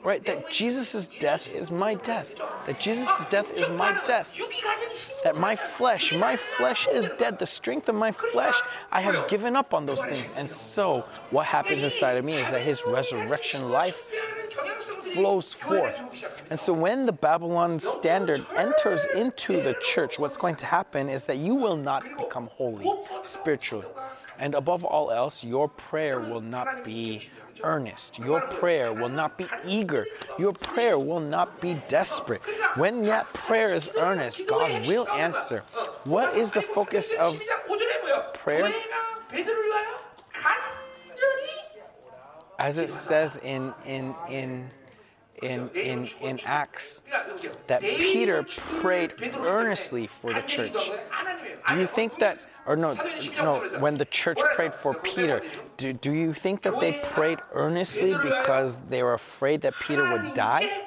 right? That Jesus' death is my death. That Jesus' death is my death. That my flesh, my flesh is dead. The strength of my flesh, I have given up on those things. And so, what happens inside of me is that his resurrection life flows forth. And so, when the Babylon standard enters into the church, what's going to happen is that you will not become holy spiritually. And above all else, your prayer will not be earnest. Your prayer will not be eager. Your prayer will not be desperate. When that prayer is earnest, God will answer. What is the focus of prayer? As it says in in in in, in, in Acts that Peter prayed earnestly for the church. Do you think that or no no when the church prayed for Peter, do, do you think that they prayed earnestly because they were afraid that Peter would die?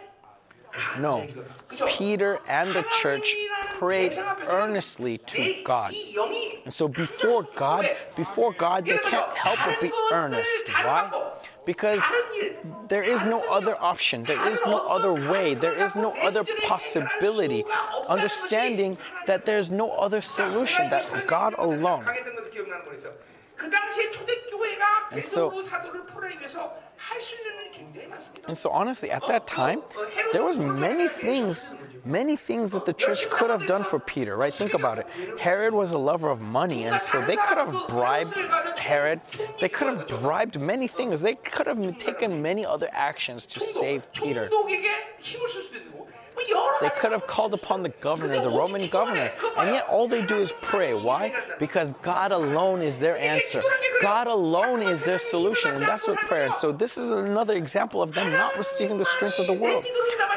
No. Peter and the church prayed earnestly to God. And so before God, before God, they can't help but be earnest. Why? because there is no other option, there is no other way, there is no other possibility. Understanding that there's no other solution, that God alone. And so, and so honestly, at that time, there was many things many things that the church could have done for Peter, right? Think about it. Herod was a lover of money, and so they could have bribed Herod. They could have bribed many things. They could have taken many other actions to save Peter. They could have called upon the governor, the Roman governor, and yet all they do is pray. Why? Because God alone is their answer. God alone is their solution, and that's what prayer. And so this is another example of them not receiving the strength of the world.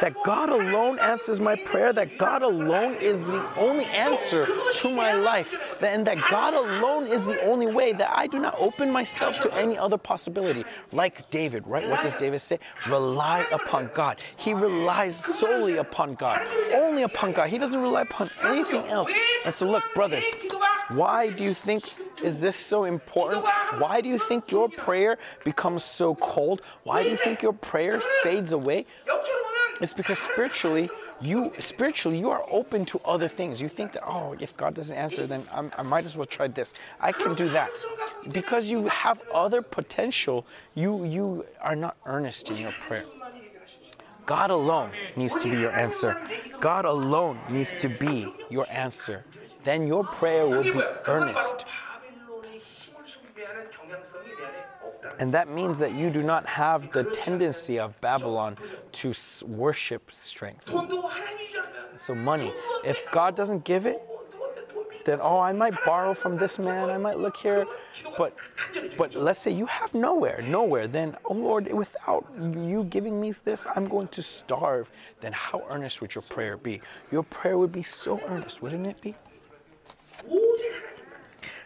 That God alone answers my prayer, that God alone is the only answer to my life, and that God alone is the only way, that I do not open myself to any other possibility. Like David, right? What does David say? Rely upon God. He relies solely upon upon God, only upon God. He doesn't rely upon anything else. And so, look, brothers, why do you think is this so important? Why do you think your prayer becomes so cold? Why do you think your prayer fades away? It's because spiritually, you spiritually you are open to other things. You think that oh, if God doesn't answer, then I'm, i might as well try this. I can do that because you have other potential. You you are not earnest in your prayer. God alone needs to be your answer. God alone needs to be your answer. Then your prayer will be earnest. And that means that you do not have the tendency of Babylon to worship strength. So, money, if God doesn't give it, that oh I might borrow from this man, I might look here, but but let's say you have nowhere, nowhere. Then oh Lord, without you giving me this, I'm going to starve. Then how earnest would your prayer be? Your prayer would be so earnest, wouldn't it be?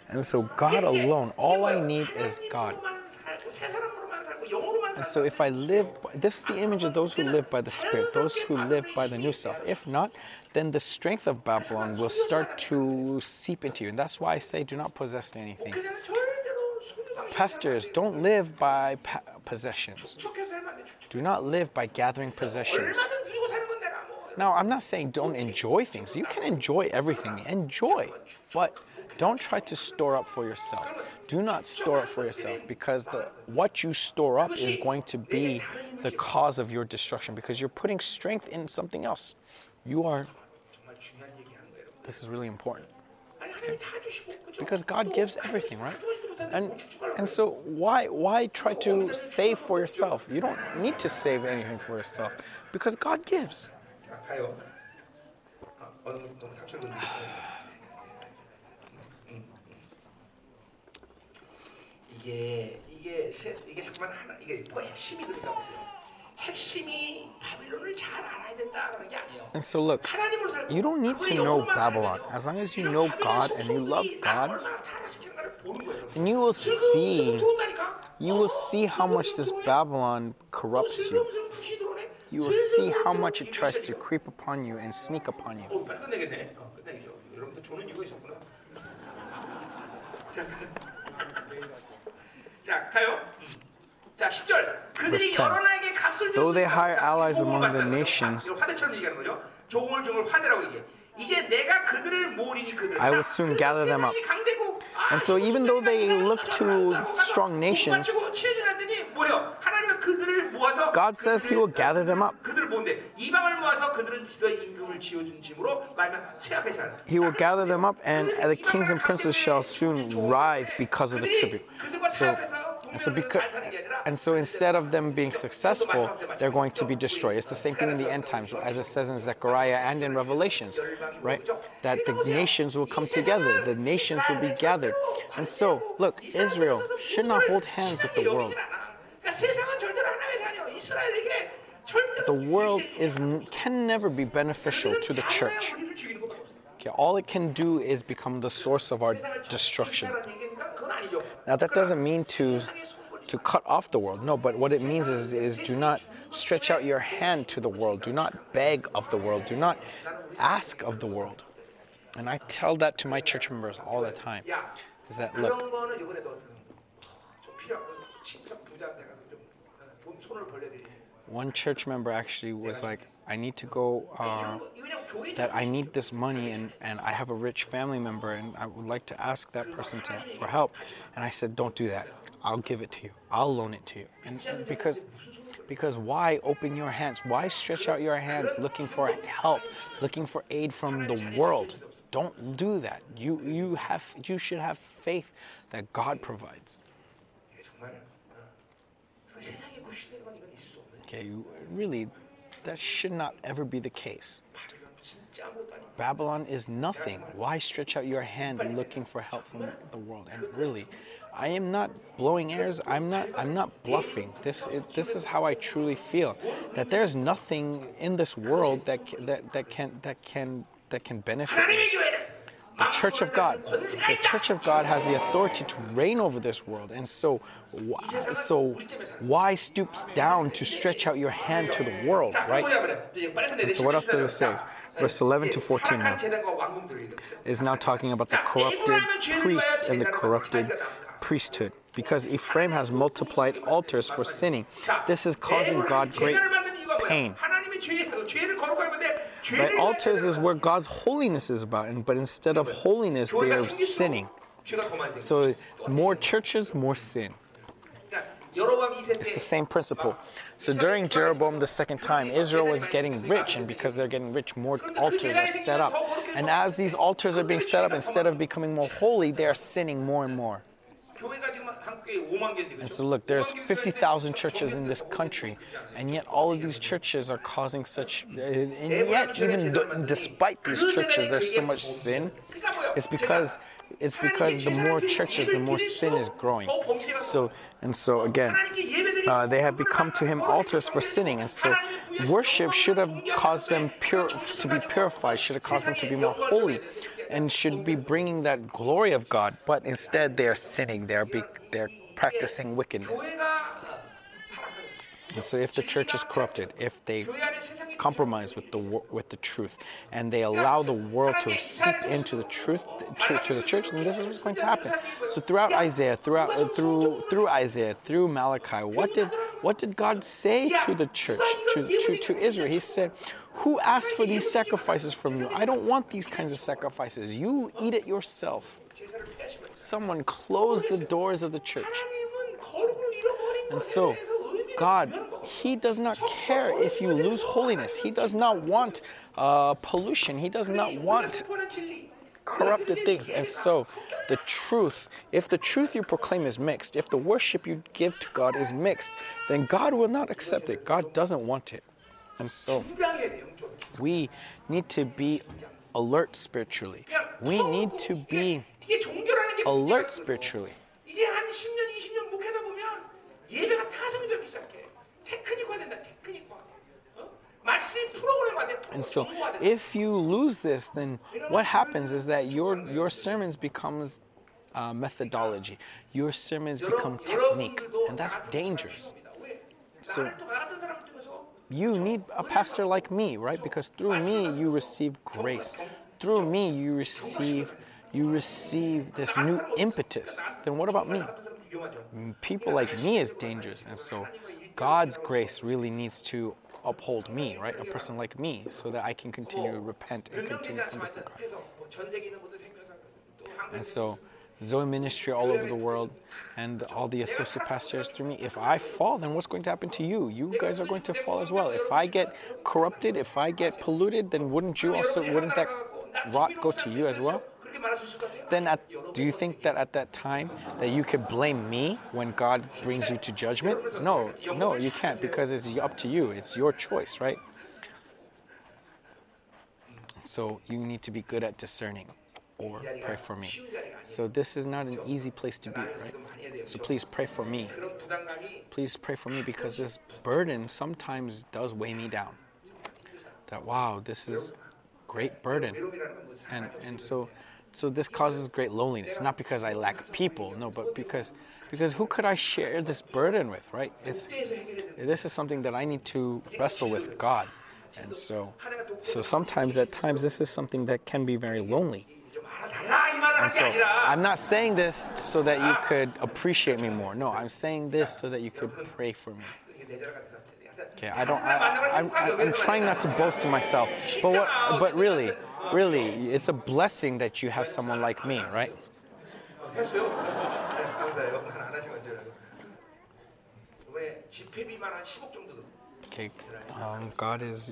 And so God alone, all I need is God. And so if I live, this is the image of those who live by the Spirit, those who live by the new self. If not, then the strength of Babylon will start to seep into you. And that's why I say do not possess anything. Pastors, don't live by possessions. Do not live by gathering possessions. Now, I'm not saying don't enjoy things. You can enjoy everything. Enjoy. But don't try to store up for yourself. Do not store up for yourself because the, what you store up is going to be the cause of your destruction because you're putting strength in something else. You are this is really important. Because God gives everything, right? And and so why why try to save for yourself? You don't need to save anything for yourself because God gives. And so, look, you don't need to know Babylon. As long as you know God and you love God, and you will see, you will see how much this Babylon corrupts you. You will see how much it tries to creep upon you and sneak upon you. Verse 10. Though they hire allies among the nations, I will soon gather them up. And so, even though they look to strong nations, God says He will gather them up. He will gather them up, and the kings and princes shall soon writhe because of the tribute. So, and so, because, and so instead of them being successful, they're going to be destroyed. It's the same thing in the end times, as it says in Zechariah and in Revelations, right? That the nations will come together, the nations will be gathered. And so, look, Israel should not hold hands with the world. The world is, can never be beneficial to the church. Okay, all it can do is become the source of our destruction. Now, that doesn't mean to, to cut off the world, no, but what it means is, is do not stretch out your hand to the world, do not beg of the world, do not ask of the world. And I tell that to my church members all the time. Is that look? One church member actually was like, I need to go, uh, that I need this money and, and I have a rich family member and I would like to ask that person to, for help. And I said, don't do that. I'll give it to you. I'll loan it to you. And, and because, because why open your hands? Why stretch out your hands looking for help, looking for aid from the world? Don't do that. You, you, have, you should have faith that God provides. Okay, really, that should not ever be the case. Babylon is nothing. Why stretch out your hand looking for help from the world? And really, I am not blowing airs. I'm not. I'm not bluffing. This. It, this is how I truly feel. That there's nothing in this world that that that can that can that can benefit. Me the church of God. The church of God has the authority to reign over this world. And so, why, so why stoops down to stretch out your hand to the world, right? And so what else does it say? Verse 11 to 14 now is now talking about the corrupted priest and the corrupted priesthood. Because Ephraim has multiplied altars for sinning, this is causing God great pain. Right? Altars is where God's holiness is about, but instead of holiness, they are sinning. So more churches, more sin. It's the same principle. So during Jeroboam the second time, Israel was getting rich, and because they're getting rich, more altars are set up. And as these altars are being set up, instead of becoming more holy, they are sinning more and more. And so look, there's 50,000 churches in this country, and yet all of these churches are causing such, and yet even th- despite these churches, there's so much sin. It's because it's because the more churches, the more sin is growing. So and so again, uh, they have become to him altars for sinning, and so worship should have caused them pure to be purified, should have caused them to be more holy, and should be bringing that glory of God. But instead, they are sinning. They are be, they're practicing wickedness. And so, if the church is corrupted, if they compromise with the with the truth, and they allow the world to seep into the truth to, the church, then this is what's going to happen. So, throughout Isaiah, throughout uh, through through Isaiah, through Malachi, what did what did God say to the church, to to, to Israel? He said, "Who asked for these sacrifices from you? I don't want these kinds of sacrifices. You eat it yourself." Someone closed the doors of the church. And so, God, He does not care if you lose holiness. He does not want uh, pollution. He does not want corrupted things. And so, the truth, if the truth you proclaim is mixed, if the worship you give to God is mixed, then God will not accept it. God doesn't want it. And so we need to be alert spiritually. We need to be alert spiritually. And so if you lose this, then what happens is that your, your sermons becomes uh, methodology. Your sermons become technique, and that's dangerous. So you need a pastor like me, right? Because through me you receive grace. Through me you receive you receive this new impetus. Then what about me? Mm, people like me is dangerous, and so God's grace really needs to uphold me, right? A person like me, so that I can continue to repent and continue to come before God. And so Zoe ministry all over the world and all the associate pastors through me. If I fall, then what's going to happen to you? You guys are going to fall as well. If I get corrupted, if I get polluted, then wouldn't you also, wouldn't that rot go to you as well? Then at, do you think that at that time that you could blame me when God brings you to judgment? No, no, you can't because it's up to you. It's your choice, right? So you need to be good at discerning or pray for me. So this is not an easy place to be, right? So please pray for me. Please pray for me because this burden sometimes does weigh me down. That wow, this is great burden. And and so so this causes great loneliness, not because I lack people, no, but because because who could I share this burden with, right? It's this is something that I need to wrestle with God. And so so sometimes at times this is something that can be very lonely. So I'm not saying this so that you could appreciate me more. No, I'm saying this so that you could pray for me. Okay, I don't. I, am trying not to boast to myself, but what, but really, really, it's a blessing that you have someone like me, right? Okay, um, God is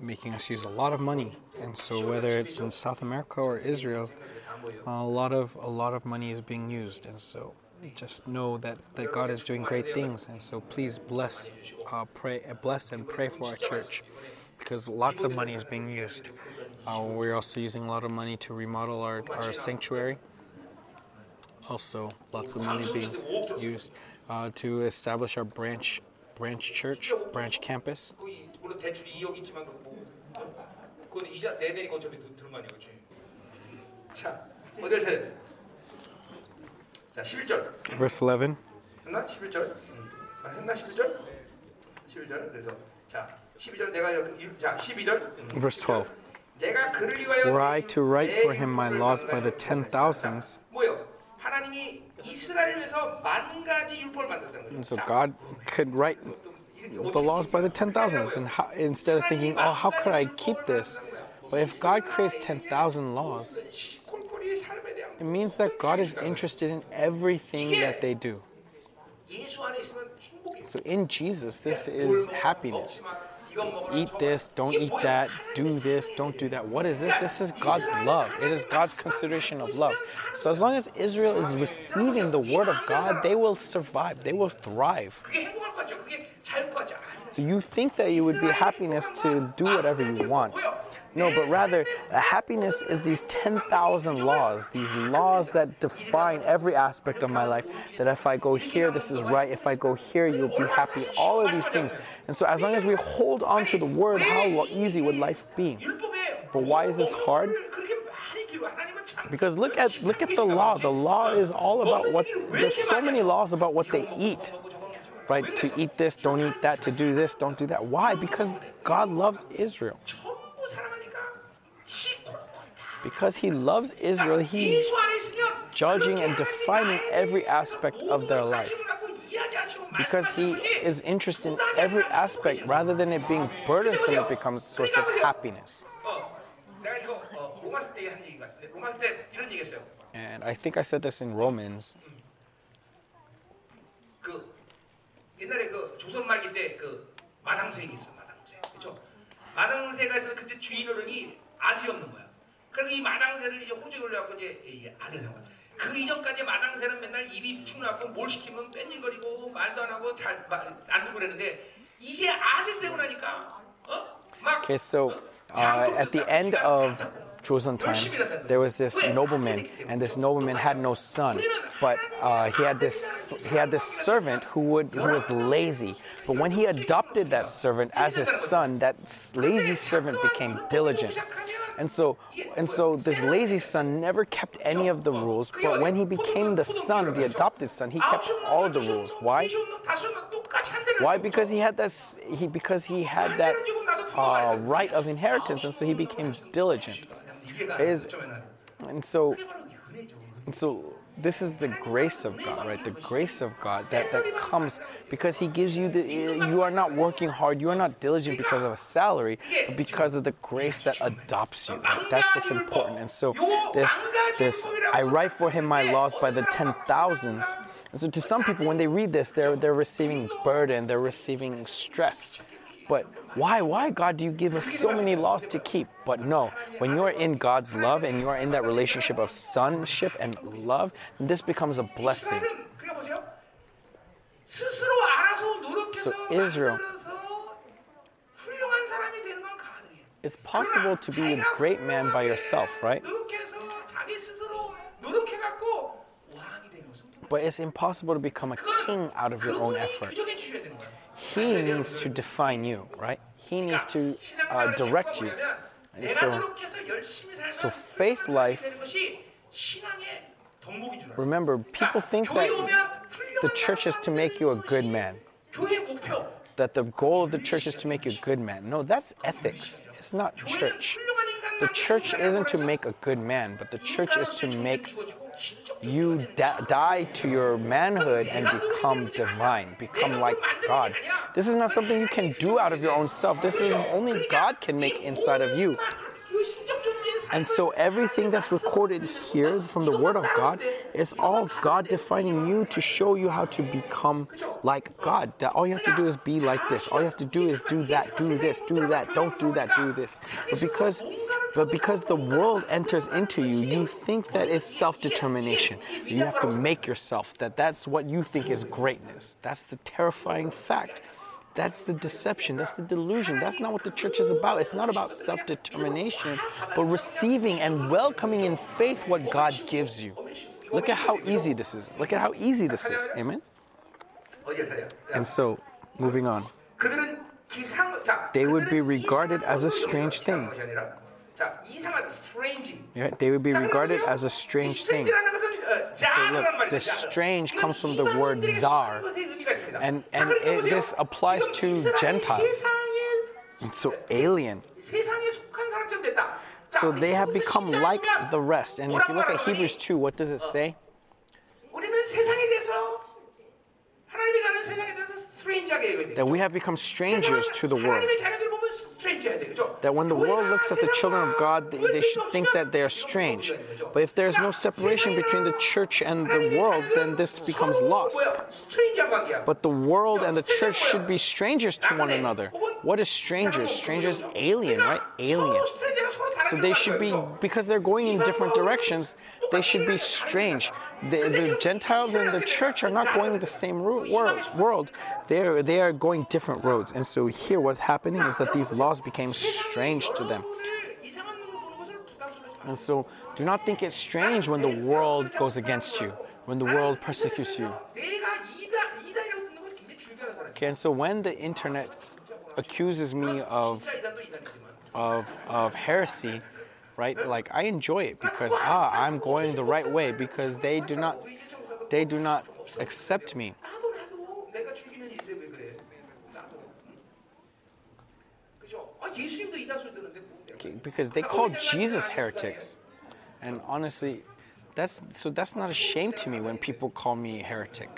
making us use a lot of money, and so whether it's in South America or Israel, a lot of a lot of money is being used, and so just know that, that God is doing great things, and so please bless, uh, pray, bless and pray for our church, because lots of money is being used. Uh, we're also using a lot of money to remodel our, our sanctuary. Also, lots of money being used uh, to establish our branch branch church, branch campus. 거기 물론 대출이 2억 있지만 그 뭐, 어? 그건 이자 내내니까 어차피 돈 들은 거 아니야, 그렇지? 자, 어딜 세? 자, 11절. Verse 11. 했나? 11절? 음. 아, 했나? 11절? 11절. 그래서 자, 12절 내가 여기 자, 12절. 음. Verse 12. 내가 그를 위하여 Were I to write 내 for him my 율법을 laws by the 만들었다. ten thousands, 뭐요? 하나님이 이스라엘을 위해서 만 가지 율법을 만들었다는 거죠. and so 자, God could write the laws by the 10,000s instead of thinking, oh, how could I keep this? But if God creates 10,000 laws, it means that God is interested in everything that they do. So in Jesus, this is happiness eat this, don't eat that, do this, don't do that. What is this? This is God's love. It is God's consideration of love. So as long as Israel is receiving the word of God, they will survive, they will thrive. So you think that it would be happiness to do whatever you want. No, but rather, uh, happiness is these 10,000 laws, these laws that define every aspect of my life. That if I go here, this is right. If I go here, you'll be happy. All of these things. And so, as long as we hold on to the word, how easy would life be? But why is this hard? Because look at look at the law. The law is all about what there's so many laws about what they eat. Right? To eat this, don't eat that, to do this, don't do that. Why? Because God loves Israel. Because He loves Israel, He's 예수 안에 있으면 judging and 그렇게 defining 하나님이 every 나에게 aspect of their 모든 life. 관심을 갖고 이야기하시고 Because He 말씀하시는 is interested in every aspect rather than it being burdensome, it becomes a source of happiness. 어, 내가 이거 어, 로마스 때 한 얘기 같은데 로마스 때 이런 얘기했어요. And I think I said this in Romans. 그 옛날에 그 조선 말기 때 그 마당쇠가 있어 마당쇠 그렇죠? 마당쇠가 있어 그때 주인 어른이 아들이 없는 거야. 그래서 이 마당새를 이제 호적이 올려갖고 이제 이게 그 이전까지 마당새는 맨날 입이 충나고 뭘 시키면 뺀질거리고 말도 안 하고 잘안 듣고 그랬는데 이제 아들 되고 나니까 어? 막 okay, so, uh, at the end of Joseon time, there was this nobleman, and this nobleman had no son, but uh, he had this he had this servant who would who was lazy. But when he adopted that servant as his son, that lazy servant became diligent. And so, and so this lazy son never kept any of the rules, but when he became the son, the adopted son, he kept all the rules. Why? Why? Because he had that he because he had that uh, right of inheritance, and so he became diligent. Is- And so, and so this is the grace of God, right? The grace of God that, that comes because He gives you the. You are not working hard. You are not diligent because of a salary, but because of the grace that adopts you. Right? That's what's important. And so this this I write for Him my laws by the ten thousands. And so to some people, when they read this, they're they're receiving burden. They're receiving stress. But why, why, God, do you give us so many laws to keep? But no, when you're in God's love and you're in that relationship of sonship and love, this becomes a blessing. So, Israel, it's possible to be a great man by yourself, right? But it's impossible to become a king out of your own efforts. He needs to define you, right? He needs to uh, direct you. And so, so faith life, remember, people think that the church is to make you a good man. That the goal of the church is to make you a good man. No, that's ethics. It's not church. The church isn't to make a good man, but the church is to make you die to your manhood and become divine, become like God. This is not something you can do out of your own self. This is only God can make inside of you. And so everything that's recorded here from the Word of God is all God defining you to show you how to become like God. That all you have to do is be like this. All you have to do is do that, do this, do that, don't do that, do this. But because but because the world enters into you, you think that it's self-determination. You have to make yourself that that's what you think is greatness. That's the terrifying fact. That's the deception. That's the delusion. That's not what the church is about. It's not about self determination, but receiving and welcoming in faith what God gives you. Look at how easy this is. Look at how easy this is. Amen? And so, moving on. They would be regarded as a strange thing. Yeah, they would be regarded as a strange thing. So look, the strange comes from the word zar, and, and it, this applies to Gentiles. It's so alien. So they have become like the rest. And if you look at Hebrews 2, what does it say? that we have become strangers to the world. That when the world looks at the children of God, they, they should think that they are strange. But if there's no separation between the church and the world, then this becomes lost. But the world and the church should be strangers to one another. What is strangers? Strangers, alien, right? Alien. So they should be, because they're going in different directions, they should be strange. The, the Gentiles and the church are not going the same world. They're, they are going different roads. And so here what's happening is that these laws became strange to them. And so do not think it's strange when the world goes against you, when the world persecutes you. Okay, and so when the internet accuses me of of of heresy, right? Like I enjoy it because ah, I'm going the right way because they do not they do not accept me. Because they call Jesus heretics. And honestly, that's so that's not a shame to me when people call me a heretic.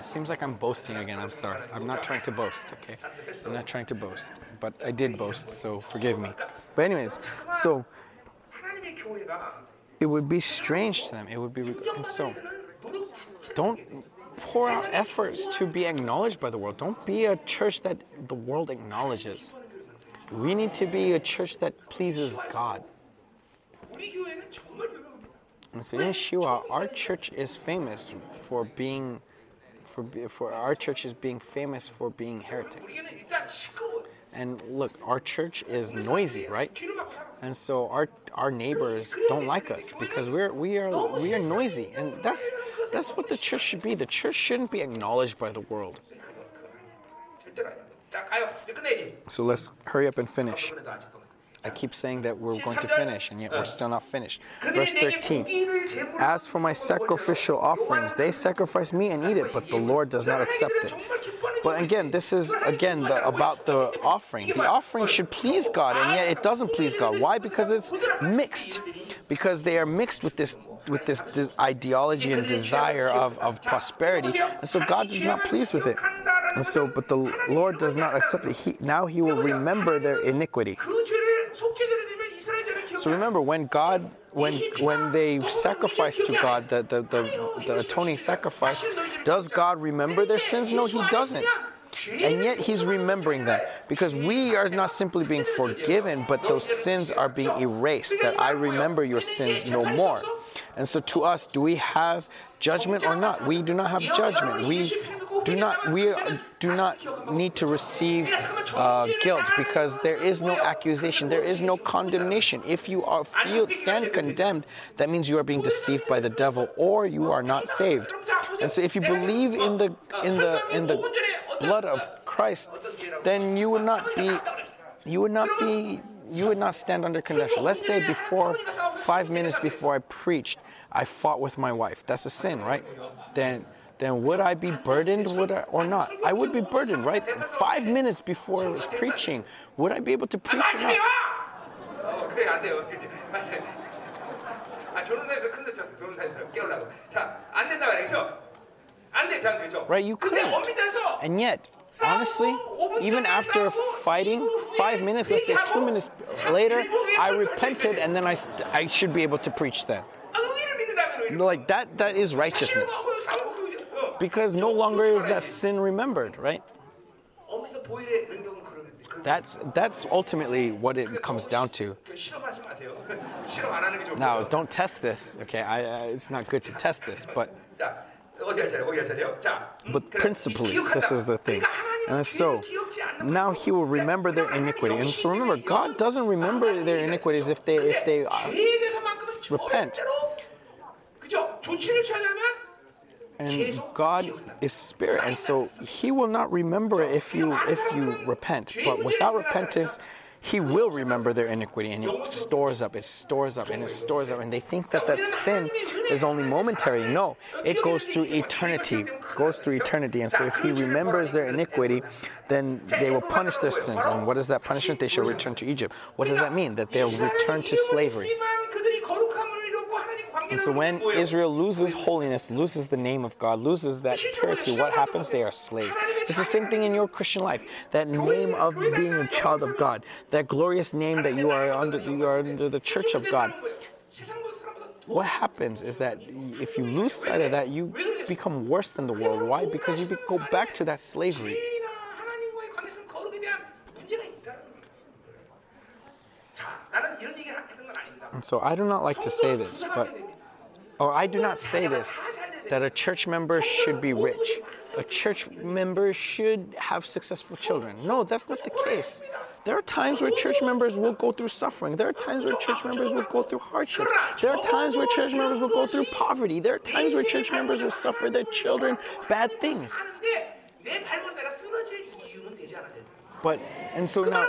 It seems like I'm boasting again. I'm sorry. I'm not trying to boast, okay? I'm not trying to boast. But I did boast, so forgive me. But, anyways, so it would be strange to them. It would be. And so, don't pour out efforts to be acknowledged by the world. Don't be a church that the world acknowledges. We need to be a church that pleases God. And so in Shua, our church is famous for being for for our church is being famous for being heretics. And look, our church is noisy, right? And so our our neighbors don't like us because we're we are we are noisy, and that's that's what the church should be. The church shouldn't be acknowledged by the world. So let's hurry up and finish. I keep saying that we're going to finish, and yet we're still not finished. Verse 13 As for my sacrificial offerings, they sacrifice me and eat it, but the Lord does not accept it. But again, this is again the, about the offering. The offering should please God, and yet it doesn't please God. Why? Because it's mixed. Because they are mixed with this with this, ideology and desire of, of prosperity, and so God is not pleased with it. And so, but the Lord does not accept it. He, now He will remember their iniquity. So remember, when God, when when they sacrifice to God, the, the, the, the atoning sacrifice, does God remember their sins? No, He doesn't. And yet he's remembering that because we are not simply being forgiven, but those sins are being erased. That I remember your sins no more. And so to us, do we have judgment or not? We do not have judgment. We do not we do not need to receive uh, guilt because there is no accusation, there is no condemnation. If you are feel stand condemned, that means you are being deceived by the devil or you are not saved. And so if you believe in the in the in the blood of Christ, then you would not be you would not be you would not stand under condemnation. Let's say before five minutes before I preached, I fought with my wife. That's a sin, right? Then then would I be burdened would I, or not? I would be burdened, right? Five minutes before I was preaching, would I be able to preach or not? Right, you couldn't. And yet, honestly, even after fighting, five minutes, let's say two minutes later, I repented and then I, st- I should be able to preach then. Like that, that is righteousness because no longer is that sin remembered, right? That's that's ultimately what it comes down to. Now, don't test this, okay? I, I, it's not good to test this, but but principally, this is the thing. And so now he will remember their iniquity. And so remember, God doesn't remember their iniquities if they if they uh, repent and God is spirit, and so He will not remember it if you if you repent. But without repentance, He will remember their iniquity, and it stores up, it stores up, and it stores up, and they think that that sin is only momentary. No, it goes through eternity, goes through eternity. And so, if He remembers their iniquity, then they will punish their sins. And what is that punishment? They shall return to Egypt. What does that mean? That they'll return to slavery. And so when Israel loses holiness, loses the name of God, loses that purity, what happens? They are slaves. It's the same thing in your Christian life. That name of being a child of God, that glorious name that you are under, you are under the church of God what happens is that if you lose sight of that, you become worse than the world. Why? Because you go back to that slavery. And so I do not like to say this, but or I do not say this, that a church member should be rich. A church member should have successful children. No, that's not the case. There are times where church members will go through suffering. There are times where church members will go through hardship. There are times where church members will go through poverty. There are times where church members will suffer their children bad things. But, and so now,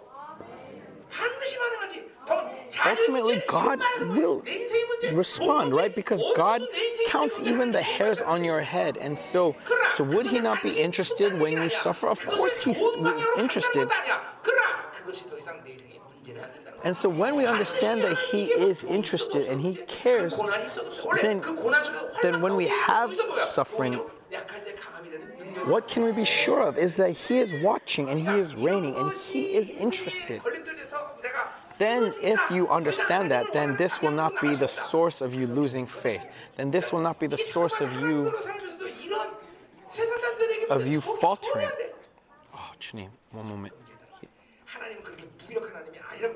Ultimately, God will respond, right? Because God counts even the hairs on your head. And so, so would He not be interested when you suffer? Of course, He is interested. And so when we understand that He is interested and He cares, then, then when we have suffering, what can we be sure of is that He is watching and He is reigning and He is interested. Then, if you understand that, then this will not be the source of you losing faith. Then this will not be the source of you of you faltering. Oh, 주님, one moment.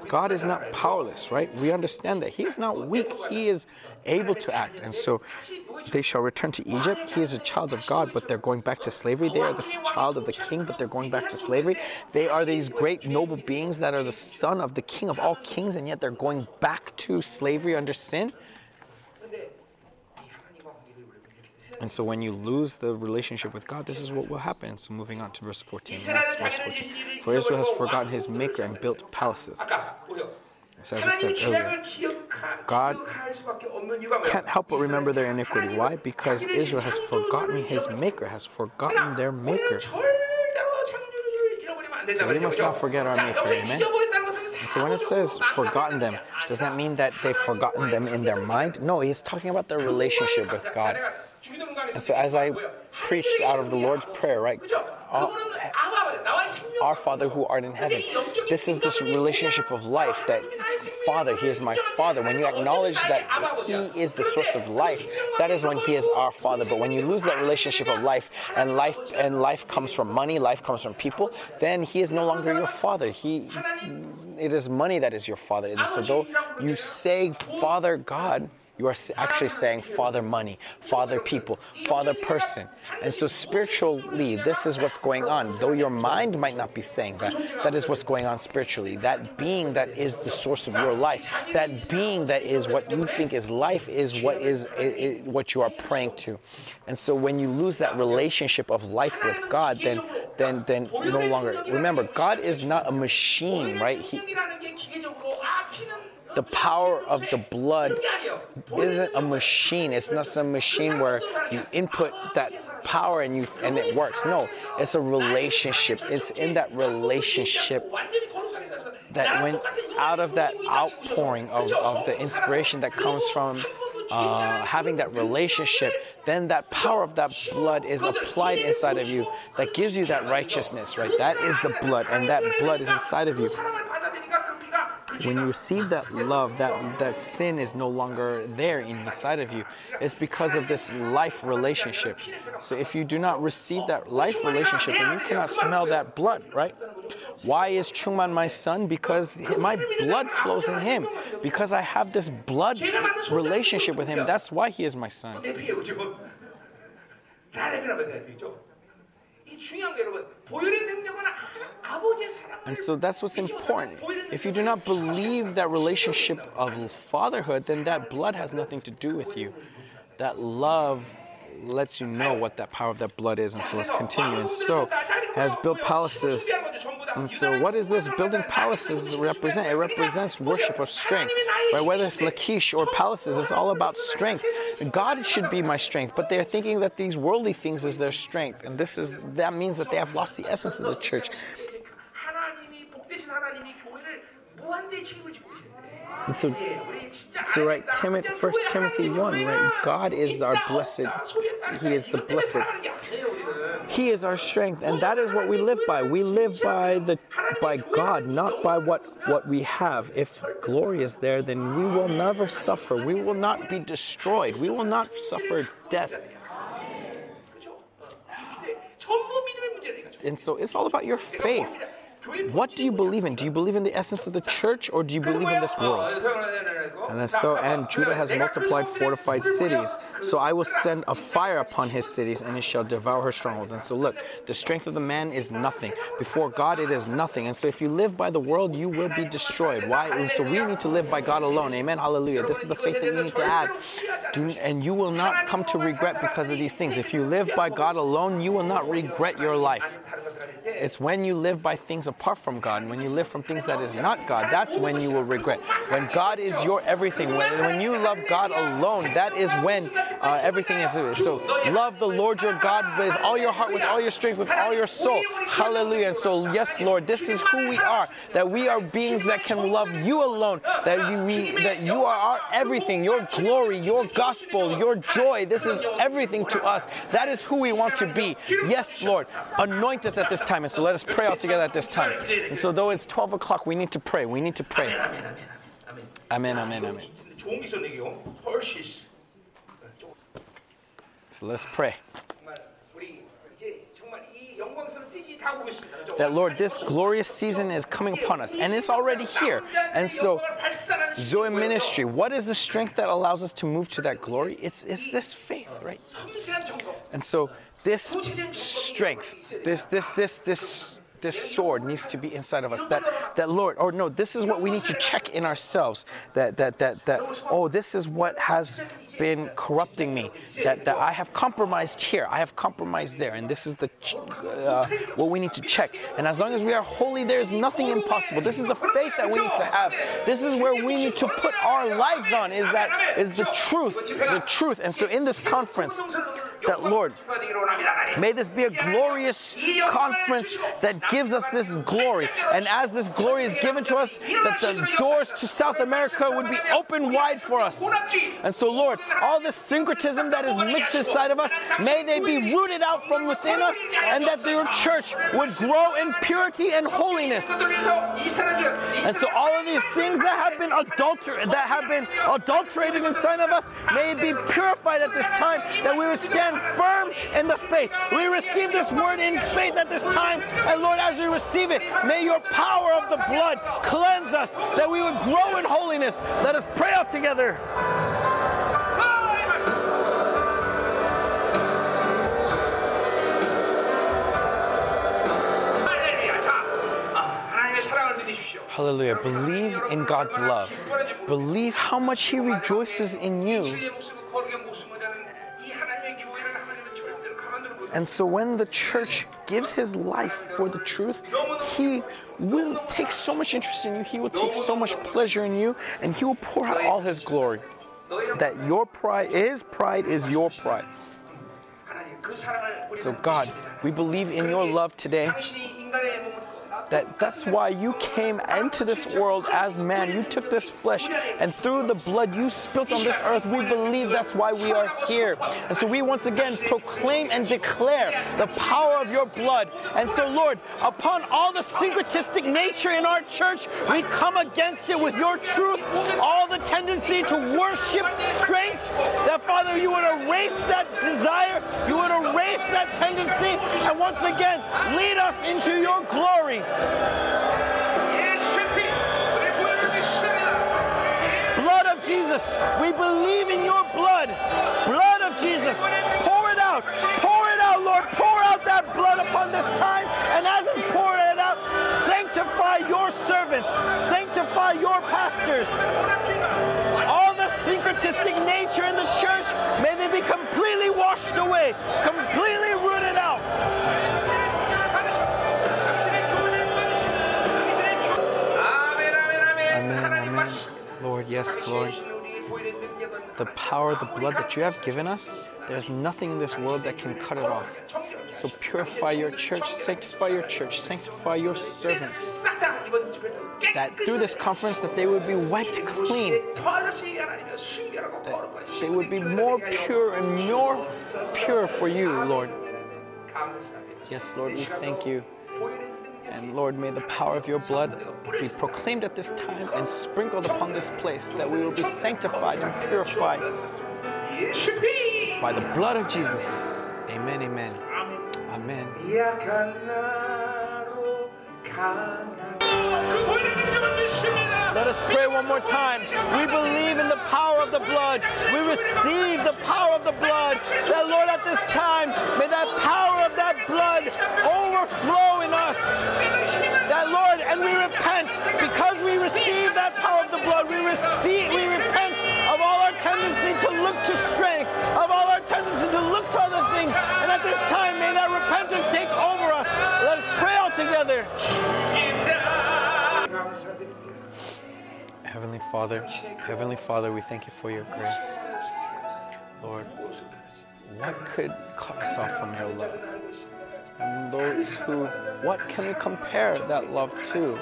God is not powerless, right? We understand that He is not weak. He is able to act. And so they shall return to Egypt. He is a child of God, but they're going back to slavery. They are the child of the king, but they're going back to slavery. They are these great noble beings that are the son of the king of all kings, and yet they're going back to slavery under sin. And so when you lose the relationship with God, this is what will happen. So moving on to verse 14. Verse 14. For Israel has forgotten his maker and built palaces. So as I said earlier, God can't help but remember their iniquity. Why? Because Israel has forgotten his maker, has forgotten their maker. So we must not forget our maker, amen? So when it says forgotten them, does that mean that they've forgotten them in their mind? No, he's talking about their relationship with God. And so as I preached out of the Lord's Prayer, right, Our Father who art in heaven. This is this relationship of life that Father, He is my Father. When you acknowledge that He is the source of life, that is when He is our Father. But when you lose that relationship of life and life and life comes from money, life comes from people, then He is no longer your Father. He it is money that is your Father. And so though you say Father God, you are actually saying Father money, Father people, Father person. And so spiritually, this is what's going on. Though your mind might not be saying that, that is what's going on spiritually. That being that is the source of your life, that being that is what you think is life, is what is i- i- what you are praying to. And so when you lose that relationship of life with God, then then then no longer remember God is not a machine, right? He, the power of the blood isn't a machine. It's not some machine where you input that power and you and it works. No, it's a relationship. It's in that relationship that when out of that outpouring of, of the inspiration that comes from uh, having that relationship, then that power of that blood is applied inside of you that gives you that righteousness, right? That is the blood, and that blood is inside of you. When you receive that love, that, that sin is no longer there inside of you. It's because of this life relationship. So if you do not receive that life relationship, then you cannot smell that blood, right? Why is Chungman my son? Because my blood flows in him. Because I have this blood relationship with him. That's why he is my son. And so that's what's important. If you do not believe that relationship of fatherhood, then that blood has nothing to do with you. That love lets you know what that power of that blood is. And so let's continue. And so has built palaces. And so what does this building palaces represent? It represents worship of strength. Right? Whether it's Lachish or palaces, it's all about strength. God should be my strength, but they're thinking that these worldly things is their strength. And this is that means that they have lost the essence of the church. And so, so right, Timothy, First Timothy one, right? God is our blessed. He is the blessed. He is our strength, and that is what we live by. We live by the by God, not by what what we have. If glory is there, then we will never suffer. We will not be destroyed. We will not suffer death. And so, it's all about your faith. What do you believe in? Do you believe in the essence of the church, or do you believe in this world? And then so, and Judah has multiplied fortified cities. So I will send a fire upon his cities, and it shall devour her strongholds. And so, look, the strength of the man is nothing. Before God, it is nothing. And so, if you live by the world, you will be destroyed. Why? So we need to live by God alone. Amen. Hallelujah. This is the faith that you need to have. Do, and you will not come to regret because of these things. If you live by God alone, you will not regret your life. It's when you live by things apart from God, and when you live from things that is not God, that's when you will regret. When God is your everything, when, when you love God alone, that is when uh, everything is. So love the Lord your God with all your heart, with all your strength, with all your soul. Hallelujah. And so, yes, Lord, this is who we are. That we are beings that can love you alone. That you, we, that you are our everything, your glory, your gospel, your joy. This is everything to us. That is who we want to be. Yes, Lord, anoint us at this time. And so let us pray all together at this time And so, though it's 12 o'clock, we need to pray. We need to pray. 아멘, 아멘, 아멘, 아멘. Amen, amen, amen. 근데 좋은 게 있었네, 이게요. 헐시스. So let's pray. 정말 우리 이제 정말 이 영광스러운 시즌이 다 오고 있습니다. 그죠? That, Lord, this glorious season is coming upon us, and it's already here. And so, Zoe ministry, what is the strength that allows us to move to that glory? It's, it's this faith, right? 섬세한 정도. And so this strength, this this this this this sword needs to be inside of us. That that Lord, or no, this is what we need to check in ourselves. That that that that oh, this is what has been corrupting me. That that I have compromised here, I have compromised there, and this is the uh, what we need to check. And as long as we are holy, there is nothing impossible. This is the faith that we need to have. This is where we need to put our lives on. Is that is the truth, the truth. And so in this conference that Lord, may this be a glorious conference that gives us this glory. And as this glory is given to us, that the doors to South America would be open wide for us. And so, Lord, all this syncretism that is mixed inside of us, may they be rooted out from within us, and that your church would grow in purity and holiness. And so all of these things that have been adulter that have been adulterated inside of us may be purified at this time, that we would stand stand firm in the faith. We receive this word in faith at this time. And Lord, as we receive it, may your power of the blood cleanse us that we would grow in holiness. Let us pray out together. Hallelujah. Believe in God's love. Believe how much He rejoices in you. And so when the church gives his life for the truth, he will take so much interest in you, he will take so much pleasure in you, and he will pour out all his glory. That your pride, his pride is your pride. So, God, we believe in your love today that that's why you came into this world as man. You took this flesh, and through the blood you spilt on this earth, we believe that's why we are here. And so we once again proclaim and declare the power of your blood. And so, Lord, upon all the syncretistic nature in our church, we come against it with your truth, all the tendency to worship strength, that Father, you would erase that desire, you would erase that tendency, and once again, lead us into your glory. Blood of Jesus, we believe in your blood. Blood of Jesus, pour it out. Pour it out, Lord. Pour out that blood upon this time. And as it's poured it out, sanctify your servants, sanctify your pastors. All the syncretistic nature in the church, may they be completely washed away, completely Yes, Lord. The power the blood that you have given us, there's nothing in this world that can cut it off. So purify your church, sanctify your church, sanctify your servants. That through this conference that they would be wiped clean. That they would be more pure and more pure for you, Lord. Yes, Lord, we thank you. And Lord, may the power of your blood be proclaimed at this time and sprinkled upon this place that we will be sanctified and purified by the blood of Jesus. Amen, amen. Amen. amen. Let us pray one more time. We believe in the power of the blood. We receive the power of the blood. That, Lord, at this time, may that power of that blood overflow in us. That, Lord, and we repent because we receive that power of the blood. We receive, we repent of all our tendency to look to strength, of all our tendency to look to other things. And at this time, may that repentance take over us. Let us pray all together. Heavenly Father, Heavenly Father, we thank you for your grace. Lord, what could cut us off from your love? And those who, what can we compare that love to?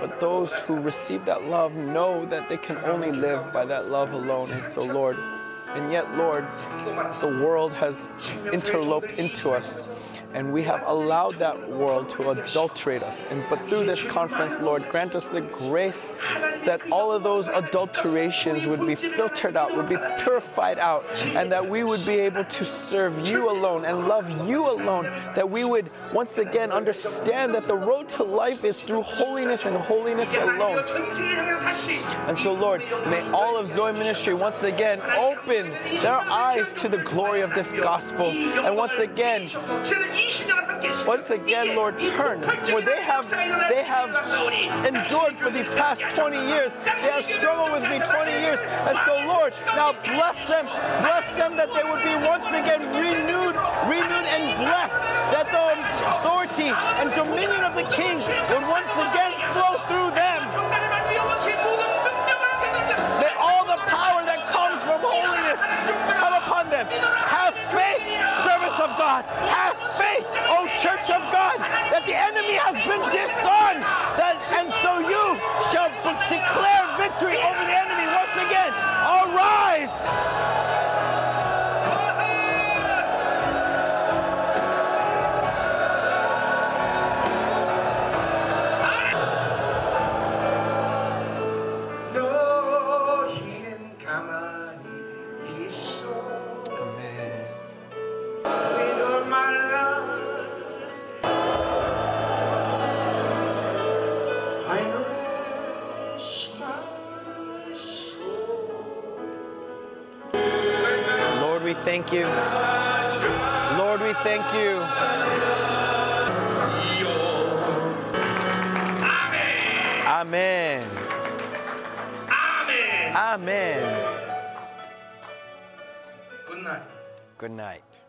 But those who receive that love know that they can only live by that love alone. And so, Lord, and yet, Lord, the world has interloped into us and we have allowed that world to adulterate us. And but through this conference, Lord, grant us the grace that all of those adulterations would be filtered out, would be purified out, and that we would be able to serve you alone and love you alone. That we would once again understand that the road to life is through holiness and holiness alone. And so, Lord, may all of Zoe Ministry once again open their eyes to the glory of this gospel. And once again, once again, Lord, turn. For they have they have endured for these past 20 years. They have struggled with me 20 years. And so, Lord, now bless them. Bless them that they would be once again renewed, renewed and blessed. That the authority and dominion of the King would once again church of God, that the enemy has been disarmed. That and so you shall declare victory over the enemy once again. Arise. thank you. Lord, we thank you. Amen. Amen. Amen. Good night. Good night.